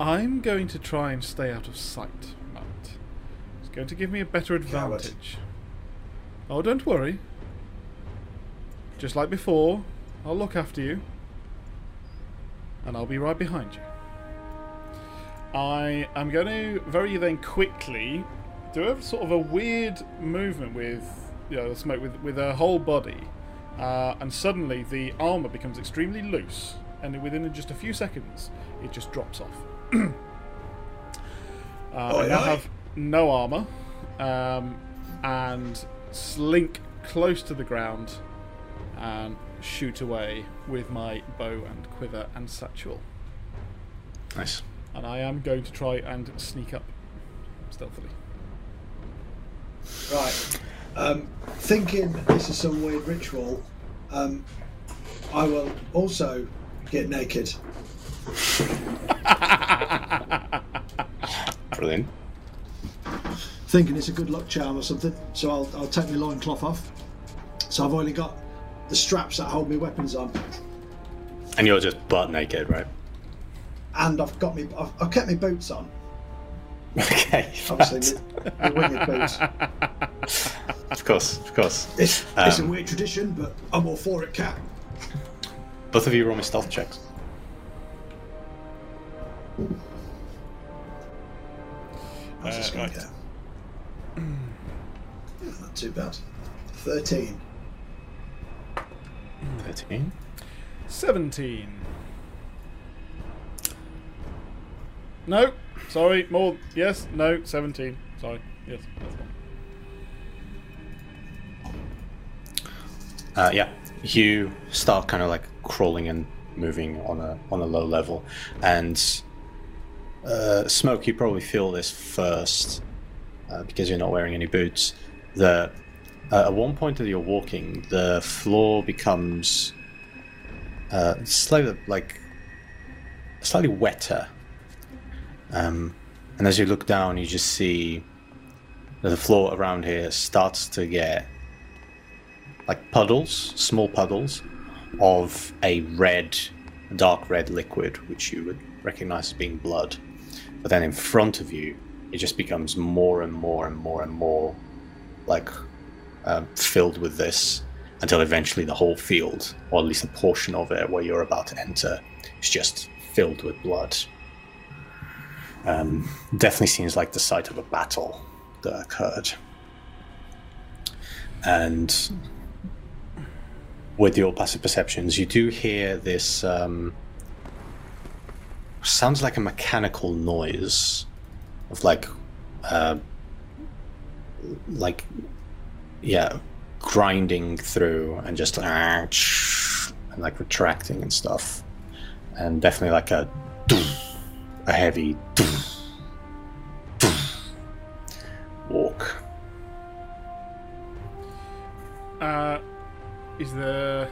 I'm going to try and stay out of sight, Matt. It's going to give me a better Coward. advantage. Oh, don't worry. Just like before, I'll look after you. And I'll be right behind you. I am going to very then quickly do a sort of a weird movement with you know, the smoke with with her whole body, uh, and suddenly the armor becomes extremely loose, and within just a few seconds, it just drops off. <clears throat> uh, I now have no armor, um, and slink close to the ground, and shoot away with my bow and quiver and satchel. Nice. And I am going to try and sneak up stealthily. Right. Um, thinking this is some weird ritual, um, I will also get naked. <laughs> Brilliant. Thinking it's a good luck charm or something. So I'll, I'll take my loincloth off. So I've only got the straps that hold my weapons on. And you're just butt naked, right? And I've got me, I've, I've kept my boots on. Okay. Obviously, the, the winged boots. of course, of course. It's, it's a Um, weird tradition, but I'm all for it, cat. Both of you roll me stealth checks. How's this Uh, going right. go? Not too bad. 13. 13. 17. No, sorry, more. Yes, no, 17. Sorry, yes. Uh, yeah, you start kind of like crawling and moving on a on a low level, and uh, smoke. You probably feel this first uh, because you're not wearing any boots. The at one point that you're walking, the floor becomes uh, slightly like slightly wetter, um, and as you look down, you just see the floor around here starts to get like puddles, small puddles of a red, dark red liquid, which you would recognize as being blood. But then in front of you, it just becomes more and more and more and more like um, filled with this until eventually the whole field, or at least a portion of it where you're about to enter, is just filled with blood. Um, definitely seems like the site of a battle that occurred. And with your passive perceptions, you do hear this um, sounds like a mechanical noise of like, uh, like, yeah, grinding through and just and like retracting and stuff, and definitely like a a heavy walk. Uh, is there?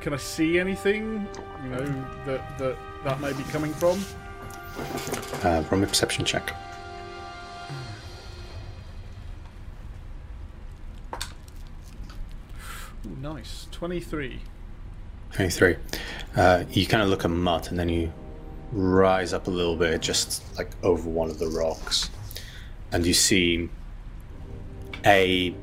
Can I see anything? You know that that that may be coming from. Uh, from a perception check. Ooh, nice, twenty-three. 23. Uh, you kind of look at Mutt and then you rise up a little bit, just like over one of the rocks. And you see a.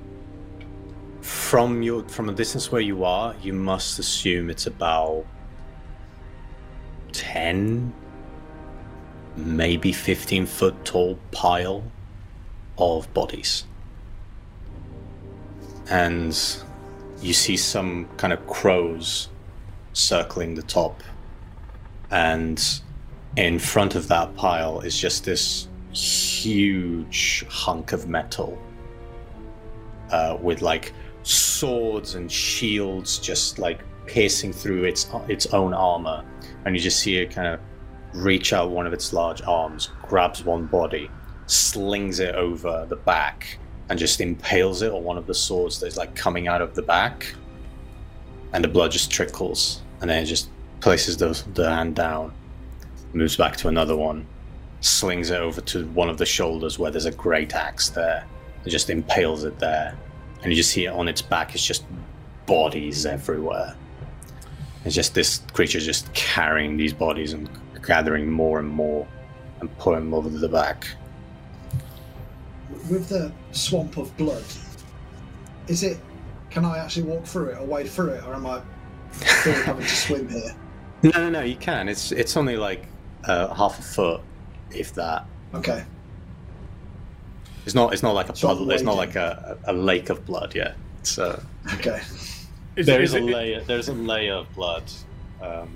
From your from a distance where you are, you must assume it's about 10, maybe 15 foot tall pile of bodies. And you see some kind of crows circling the top. And in front of that pile is just this huge hunk of metal uh, with like swords and shields just like piercing through its its own armor. And you just see it kind of reach out one of its large arms grabs one body slings it over the back and just impales it on one of the swords that's like coming out of the back. And the blood just trickles and then it just places the, the hand down moves back to another one slings it over to one of the shoulders where there's a great axe there and just impales it there and you just see it on its back it's just bodies everywhere it's just this creature just carrying these bodies and gathering more and more and pulling them over to the back With the swamp of blood, is it. Can I actually walk through it or wade through it, or am I still having to swim here? <laughs> no no no you can it's it's only like uh, half a foot if that Okay. it's not it's not like a So I'm puddle it's not like a, a lake of blood yeah so Okay. Is, there is is a it- layer there's a layer of blood um,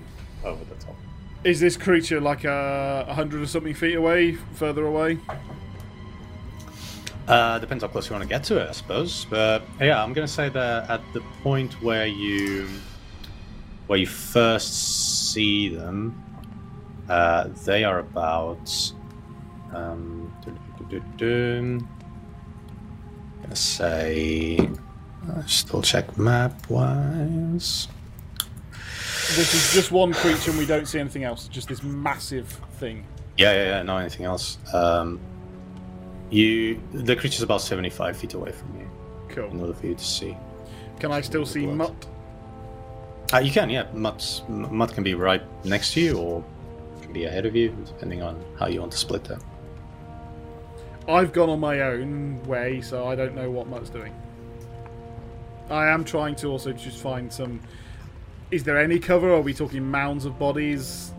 over the top Is this creature like a, a hundred or something feet away, further away? Uh, depends how close you want to get to it, I suppose. But yeah, I'm gonna say that at the point where you where you first see them, uh, they are about. Um, dun-dun-dun-dun-dun. gonna say. Uh, still check map wise. This is just one creature and we don't see anything else. Just this massive thing. Yeah, yeah, yeah. Not anything else. Um, you the creature's about 75 feet away from you. Cool. in order for you to see. Can I still see. Mutt? Uh, you can, yeah. Mutt, Mutt can be right next to you or can be ahead of you, depending on how you want to split that. I've gone on my own way, so I don't know what Mutt's doing. I am trying to also just find some. Is there any cover? Are we talking mounds of bodies?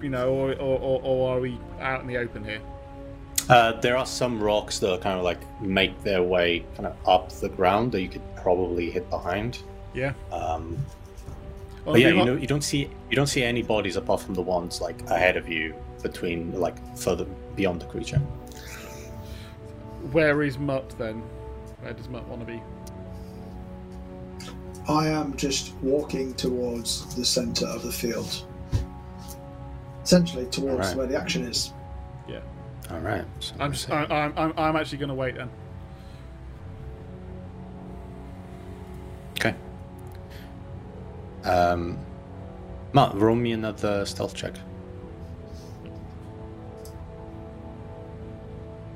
You know, or, or, or, or are we out in the open here? Uh, there are some rocks that are kind of like make their way kind of up the ground that you could probably hit behind. Yeah. Um, Well, but yeah, you know, you don't see you don't see any bodies apart from the ones like ahead of you, between like further beyond the creature. Where is Mutt then? Where does Mutt want to be? I am just walking towards the centre of the field. Essentially towards Right. where the action is. Yeah. All right. So I'm just, I, I'm, I'm, I'm actually going to wait then. Um, Matt, roll me another stealth check.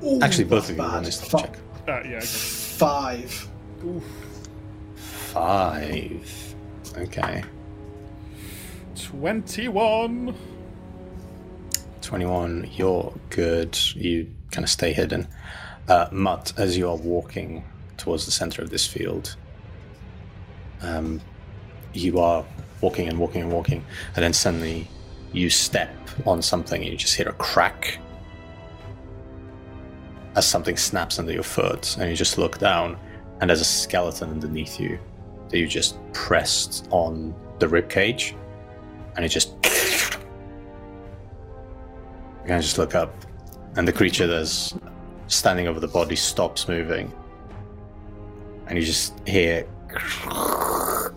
Ooh, Actually, both of you roll me a stealth Fi- check. Uh, yeah. Five. Oof. Five. Okay. 21. 21, you're good. You kind of stay hidden. Uh, Mutt, as you are walking towards the center of this field, um, you are walking and walking and walking, and then suddenly you step on something and you just hear a crack as something snaps under your foot, and you just look down, and there's a skeleton underneath you that you just pressed on the rib cage, and it just you can just look up, and the creature that's standing over the body stops moving, and you just hear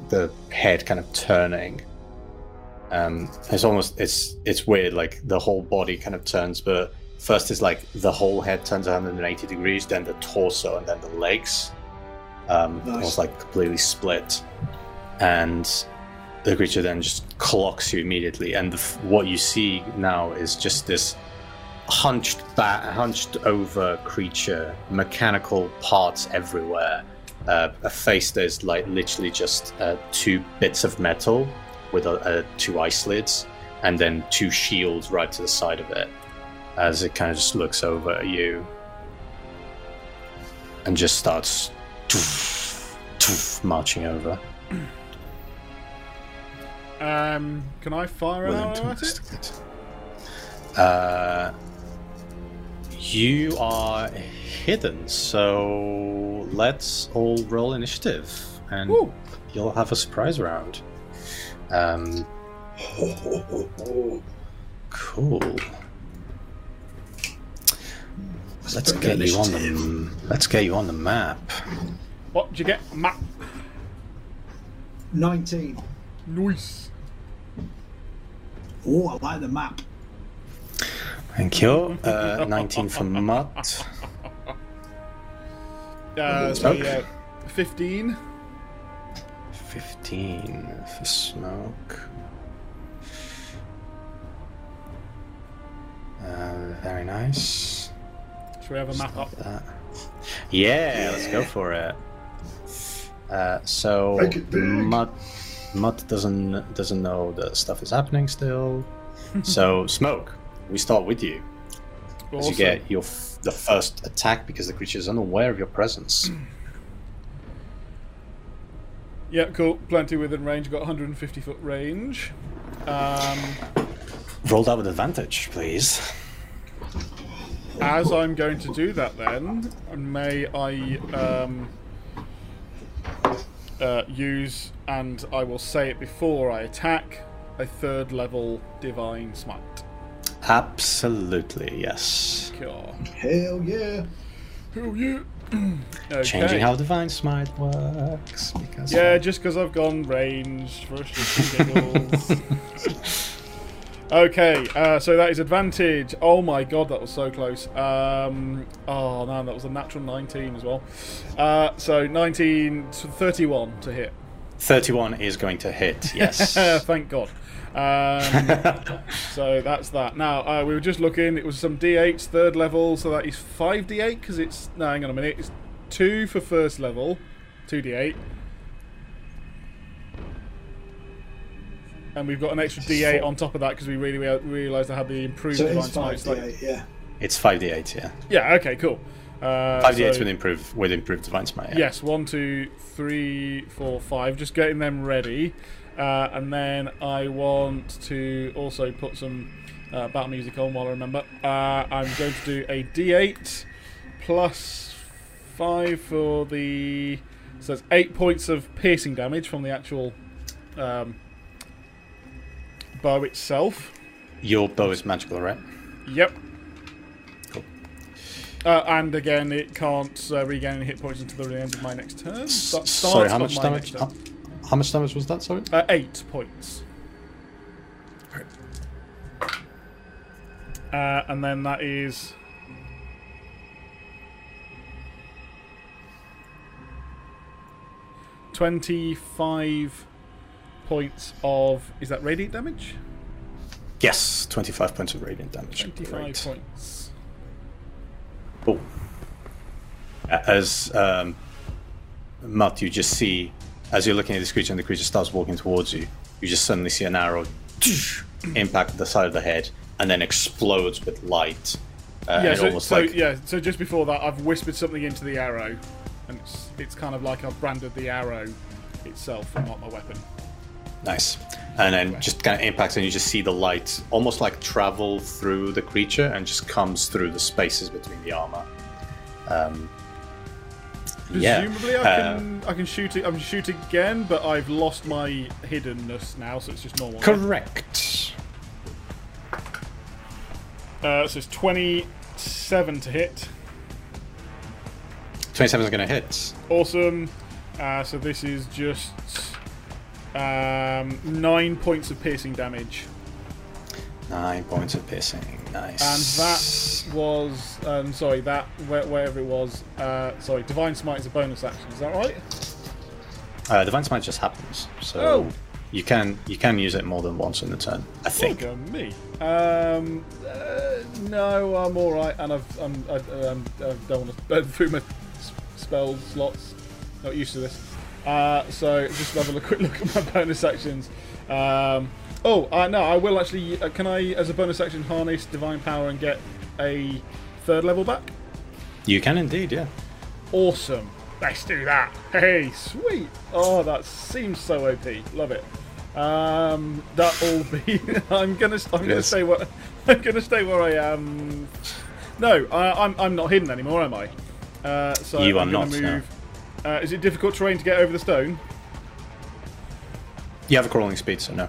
the head kind of turning. Um, it's almost it's it's weird. Like the whole body kind of turns, but first is like the whole head turns 180 degrees, then the torso, and then the legs, um, Nice. almost like completely split, and the creature then just clocks you immediately, and the, what you see now is just this hunched back, hunched over creature, mechanical parts everywhere, uh, a face that is like literally just uh, two bits of metal with a, uh two eye slits, and then two shields right to the side of it, as it kind of just looks over at you, and just starts toof, toof, marching over. Um, can I fire an arrow at it? Uh, you are hidden, so let's all roll initiative, and Woo. you'll have a surprise round. Um, cool. Let's bring get you on the let's get you on the map. What did you get? Map. 19. Nice. Oh, I like the map. Thank you. Uh, 19 for Mutt. <laughs> Uh, so Smoke. yeah, 15. 15 for smoke. Uh, very nice. Should we have a map up? That. Yeah, let's go for it. Uh, so Make it big. Mutt, Mutt doesn't doesn't know that stuff is happening still. <laughs> so smoke, we start with you as you get your f- the first attack because the creature is unaware of your presence. <clears throat> Yeah, cool. Plenty within range. Got 150 foot range. Um, Roll that with advantage, please. as I'm going to do that, then may I um, uh, use, and I will say it before I attack, a third level divine smite. Absolutely, yes. Cool. Hell yeah. Who you? <clears throat> okay. Changing how Divine Smite works. Because Yeah, just because I've gone range for shits <laughs> giggles. okay, uh, so that is advantage. Oh my god, that was so close. Um, oh man, that was a natural 19 as well. Uh, so 19, to 31 to hit. 31 is going to hit, yes. <laughs> Thank God. Um, so that's that. Now uh, we were just looking. It was some d8s third level, so that is five d8 because it's. No, hang on a minute. It's two for first level, two d8, and we've got an extra d8 on top of that because we really realised I had the improved So it divine is 5 smite. It's like- d8, yeah. It's 5d8, yeah. Yeah. Okay. Cool. Uh, 5d8 so- with improve with improved divine smite. Yeah. Yes, one, two, three, four, five. Just getting them ready, uh, and then I want to also put some uh, battle music on while I remember. Uh, I'm going to do a D8 plus five for the. So it's eight points of piercing damage from the actual um, bow itself. Your bow is magical, right? Yep. Cool. Uh, and again, it can't uh, regain any hit points until the end of my next turn. Start- Sorry, how much damage? How, much damage was that? Sorry. Uh, eight points. Uh, and then that is. Twenty-five points of is that radiant damage? Yes, 25 points of radiant damage. Twenty-five Great. points. Cool. A- As um, Matt, you just see, as you're looking at this creature and the creature starts walking towards you, you just suddenly see an arrow <tsk> impact the side of the head and then explodes with light. Uh, yeah, so, so like yeah, so just before that, I've whispered something into the arrow, and it's it's kind of like I've branded the arrow itself and not my weapon. Nice. And then just kind of impacts, and you just see the light almost like travel through the creature and just comes through the spaces between the armor. Um, yeah. Presumably, I uh, can I can shoot it. I can shoot again, but I've lost my hiddenness now, so it's just normal. correct. Uh, so it's twenty-seven to hit. 27 is going to hit. Awesome. Uh, so this is just um, nine points of piercing damage, Nine points of piercing. Nice. and that was um, sorry that where, wherever it was. Uh, sorry, divine smite is a bonus action. Is that right? Uh, divine smite just happens, so Oh. you can you can use it more than once in the turn. I think. Look at me. Um, uh, no, I'm all right, and I've I'm, I, um, I don't want to burn <laughs> through my spell slots. Not used to this. Uh, so just have a quick <laughs> look at my bonus actions. Um, oh, uh, no, I will actually. Uh, can I, as a bonus action, harness divine power and get a third level back? You can indeed, yeah. Awesome. Let's do that. Hey, sweet. Oh, that seems so OP. Love it. Um, that'll be. <laughs> I'm gonna. I'm gonna stay where. <laughs> I'm gonna stay where I am. No, I, I'm. I'm not hidden anymore, am I? Uh, so You I'm are not, no. move. Uh, is it difficult terrain to get over the stone? You have a crawling speed, so no.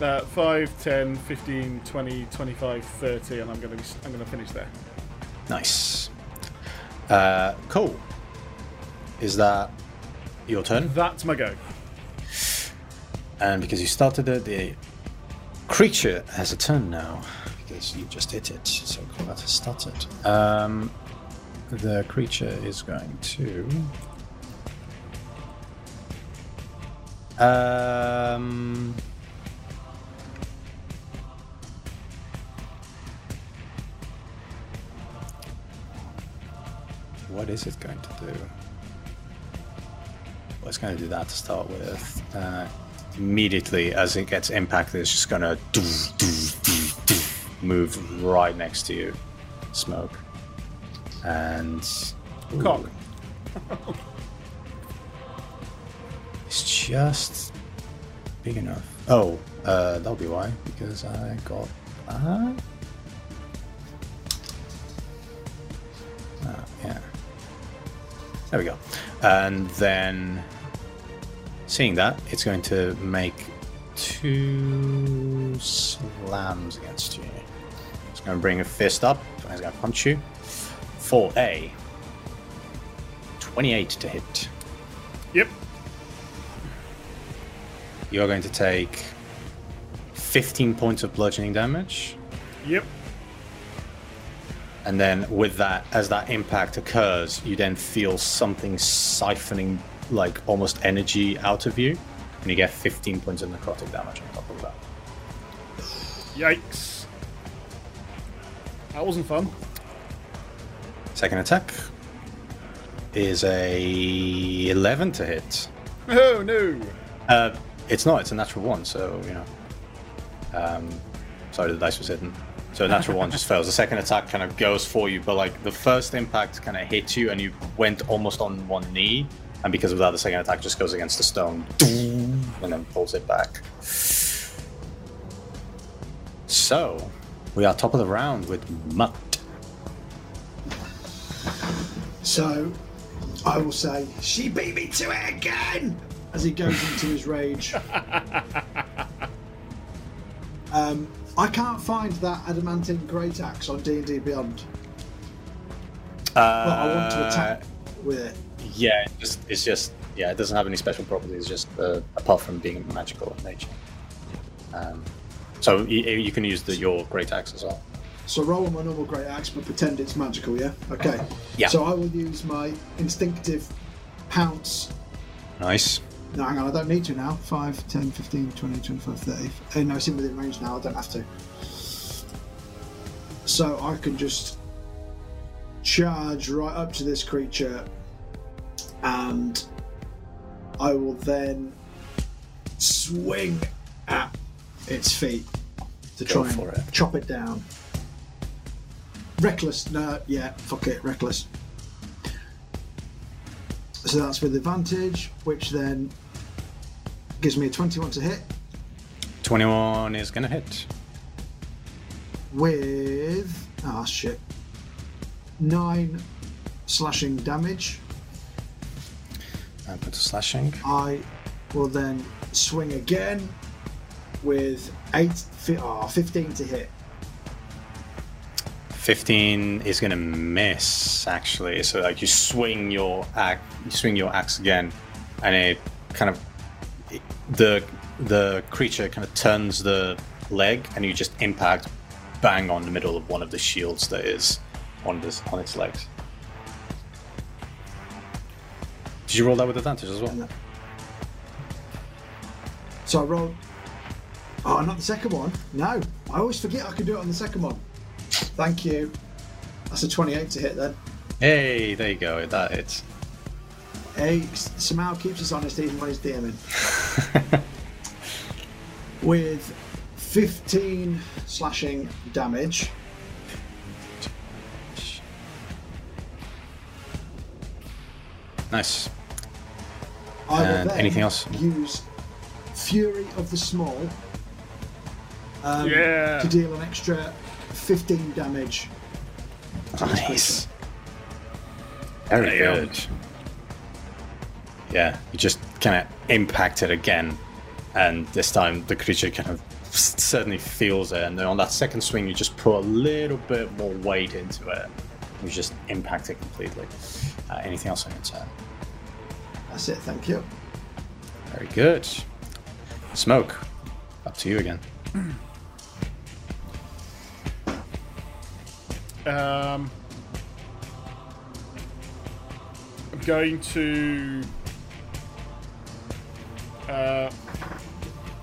Uh, 5, 10, 15, 20, 25, 30, and I'm gonna be. I'm gonna finish there. Nice. Uh, cool. Is that your turn? That's my go. And because you started it, the creature has a turn now. Because you just hit it, so combat has started. Um, the creature is going to. Um, what is it going to do? Well, it's going to do that to start with. Uh, immediately, as it gets impacted, it's just going to move right next to you, smoke, and Ooh. Cock. <laughs> It's just big enough. Oh, uh, that'll be why, because I got that. Ah, yeah. There we go. And then, seeing that, it's going to make two slams against you. It's going to bring a fist up, and it's going to punch you for a 28 to hit. Yep. You're going to take 15 points of bludgeoning damage. Yep. And then, with that, as that impact occurs, you then feel something siphoning, like almost energy out of you. And you get 15 points of necrotic damage on top of that. Yikes. That wasn't fun. Second attack is a 11 to hit. Oh no. Uh, it's not, it's a natural one, so, you know. Um, sorry, the dice was hidden. So natural one just fails. The second attack kind of goes for you, but like the first impact kind of hits you, and you went almost on one knee, and because of that, the second attack just goes against the stone, and then pulls it back. So we are top of the round with Mutt. So I will say, she beat me to it again as he goes into his rage. <laughs> um, I can't find that adamantine great axe on D and D Beyond. Uh, But I want to attack with it. Yeah, it's just, it's just yeah, it doesn't have any special properties, just uh, apart from being magical in nature. Um, so you, you can use the, your great axe as well. So roll on my normal great axe, but pretend it's magical. Yeah. Okay. Yeah. So I will use my instinctive pounce. Nice. No, hang on, I don't need to now. 5, 10, 15, 20, 25, 30. Oh, no, it's in within range now, I don't have to. So I can just charge right up to this creature and I will then swing at its feet to Go try and it. chop it down. Reckless, no, yeah, fuck it, reckless. So that's with advantage, which then gives me a 21 to hit Twenty-one is gonna hit. with. Ah, shit. 9 slashing damage. I put a slashing. I will then swing again with 8, fi- ah, 15 to hit. 15 is going to miss actually so like you swing your axe you swing your axe again and it kind of the the creature kind of turns the leg and you just impact bang on the middle of one of the shields that is on this on its legs did you roll that with advantage as well So I rolled. Oh, not the second one. No, I always forget I can do it on the second one. Thank you. That's a 28 to hit then. hey there you go that hits Hey, somehow keeps us honest even when he's DMing. <laughs> With 15 slashing damage. nice I will And then anything else? use Fury of the Small um, Yeah. to deal an extra 15 damage. Nice. creature. Very Damn. good. Yeah, you just kind of impact it again, and this time the creature kind of s- certainly feels it. And then on that second swing, you just put a little bit more weight into it. You just impact it completely. Uh, anything else on your turn? That's it, thank you. Very good. Smoke. Up to you again. Um, I'm going to uh,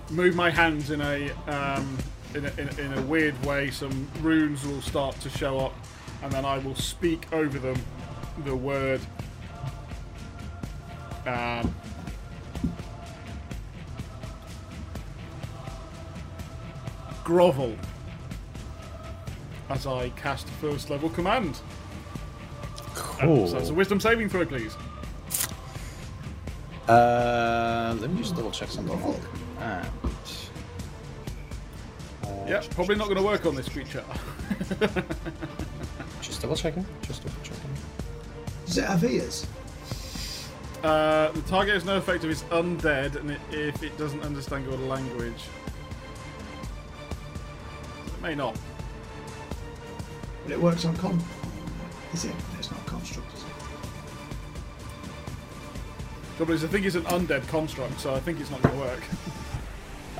move my hands in a, um, in, a, in, a, in a weird way. Some runes will start to show up, and then I will speak over them the word. Um, grovel as I cast first level command. Cool. So it's a wisdom saving throw, please. Uh, let me just double check something. And, Yeah, probably not going to work on this creature. <laughs> just double checking. Just double checking. Does it have ears? Uh, the target has no effect if it's undead and it, if it doesn't understand your language. It may not. But it works on con. Is it? It's not construct, Trouble is, I think it's an undead construct, so I think it's not going to work.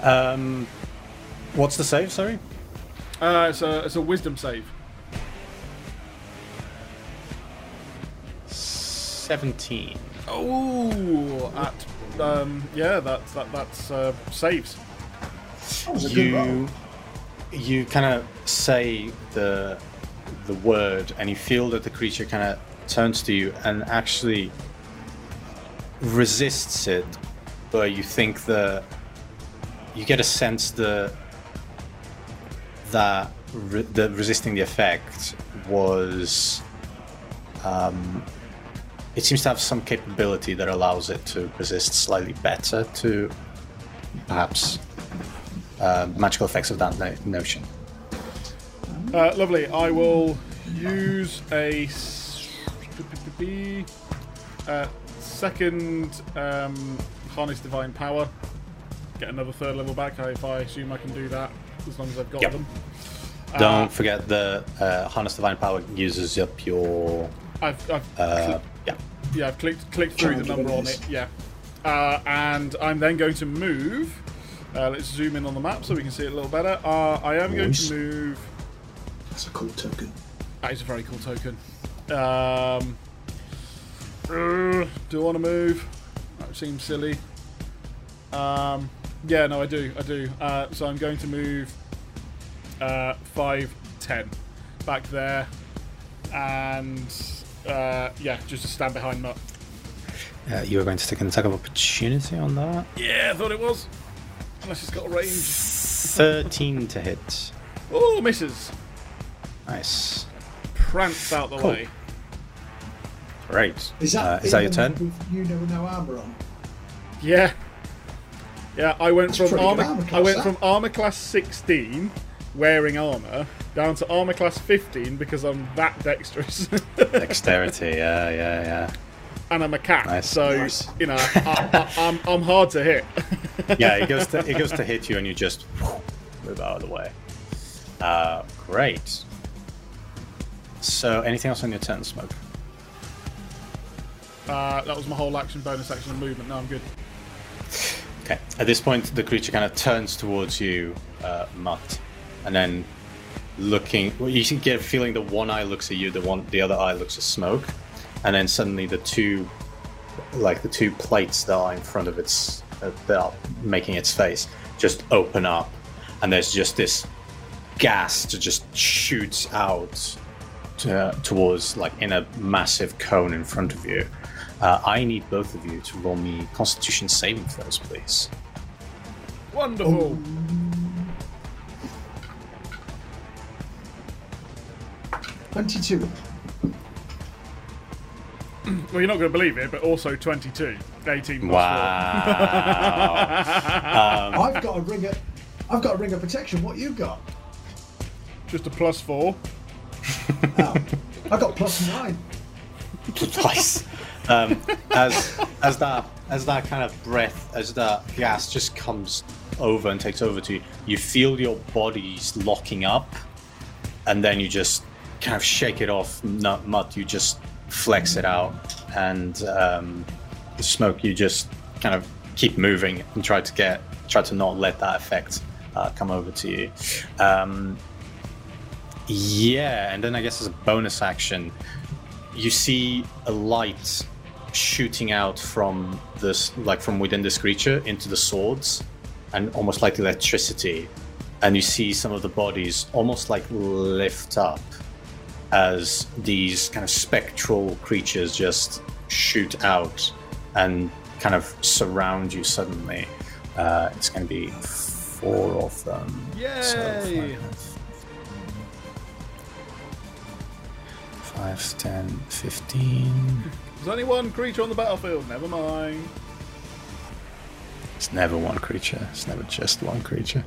Um, what's the save? Sorry. Uh, it's a it's a wisdom save. Seventeen. Oh, at um, yeah, that's that that's uh, saves. That was a good roll. you you kind of say the the word and you feel that the creature kind of turns to you and actually resists it but you think that you get a sense the that re- the resisting the effect was um, it seems to have some capability that allows it to resist slightly better to perhaps uh, magical effects of that no- notion. Uh, lovely. I will use a. uh, second um, harness divine power. Get another third level back. I, if I assume I can do that as long as I've got Yep. them. Don't forget the uh, harness divine power uses up your I've, I've uh, yeah. yeah, I've clicked clicked through the number on it. Yeah, uh, and I'm then going to move. Uh, let's zoom in on the map so we can see it a little better. Uh, I am going to move. That's a cool token. That is a very cool token. Um, do I want to move? That seems silly. Um, yeah, no, I do. I do. Uh, so I'm going to move uh, 5, 10 back there. And uh, yeah, just to stand behind Mutt. Uh, you are going to take an attack of opportunity on that. Yeah, I thought it was. Unless it's got a range. 13 to hit. Oh, misses. Nice. Prance out the Cool. way. Great. Is that, uh, is that your turn? With you know no armor on. Yeah. Yeah, I went That's from pretty armor. armor I class, went that. from armor class 16, wearing armor, down to armor class 15 because I'm that dexterous, <laughs> Dexterity, yeah, yeah, yeah. and I'm a cat. Nice. So Nice. you know, I, I, I'm I'm hard to hit. <laughs> Yeah, it goes <laughs> to it goes to hit you, and you just move out of the way. Uh, great. So, anything else on your turn, smoke? Uh, that was my whole action, bonus action, and movement. Now I'm good. Okay. At this point, the creature kind of turns towards you, uh, Mutt, and then looking. Well, you can get a feeling that one eye looks at you, the one, the other eye looks at smoke, and then suddenly the two, like the two plates that are in front of its, uh, that are making its face, just open up, and there's just this gas that just shoots out to, towards like in a massive cone in front of you. Uh, I need both of you to roll me Constitution saving throws, please. Wonderful. Twenty-two. Well, you're not going to believe it, but also 22, 18 plus Wow. <laughs> I've got a ring of, I've got a ring of protection. What you got? Just a plus four. Oh, I got plus nine. <laughs> nice. Um, as as that as that kind of breath, as that gas just comes over and takes over to you, you feel your body's locking up, and then you just kind of shake it off. Not. You just flex it out, and um, the smoke. You just kind of keep moving and try to get try to not let that effect uh, come over to you. Um, yeah, and then I guess as a bonus action, you see a light shooting out from this like from within this creature into the swords and almost like electricity. And you see some of the bodies almost like lift up as these kind of spectral creatures just shoot out and kind of surround you suddenly. Uh, it's going to be four of them. So Yay! five, 5 10 15 There's only one creature on the battlefield. Never mind. It's never one creature. It's never just one creature.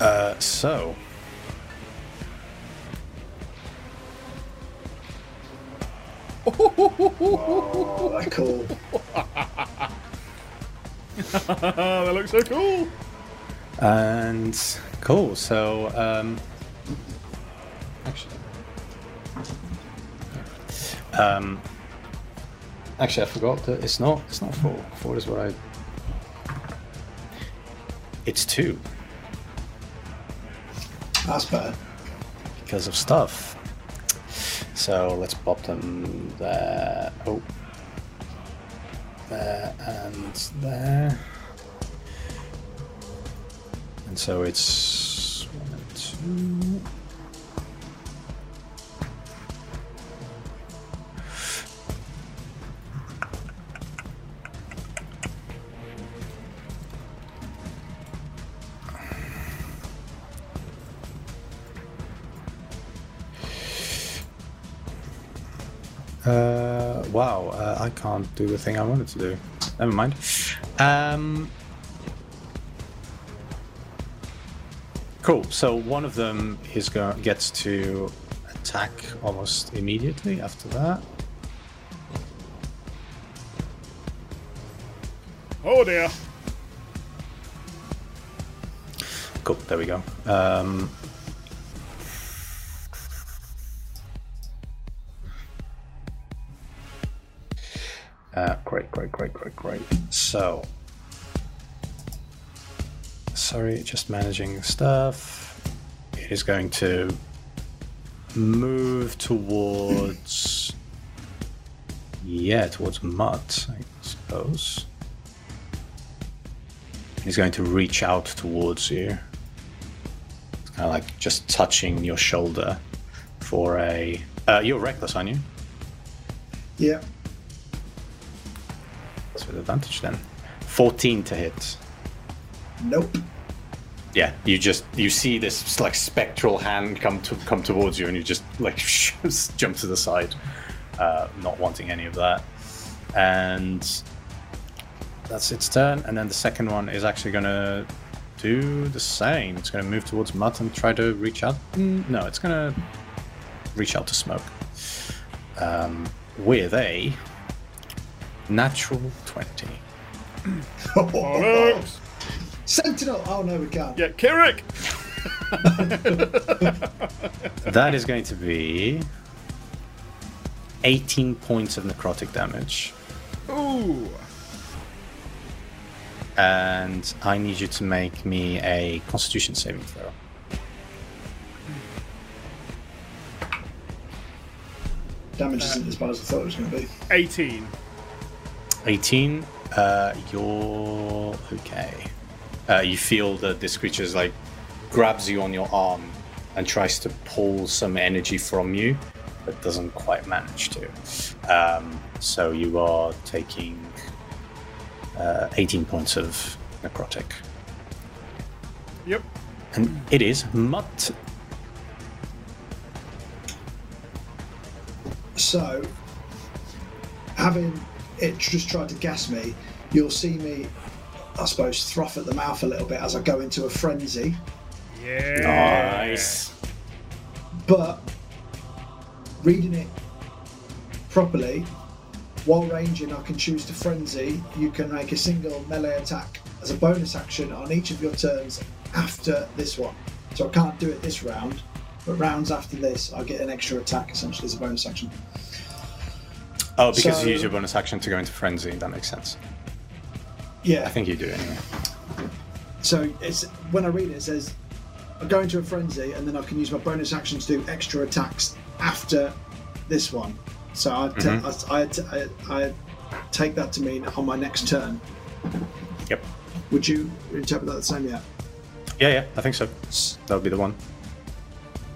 Uh, so. Oh, they're cool. <laughs> That looks so cool. And cool. So, um, actually, um, actually, I forgot that it's not. It's not four. Four is what I. It's two That's better. because of stuff. So let's pop them there. Oh, there and there. And so it's one and two. Uh, wow, uh, I can't do the thing I wanted to do. Never mind. Um, cool. So one of them is go- gets to attack almost immediately after that. Oh dear. Cool. There we go. Um, uh, great, great, great, great, great. So, sorry, just managing stuff. It is going to move towards, yeah, towards Mutt, I suppose. He's going to reach out towards you. It's kind of like just touching your shoulder for a. Uh, you're reckless, aren't you? Yeah. With advantage then. 14 to hit. Nope. Yeah, you just you see this like spectral hand come to come towards you, and you just like <laughs> jump to the side, uh, not wanting any of that. And that's its turn. And then the second one is actually going to do the same. It's going to move towards Mutt and try to reach out. Mm, No, it's going to reach out to Smoke um, with a natural twenty. Bollocks. <laughs> Sentinel! Oh no, we can't. Yeah, Kirik. <laughs> That is going to be 18 points of necrotic damage. Ooh. And I need you to make me a constitution saving throw. Damage isn't as bad as I thought it was going to be. 18. 18. Uh, you're okay. Uh, you feel that this creature is like grabs you on your arm and tries to pull some energy from you, but doesn't quite manage to. Um, so you are taking uh, 18 points of necrotic. Yep. And it is Mutt. So, having it just tried to gas me, you'll see me, I suppose, froth at the mouth a little bit as I go into a frenzy. Yeah. Nice. But reading it properly, while ranging, I can choose to frenzy. You can make a single melee attack as a bonus action on each of your turns after this one. So I can't do it this round, but rounds after this, I get an extra attack essentially as a bonus action. Oh, because So- you use your bonus action to go into frenzy. That makes sense. Yeah. I think you do anyway. So it's when I read it, it says I go into a frenzy and then I can use my bonus action to do extra attacks after this one. So I, mm-hmm. I, I, I take that to mean on my next turn. Yep. Would you interpret that the same? Yeah. Yeah, yeah, I think so. That would be the one.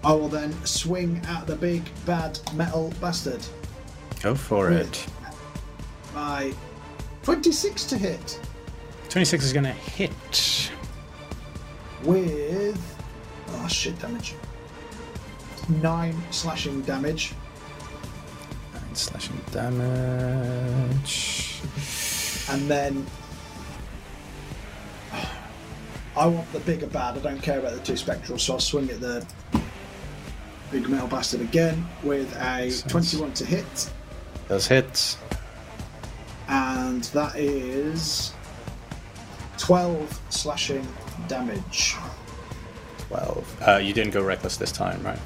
I will then swing at the big bad metal bastard. Go for it. My 26 to hit 26 is going to hit. with oh shit damage. Nine slashing damage. Nine slashing damage. and then <sighs> I want the bigger bad. I don't care about the two spectral, so I'll swing at the big metal bastard again with a Sense. 21 to hit, Does hits. and that is 12 slashing damage. 12. Uh, you didn't go reckless this time, right?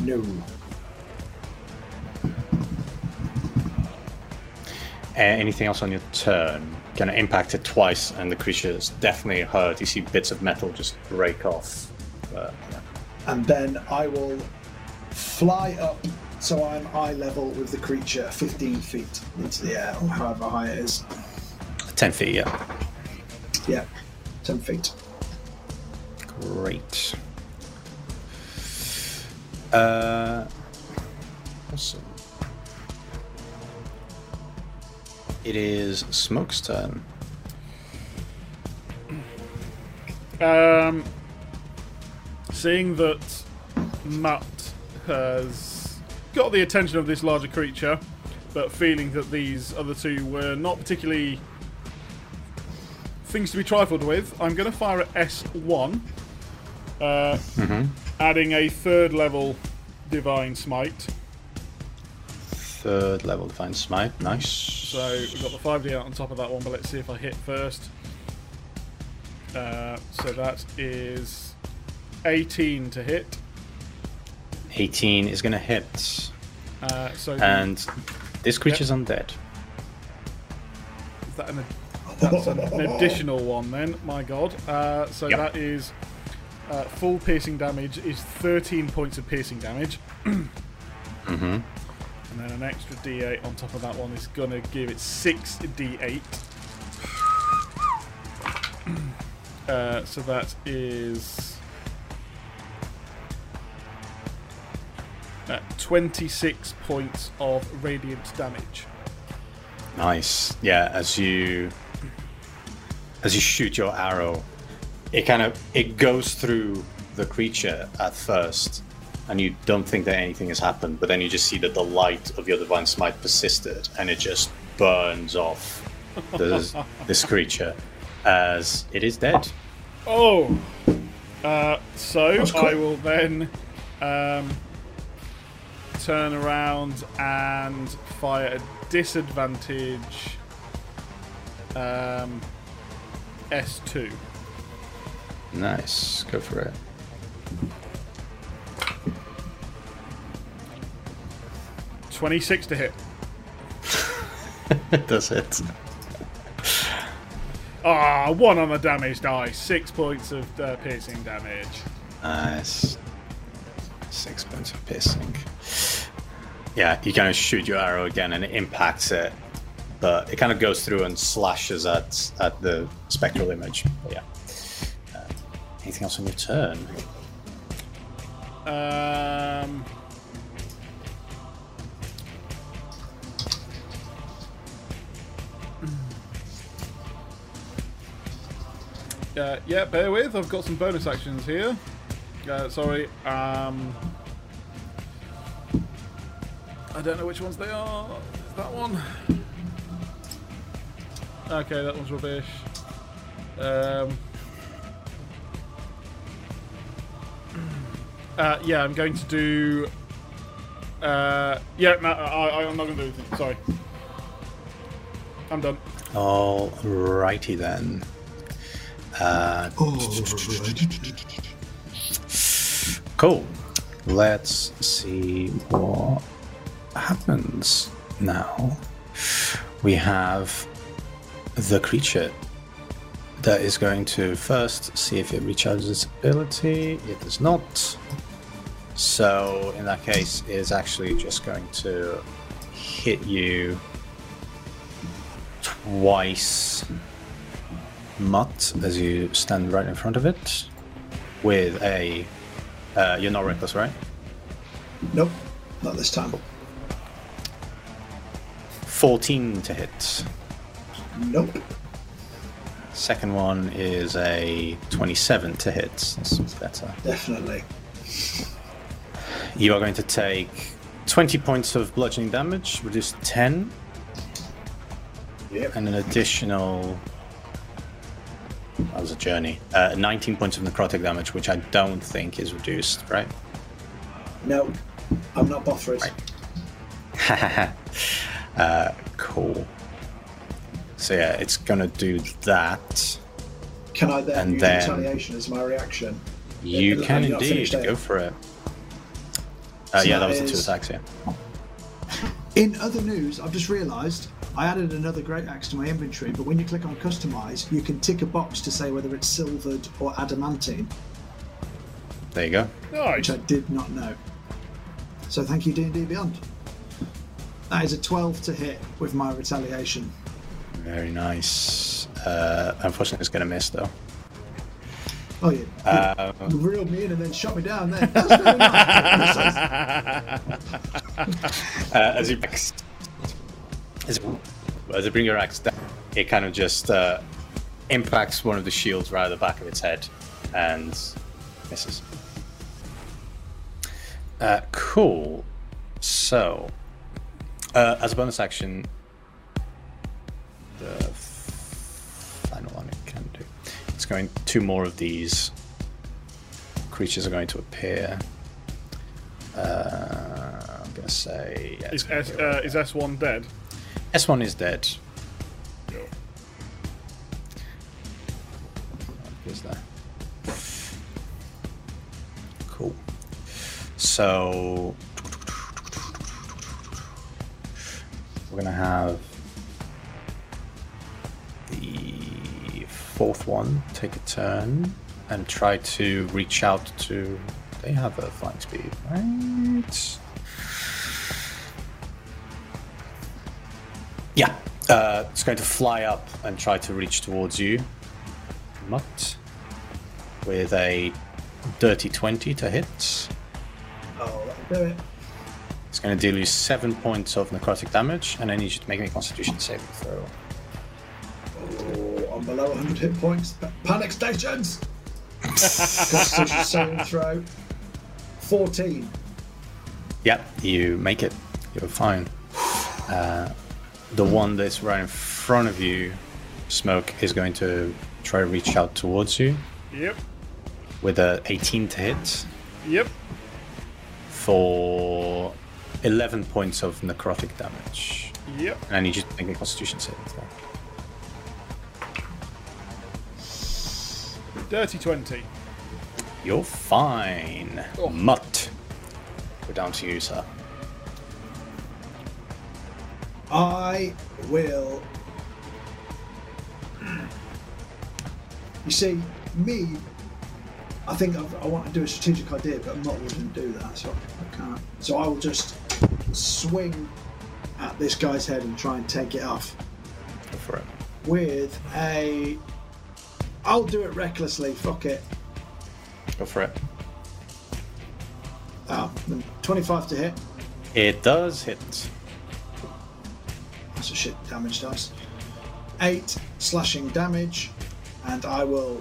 No. Uh, anything else on your turn? Gonna impact it twice, and the creature is definitely hurt. You see bits of metal just break off. But, yeah. And then I will fly up so I'm eye level with the creature 15 feet into the air, or however high it is. 10 feet, yeah. Yeah, 10 feet. Great. Uh, awesome. It is Smoke's turn. Um, seeing that Matt has got the attention of this larger creature, but feeling that these other two were not particularly things to be trifled with, I'm going to fire at S1, uh, adding a third level Divine Smite. Third level Divine Smite. Nice. So we've got the 5d out on top of that one, but let's see if I hit first. Uh, so that is 18 to hit. 18 is going to hit. Uh, so And this creature's undead. is that an, that's an, an additional one then. My God. Uh, so Yep. that is uh, full piercing damage is 13 points of piercing damage. <clears throat> Mm-hmm. And then an extra d8 on top of that one is going to give it 6 d8. <clears throat> Uh, so that is uh, 26 points of radiant damage. Nice. Yeah, as you as you shoot your arrow, it kind of it goes through the creature at first, and you don't think that anything has happened, but then you just see that the light of your divine smite persisted, and it just burns off this, <laughs> this creature as it is dead. Oh! Uh, so I will then um, turn around and fire a disadvantage um, S2. Nice. Go for it. Twenty-six to hit. <laughs> Does it? Ah, one on the damage die. Six points of uh, piercing damage. Nice. Six points of piercing. Yeah, you kind of shoot your arrow again and it impacts it, but it kind of goes through and slashes at at the spectral image. But yeah. Uh, anything else on your turn? Um. Uh, yeah, bear with. I've got some bonus actions here. Uh, sorry. Um, I don't know which ones they are. Is that one? Okay, that one's rubbish. Um, <clears throat> Uh, yeah, I'm going to do. Uh, yeah, no, I, I'm not going to do anything. Sorry. I'm done. All righty then. Uh, cool. Let's see what happens now. We have the creature that is going to first see if it recharges its ability. It does not. So, in that case, it is actually just going to hit you twice mutt as you stand right in front of it with a uh, you're not reckless right Nope, not this time. 14 to hit Nope. second one is a 27 to hit that's better Definitely. you are going to take 20 points of bludgeoning damage reduced to 10 Yep. and an additional that was a journey uh, 19 points of necrotic damage which i don't think is reduced right No, I'm not bothered. <laughs> uh, cool. So yeah, it's gonna do that. Can I then And use then- retaliation as my reaction? You Yeah, can have you not indeed go for it. Uh, So yeah, that that was the two is- attacks. Yeah. In other news, I've just realised I added another great axe to my inventory, but when you click on customize, you can tick a box to say whether it's silvered or adamantine, There you go. Nice. which I did not know. So thank you, D&D Beyond. That is a 12 to hit with my retaliation. Very nice. Uh, unfortunately, it's gonna miss though. Oh yeah, Uh, you reeled me in and then shot me down. Then that's very nice. <laughs> uh, as you as, as you bring your axe down, it kind of just uh, impacts one of the shields right at the back of its head and misses. Uh, cool. So, uh, as a bonus action, the final one it can do. It's going. Two more of these creatures are going to appear. Uh, I'm gonna say. yeah, Is S, uh, is S1 dead? S1 is dead. Is that? Cool. So we're gonna have the fourth one take a turn and try to reach out to. They have a flying speed, right? Yeah, uh, it's going to fly up and try to reach towards you. Mutt with a dirty 20 to hit. Oh, that'll do it. It's going to deal you 7 points of necrotic damage, and I need you to make me a constitution saving throw. Oh, I'm below 100 hit points. Panic stations! <laughs> Constitution saving throw. 14. Yep, you make it. You're fine. Uh, the one that's right in front of you, Smoke, is going to try to reach out towards you Yep. with a 18 to hit. Yep. for 11 points of necrotic damage. Yep. And I need you to make a constitution saving throw. Dirty twenty. You're fine. Oh. Mutt. We're down to you, sir. I will. You see, me, I think I've, I want to do a strategic idea, but I'm not willing to do that, so I can't. So I will just swing at this guy's head and try and take it off Go for it. with a. I'll do it recklessly. Fuck it. Go for it. Oh, 25 to hit. It does hit. That's a shit damage dice. Eight slashing damage, and I will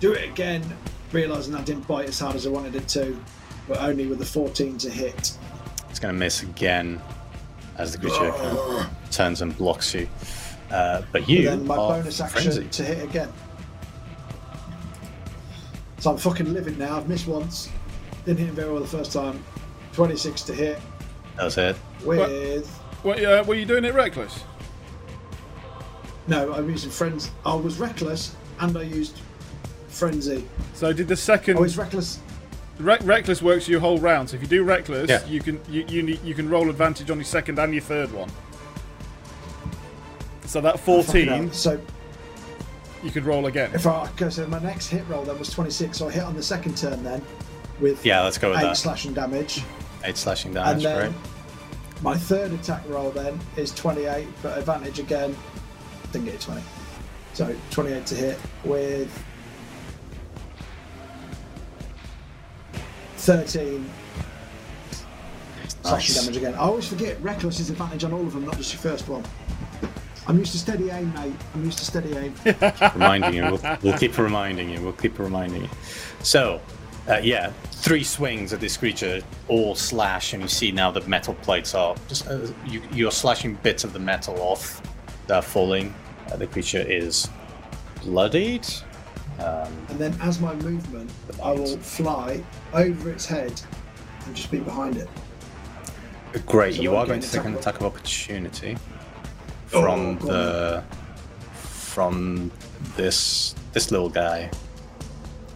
do it again, realizing I didn't bite as hard as I wanted it to, but only with a 14 to hit. It's going to miss again as the creature kind of turns and blocks you. Uh, but you then my are bonus action frenzied. to hit again. So I'm fucking living now. I've missed once. Didn't hit him very well the first time. 26 to hit Does it. with. What, uh, were you doing it reckless? No, I'm using frenzy. I was reckless and I used frenzy. So I did the second I was reckless. Rec- reckless works your whole round. So if you do reckless, Yeah. you can you you, need, you can roll advantage on your second and your third one. So that fourteen. So you could roll again. If I go, so my next hit roll then was 26, so I hit on the second turn then with Yeah, let's go with eight that. slashing damage. Eight slashing And damage, then right? my third attack roll then is 28, but advantage again. Didn't get a 20. So 28 to hit with 13 slashing Nice. damage again. I always forget reckless is advantage on all of them, not just your first one. I'm used to steady aim, mate. I'm used to steady aim. <laughs> reminding you. We'll, we'll keep reminding you. We'll keep reminding you. So, uh, yeah, three swings at this creature, all slash, and you see now the metal plates are just uh, you, you're slashing bits of the metal off. They're falling. Uh, the creature is bloodied. Um, And then, as my movement, I will fly over its head and just be behind it. great. So you are going to take an attack attack of opportunity Oh, from go on. the from this this little guy.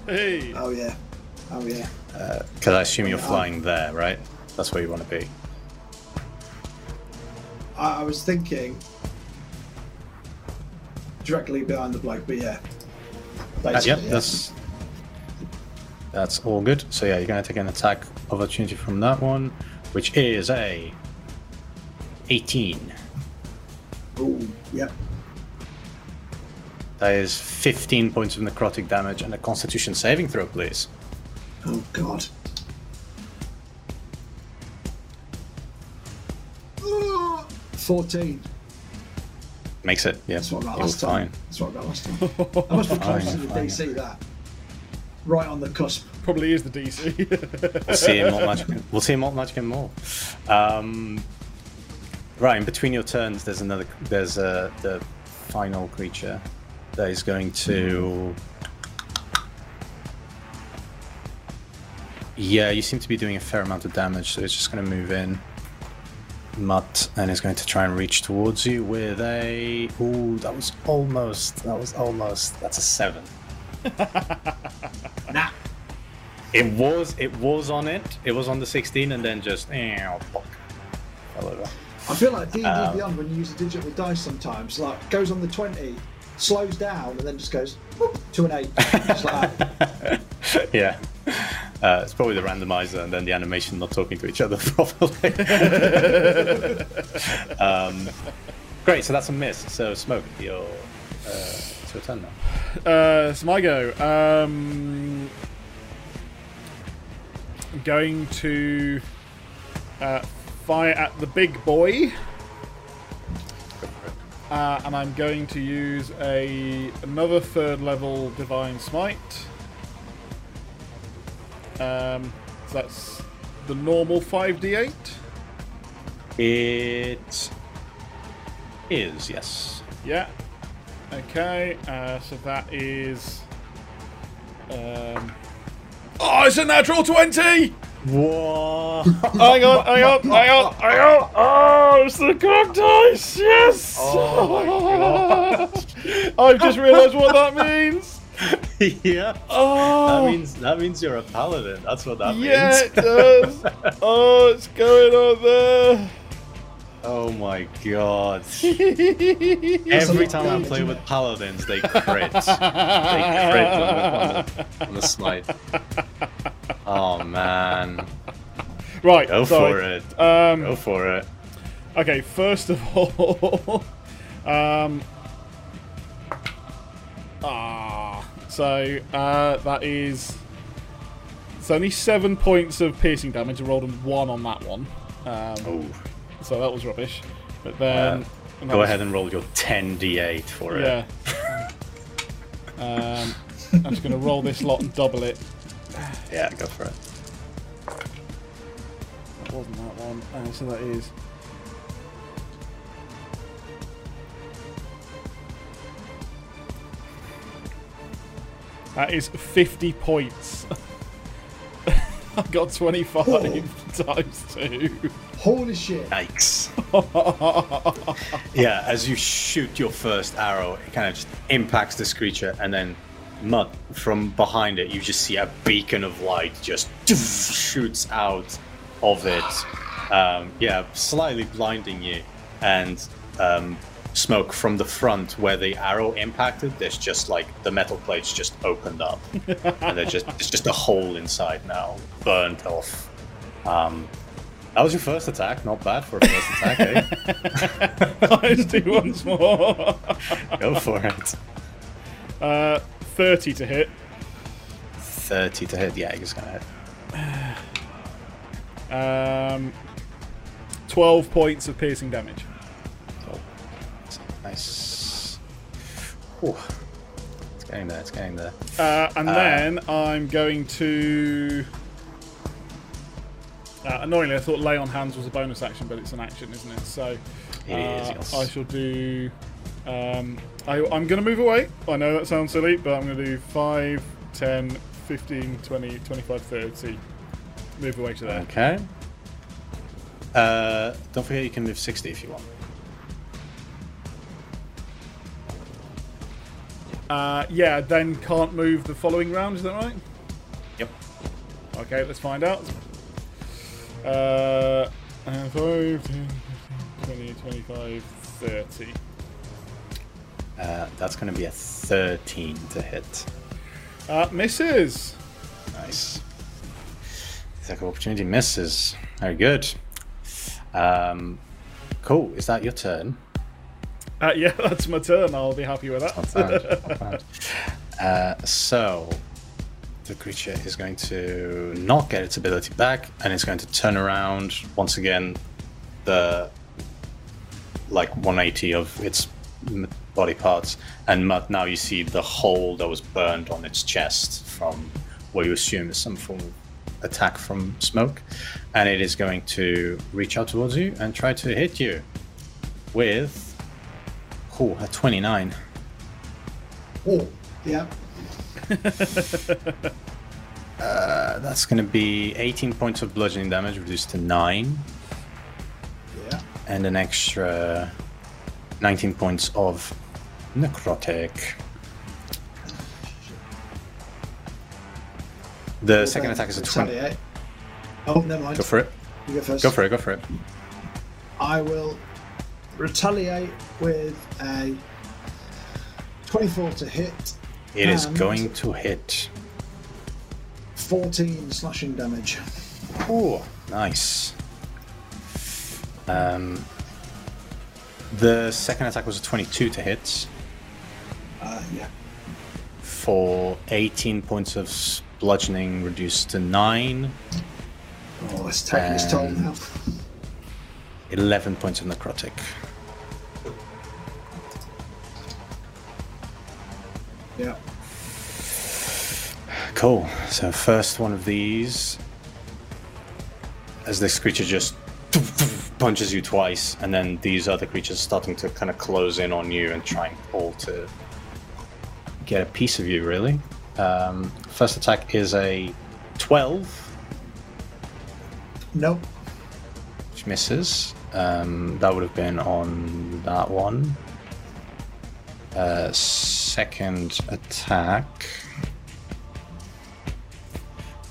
Hey, Oh yeah, oh yeah. Because I assume you're Yeah. flying there, right? That's where you want to be. I, I was thinking directly behind the bloke, but yeah. Uh, yep, yeah. that's that's all good. So yeah, you're gonna take an attack opportunity from that one, which is a 18. Oh, yep. That is 15 points of necrotic damage and a Constitution saving throw, please. Oh god. Fourteen. Makes it. Yeah, That's what I got last time. fine. That's what I got last time. I must be <laughs> close to the fine. DC. That right on the cusp. probably is the DC. <laughs> We'll see in Molten Magic. We'll see in Molten Magic and more. Um, right in between your turns, there's another. There's uh, the final creature that is going to. Yeah, you seem to be doing a fair amount of damage, so it's just going to move in. Mutt and is going to try and reach towards you with a. Ooh, that was almost. That was almost. That's a seven. <laughs> Nah. It was. It was on it. It was on the 16, and then just. eh, fuck, I feel like D&D Um, Beyond when you use a digital dice sometimes, like goes on the 20, slows down, and then just goes whoop, to an 8. Just like that. <laughs> yeah. Uh, it's probably the randomizer and then the animation not talking to each other <laughs> properly. <laughs> um, great, so that's a miss. So, Smoke, your, uh, it's your turn now. Uh, it's my go. Um, I'm going to uh, fire at the big boy, Go for it. Uh, and I'm going to use a another third level divine smite. Um, so that's the normal five d8. It is, yes. Yeah. Okay. Uh, so that is. Um, oh, it's a natural twenty. Whoa! <laughs> hang on, hang on, hang on, hang on. Oh, it's the cock dice. Yes. Oh <laughs> I've just realised what that means. <laughs> yeah. Oh, That means that means you're a paladin. That's what that yeah, means. it does. Oh, it's going on there. Oh my god. <laughs> Every Every time I play with <laughs> paladins, they crit. they crit on the, on the smite. Oh man. Right. Go sorry. for it. Um, Go for it. Okay, first of all, <laughs> um, ah, so uh, that is it's only seven points of piercing damage. I rolled a one on that one, um, Oh. So that was rubbish. But then that Go was- ahead and roll your 10d8 for it. yeah. um, I'm just going to roll this lot and double it. Yeah, go for it. That wasn't that one. Uh, so that is. That is 50 points. <laughs> I got 25 times 2. Holy shit. Yikes. <laughs> yeah, as you shoot your first arrow, it kind of just impacts this creature, and then Mutt from behind it, you just see a beacon of light just shoots out of it. Um, yeah, slightly blinding you, and um, smoke from the front where the arrow impacted. There's just like the metal plates just opened up, <laughs> and there's just it's just a hole inside now, burnt off. Um, that was your first attack. Not bad for a first attack, eh? <laughs> Let's do once more. <laughs> Go for it. Uh, 30 to hit. 30 to hit. Yeah, he's gonna hit. Um, 12 points of piercing damage. Oh, nice. Whew. It's getting there. It's getting there. Uh, and Uh, then I'm going to. Uh, annoyingly, I thought lay on hands was a bonus action, but it's an action, isn't it? So It is, uh, yes. I shall do. Um, I, I'm going to move away. I know that sounds silly, but I'm going to do 5, 10, 15, 20, 25, 30. Move away to there. Okay. Uh, don't forget you can move 60 if you want. Uh, yeah, then can't move the following round, is that right? Yep. Okay, let's find out. Uh, uh, 5, 10, 15, 20, 25, 30. Uh, that's gonna be a 13 to hit. Uh, misses! Nice. Second opportunity misses. Very good. Um, cool. Is that your turn? Uh, yeah, <laughs> that's my turn. I'll be happy with Not that. bad. Not bad. Uh, so the creature is going to not get its ability back, and it's going to turn around once again. The like 180 of its body parts, and now you see the hole that was burned on its chest from what you assume is some form of attack from smoke, and it is going to reach out towards you and try to hit you with oh, a 29. Oh, yeah. <laughs> Uh, that's going to be 18 points of bludgeoning damage reduced to 9, Yeah. and an extra 19 points of necrotic. The second attack is a 20. Oh, never mind. Go for it. You go first. Go for it. Go for it. I will retaliate with a 24 to hit, It is going to hit. 14 slashing damage. Oh, nice. Um, the second attack was a 22 to hit Uh, yeah. for 18 points of bludgeoning reduced to 9, Oh, it's taking its toll now. 11 points of necrotic. Yeah. Cool. So first one of these, as this creature just punches you twice, and then these other creatures starting to kind of close in on you and trying all to get a piece of you. Really. Um, first attack is a twelve, Nope. which misses. Um, that would have been on that one. Uh, second attack.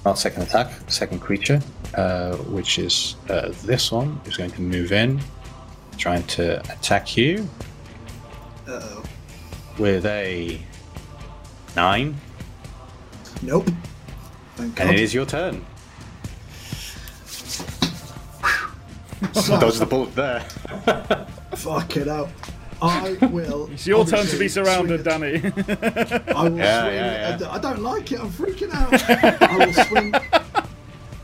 Not second attack, second creature, uh, which is uh, this one, is going to move in, trying to attack you Uh oh. with a nine, Nope. Thank God. and it is your turn. <laughs> Dodge the bullet there. Fuck it out. I <laughs> will. It's your turn to be surrounded, Danny. <laughs> I will Yeah, swing. yeah, yeah. I don't like it. I'm freaking out. I will swing.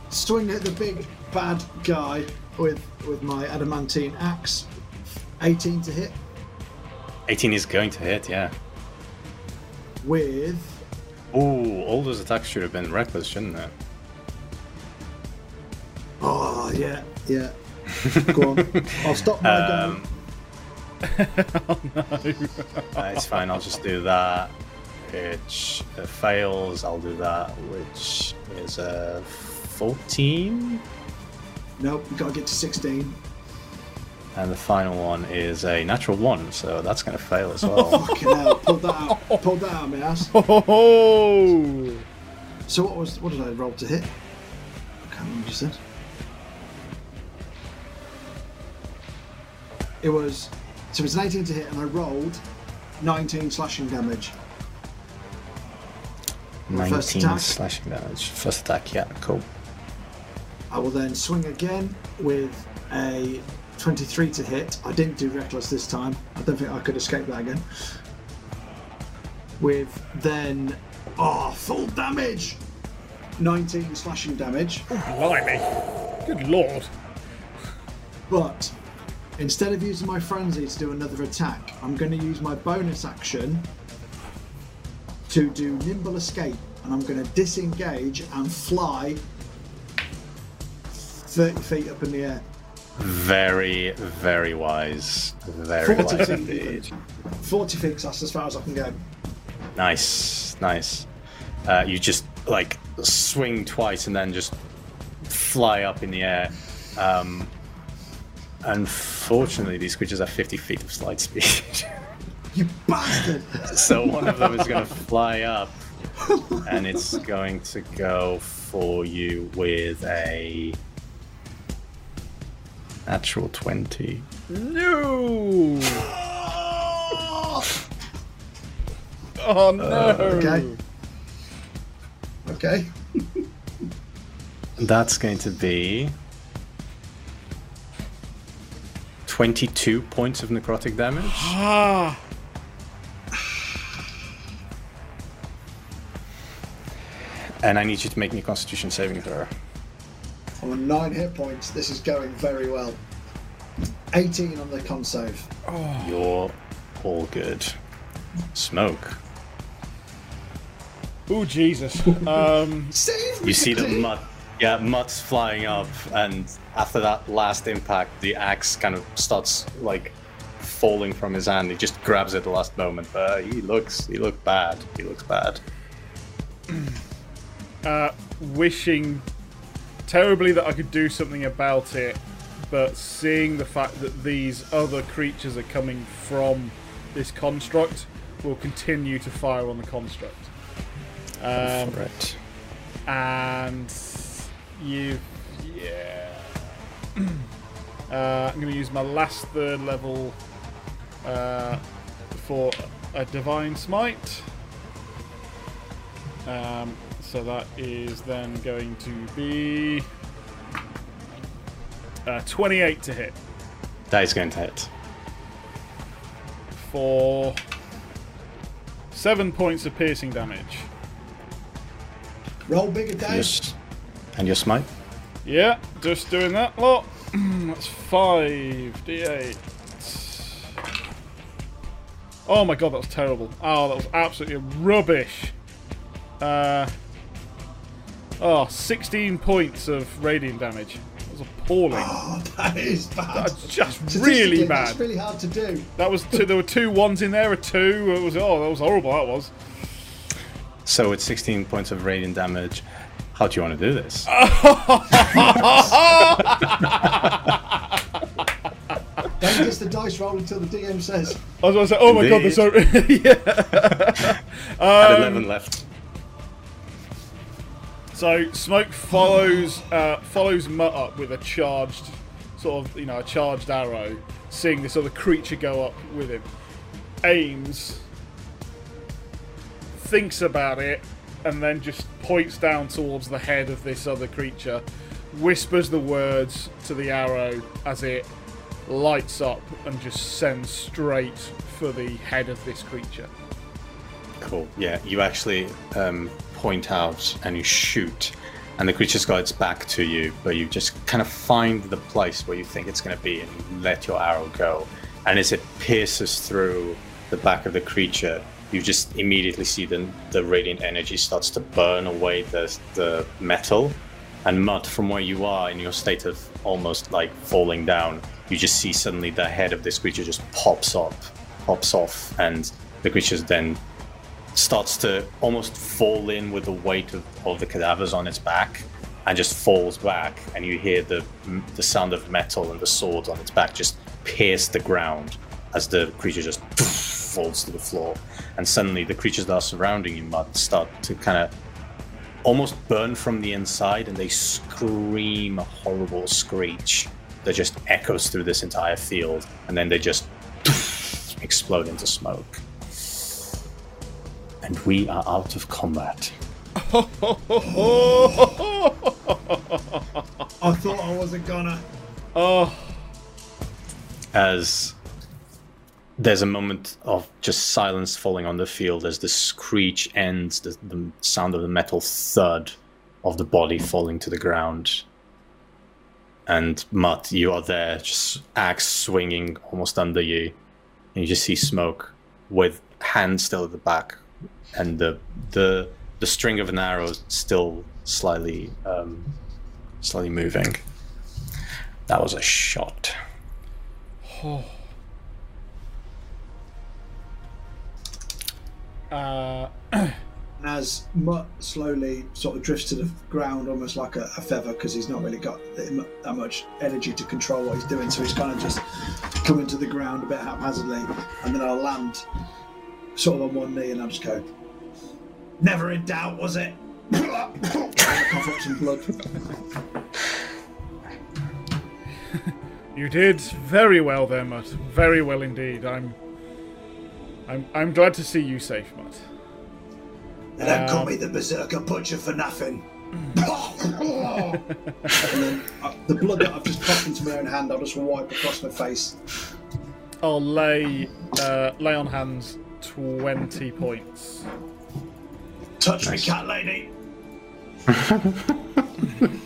Swing at the big bad guy with with my adamantine axe. 18 to hit 18 is going to hit, yeah. with Ooh, all those attacks should have been reckless, shouldn't they? Oh yeah, yeah. <laughs> Go on. I'll stop my um, gun. Um, <laughs> uh, it's fine. I'll just do that. Which uh, fails. I'll do that. Which is a fourteen, Nope, you gotta get to 16. and the final one is a natural one. So that's going to fail as well. <laughs> Fucking hell, pulled that out. pull that out of my ass. oh, <laughs> So what was what did I roll to hit? I can't remember what you said. It was so it's an 18 to hit and I rolled 19 slashing damage. My first Nineteen slashing damage. First attack. Yeah, cool. I will then swing again with a 23 to hit. I didn't do reckless this time. I don't think I could escape that again. With then, oh, full damage! 19 slashing damage. Oh, blimey! Good lord! But instead of using my frenzy to do another attack, I'm going to use my bonus action to do nimble escape, and I'm going to disengage and fly 30 feet up in the air. Very, very wise. Very 40 wise feet. indeed. 40 feet, that's as far as I can go. Nice, nice. Uh, you just like swing twice and then just fly up in the air. Um, unfortunately, these creatures have 50 feet of slide speed. <laughs> You bastard! so one of them is going <laughs> to fly up and it's going to go for you with a natural 20. No! <laughs> Oh no! okay. Okay. That's going to be 22 points of necrotic damage. Ah! And I need you to make me a constitution saving throw. I'm on nine hit points. This is going very well. 18 on the con save. You're all good. Smoke. Oh Jesus! <laughs> Um, Save me, You see the mud. Yeah, Mutt's flying up, and after that last impact, the axe kind of starts like falling from his hand. He just grabs it at the last moment. But he looks, he looks bad. He looks bad. <clears throat> uh, wishing terribly that I could do something about it, but seeing the fact that these other creatures are coming from this construct, will continue to fire on the construct. Um, right. and you, yeah. <clears throat> uh, I'm going to use my last third level uh, for a divine smite. Um, so that is then going to be uh, 28 to hit That is going to hit. for seven points of piercing damage. Roll bigger, And Dave. Your, s- and your smite. Yeah, just doing that lot. <clears throat> That's five d8. Oh my god, that was terrible. Oh, that was absolutely rubbish. Uh, oh, 16 points of radiant damage. That was appalling. <laughs> Oh, that is bad. That's just really bad. That's really hard to do. That was two, there were two ones in there, a two. It was oh, that was horrible. That was. So it's 16 points of radiant damage. How do you want to do this? <laughs> Don't gets the dice roll until the DM says. I was going to say, oh my god, there's so <laughs> yeah. <laughs> At Um, 11 left. So smoke follows uh, follows Mutt up with a charged sort of you know a charged arrow, seeing this other creature go up with him. Aims, thinks about it, and then just points down towards the head of this other creature, whispers the words to the arrow as it lights up and just sends straight for the head of this creature. Cool. Yeah, you actually um, point out and you shoot, and the creature's got its back to you, but you just kind of find the place where you think it's going to be and you let your arrow go. And as it pierces through the back of the creature, you just immediately see the, the radiant energy starts to burn away the, the metal. And Mutt, from where you are in your state of almost like falling down, you just see suddenly the head of this creature just pops up, pops off, and the creature then starts to almost fall in with the weight of, of the cadavers on its back and just falls back and you hear the the sound of metal and the swords on its back just pierce the ground as the creature just falls to the floor and suddenly the creatures that are surrounding you Mutt start to kind of almost burn from the inside and they scream a horrible screech that just echoes through this entire field and then they just <laughs> explode into smoke and we are out of combat. <laughs> I thought I wasn't gonna. Oh, As there's a moment of just silence falling on the field as the screech ends, the, the sound of the metal thud of the body falling to the ground. And Mutt, you are there, just axe swinging almost under you. And you just see smoke with hand still at the back and the the the string of an arrow still slightly um, slightly moving. That was a shot. Uh, <clears throat> as Mutt slowly sort of drifts to the ground, almost like a, a feather, because he's not really got that much energy to control what he's doing, so he's kind of just coming to the ground a bit haphazardly, and then I'll land sort of on one knee, and I'll just go, "Never in doubt, was it?" cough up some blood. you did very well there, Mutt. Very well indeed. I'm, I'm, I'm glad to see you safe, Mutt. They don't call Um, me the Berserker Butcher for nothing. <laughs> then uh, the blood that I've just coughed into my own hand, I'll just wipe across my face. I'll lay, uh, lay on hands twenty points. Touch Nice. me, cat lady. <laughs>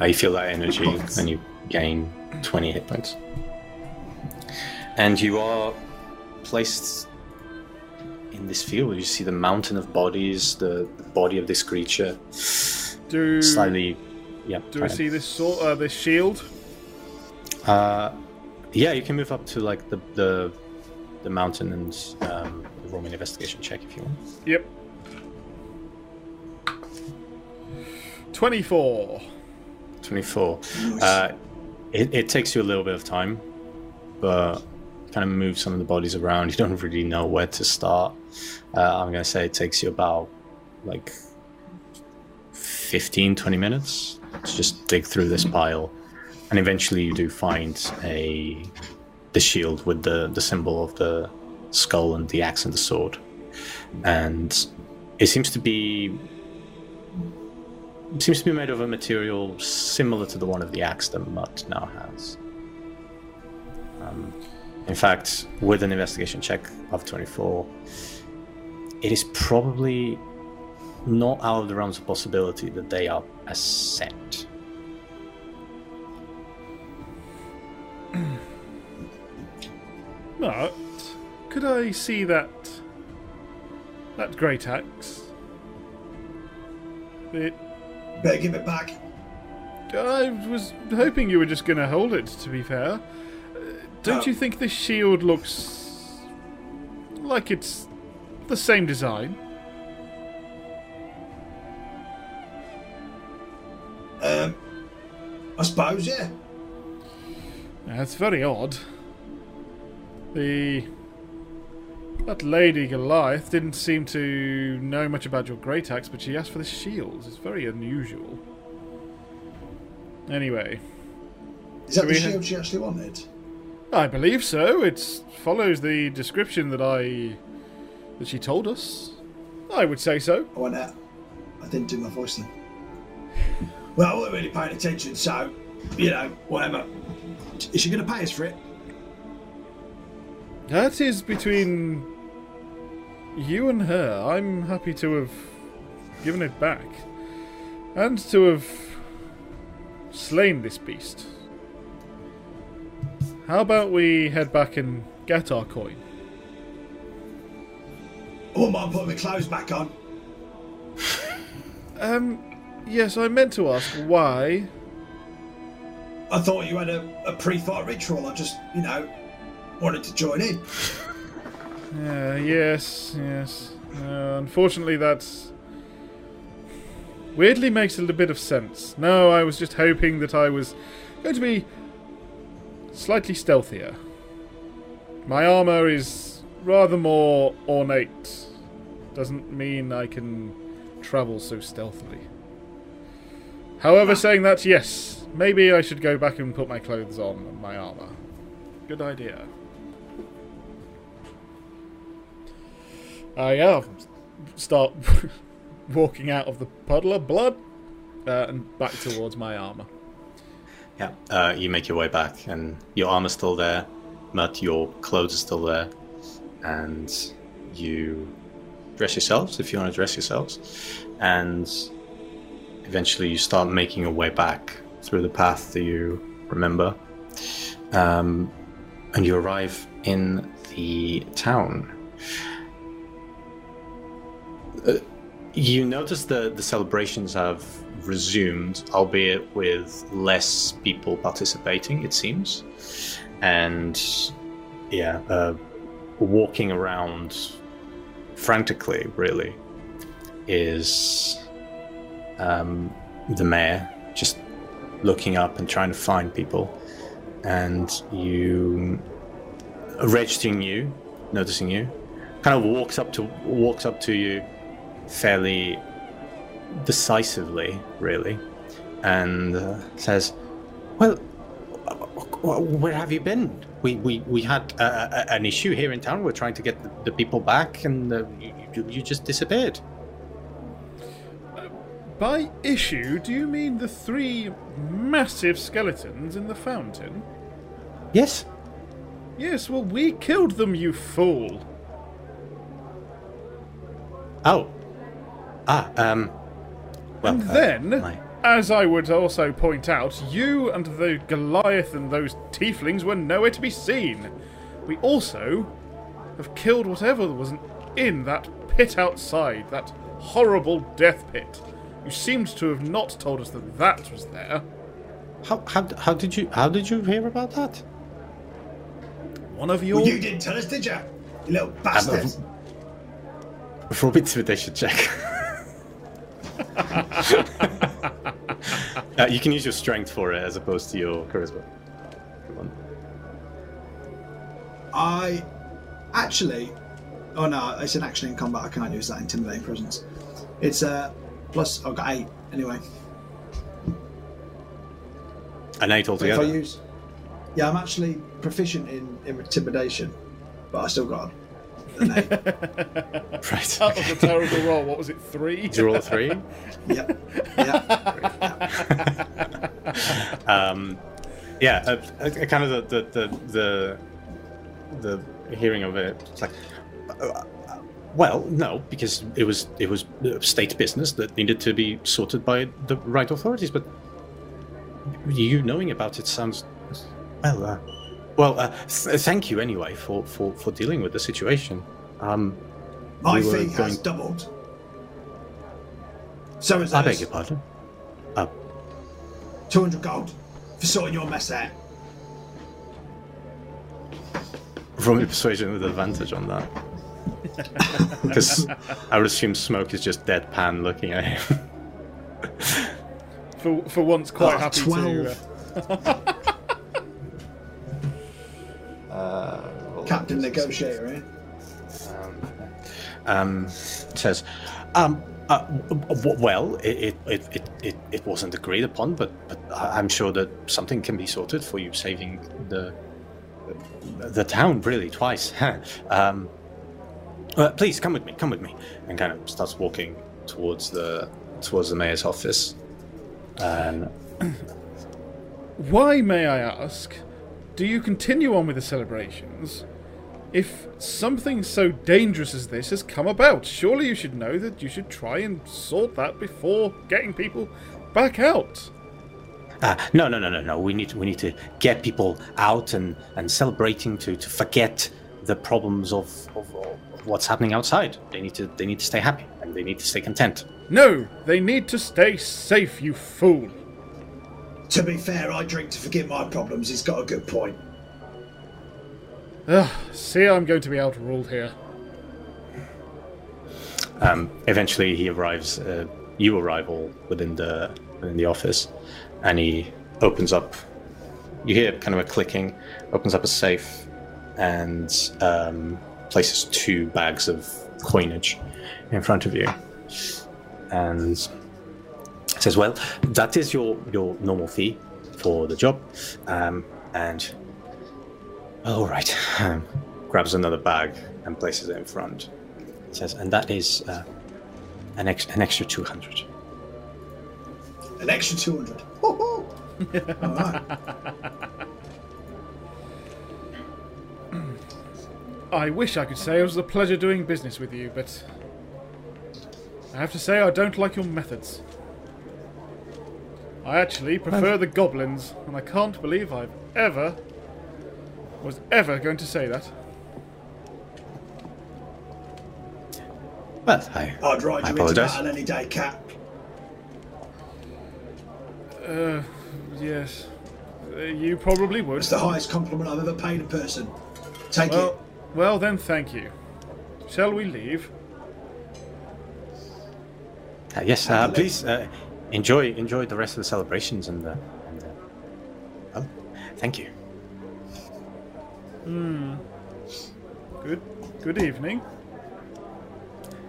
Uh, you feel that energy and you gain 20 hit points. And you are placed in this field. You see the mountain of bodies, the, body of this creature, Do slightly. Yeah. do I see this sword, uh, this shield? Uh, yeah, you can move up to like the the, the mountain and um, roll an investigation check if you want. Yep. Twenty-four. 24. Uh, it, it takes you a little bit of time, but kind of move some of the bodies around. You don't really know where to start. Uh, I'm going to say it takes you about like 15, 20 minutes to just dig through this pile. And eventually you do find a the shield with the, the symbol of the skull and the axe and the sword. And it seems to be seems to be made of a material similar to the one of the axe that Mutt now has. Um, in fact, with an investigation check of 24, it is probably not out of the realms of possibility that they are a set. <clears throat> But could I see that that great axe? It. Better give it back. I was hoping you were just going to hold it. To be fair, don't Oh. you think this shield looks like it's the same design? Um, I suppose, yeah. That's very odd. The that lady Goliath didn't seem to know much about your great axe, but she asked for the shield. It's very unusual. Anyway, Is that the shield she actually wanted? I believe so. It follows the description that I that she told us. I would say so. I went out. I didn't do my voice then. <laughs> Well, I wasn't really paying attention, so, you know, whatever. Is she going to pay us for it? That is between you and her. I'm happy to have given it back. And to have slain this beast. How about we head back and get our coin? I wouldn't mind putting my clothes back on. <laughs> Um, yes, I meant to ask why. I thought you had a, a pre-fight ritual. I just, you know, wanted to join in. Uh, yes, yes. Uh, unfortunately, that's. Weirdly makes a little bit of sense. No, I was just hoping that I was going to be slightly stealthier. My armour is rather more ornate. Doesn't mean I can travel so stealthily. However, saying that, yes, maybe I should go back and put my clothes on and my armour. Good idea. I uh, start <laughs> walking out of the puddle of blood uh, and back towards my armor. Yeah, uh, you make your way back, and your armor's still there, but your clothes are still there, and you dress yourselves if you want to dress yourselves, and eventually you start making your way back through the path that you remember, um, and you arrive in the town. Uh, you notice the the celebrations have resumed, albeit with less people participating, it seems. And yeah, uh, walking around frantically, really, is um, the mayor just looking up and trying to find people. And you, registering you, noticing you, kind of walks up to walks up to you fairly decisively, really, and uh, says, "Well, wh- wh- where have you been? We we, we had uh, a, an issue here in town. We're trying to get the, the people back, and uh, you, you- you just disappeared." By issue, do you mean the three massive skeletons in the fountain? Yes. Yes, well, we killed them, you fool. Oh. Ah. Um. Well. And uh, then, my- as I would also point out, you and the Goliath and those tieflings were nowhere to be seen. We also have killed whatever was in that pit outside, that horrible death pit. You seemed to have not told us that that was there. How, how, how did you how did you hear about that? One of your Well, you didn't tell us, did you? You little bastard. Roll me intimidation check. <laughs> <laughs> uh, you can use your strength for it as opposed to your charisma. Come on. I actually. Oh no, it's an action in combat. I can't use that intimidating presence. It's a uh, plus. I've got eight anyway. An eight altogether. If I use, yeah, I'm actually proficient in, in intimidation, but I still got an eight. <laughs> Right. that was a terrible roll. What was it? Three. Did you roll a three? yep. <laughs> Yeah. <laughs> um, yeah, uh, uh, kind of the the the the, the hearing of it. It's like, uh, well, no, because it was it was uh, state business that needed to be sorted by the right authorities. But you knowing about it sounds well. Uh, well, uh, th- thank you anyway for, for, for dealing with the situation. Um, My We fee going- has doubled. So is I beg your pardon. Uh, 200 gold for sorting your mess out. Roll me persuasion with advantage on that. <laughs> Because I would assume Smoke is just deadpan looking at him. For for once, quite Oh, happy 12. to. Uh, <laughs> Captain Negotiator, eh? um, says, um, uh, w- w- well, it, it, it, it, it wasn't agreed upon, but, but I- I'm sure that something can be sorted for you saving the the town really twice. <laughs> um, uh, please come with me, come with me, and kind of starts walking towards the towards the mayor's office. And Why, may I ask, do you continue on with the celebrations? If something so dangerous as this has come about, surely you should know that you should try and sort that before getting people back out. Uh, no, no, no, no, no. We need we need to get people out and, and celebrating to, to forget the problems of, of, of what's happening outside. They need to they need to stay happy and they need to stay content. No, they need to stay safe, you fool. To be fair, I drink to forget my problems. He's got a good point. Ugh, see, I'm going to be outruled here. Um, eventually, he arrives. Uh, you arrive all within the within the office, and he opens up. You hear kind of a clicking. Opens up a safe, and um, places two bags of coinage in front of you, and says, "Well, that is your your normal fee for the job, um, and all right." Um, grabs another bag and places it in front says, and that is uh, an, ex- an extra 200. An extra 200. Woohoo! <laughs> Alright. I wish I could say it was a pleasure doing business with you, but I have to say I don't like your methods. I actually prefer the goblins, and I can't believe I've ever was ever going to say that. Well, I, I'd ride I you into battle any day, Cap. Uh, yes, uh, you probably would. It's the highest compliment I've ever paid a person. Take it. Well, well then, thank you. Shall we leave? Uh, yes, uh, please uh, enjoy enjoy the rest of the celebrations and the. And the oh, thank you. Hmm. Good. Good evening.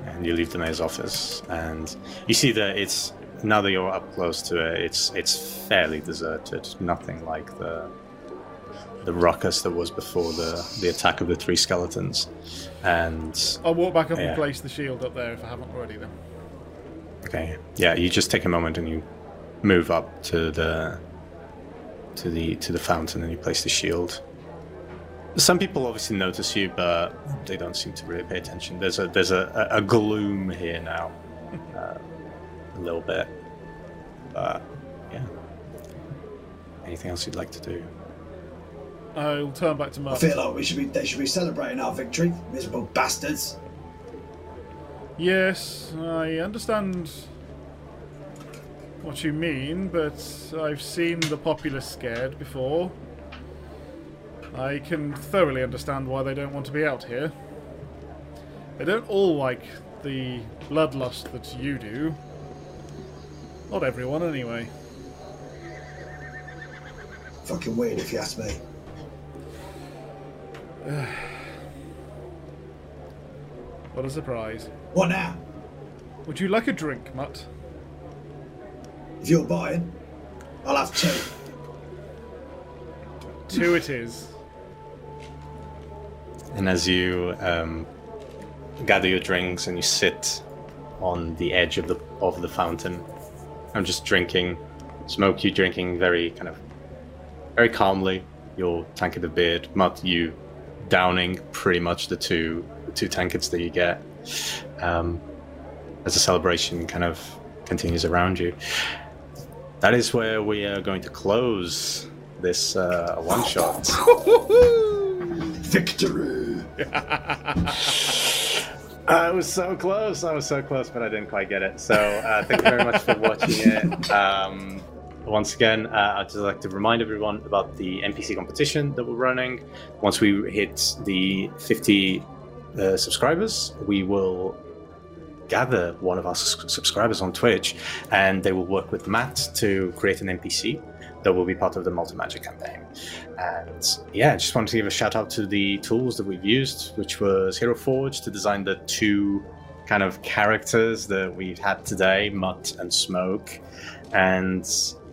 And you leave the mayor's office, and you see that it's now that you're up close to it, it's it's fairly deserted. Nothing like the the ruckus that was before the the attack of the three skeletons. And I'll walk back up Yeah. and place the shield up there if I haven't already. Then. Okay. Yeah, you just take a moment and you move up to the to the to the fountain and you place the shield. Some people obviously notice you, but they don't seem to really pay attention. There's a there's a, a, a gloom here now, uh, a little bit. But yeah. Anything else you'd like to do? I'll turn back to I feel like we should be. They should be celebrating our victory. Miserable bastards. Yes, I understand what you mean, but I've seen the populace scared before. I can thoroughly understand why they don't want to be out here. They don't all like the bloodlust that you do. Not everyone, anyway. Fucking weird if you ask me. <sighs> What a surprise. What now? Would you like a drink, Mutt? If you're buying, I'll have two. Two it is. And as you um, gather your drinks and you sit on the edge of the of the fountain, I'm just drinking, smoke you drinking very kind of very calmly your tankard of beer. Mutt, you downing pretty much the two the two tankards that you get um, as the celebration kind of continues around you. That is where we are going to close this uh, one shot. <laughs> Victory! <laughs> I was so close. I was so close, but I didn't quite get it. So uh, thank you very much for watching it. Um, once again, uh, I'd just like to remind everyone about the NPC competition that we're running. Once we hit the 50 uh, subscribers, we will gather one of our subscribers on Twitch, and they will work with Matt to create an NPC that will be part of the Molten Magic campaign. And yeah, I just wanted to give a shout out to the tools that we've used, which was Hero Forge to design the two kind of characters that we've had today, Mutt and Smoke, and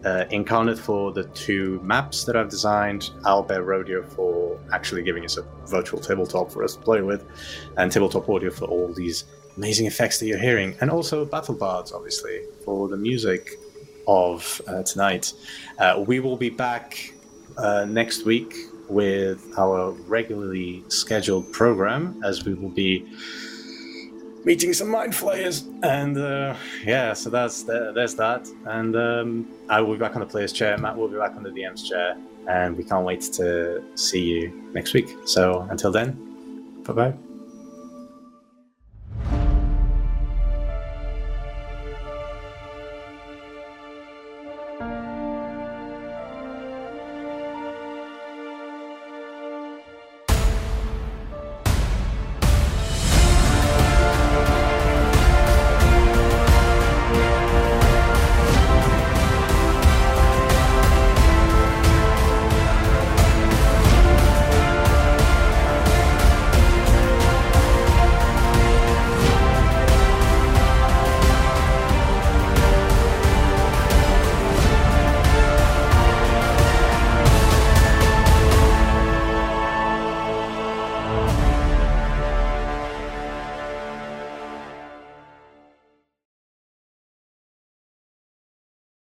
uh, Inkarnate for the two maps that I've designed, Owlbear Rodeo for actually giving us a virtual tabletop for us to play with, and Tabletop Audio for all these amazing effects that you're hearing, and also Battle Bards, obviously, for the music of uh, tonight. Uh, we will be back uh, next week with our regularly scheduled program, as we will be meeting some mind flayers and uh, yeah so that's there's that. And um, i will be back on the player's chair matt will be back on the dm's chair and we can't wait to see you next week. So until then bye bye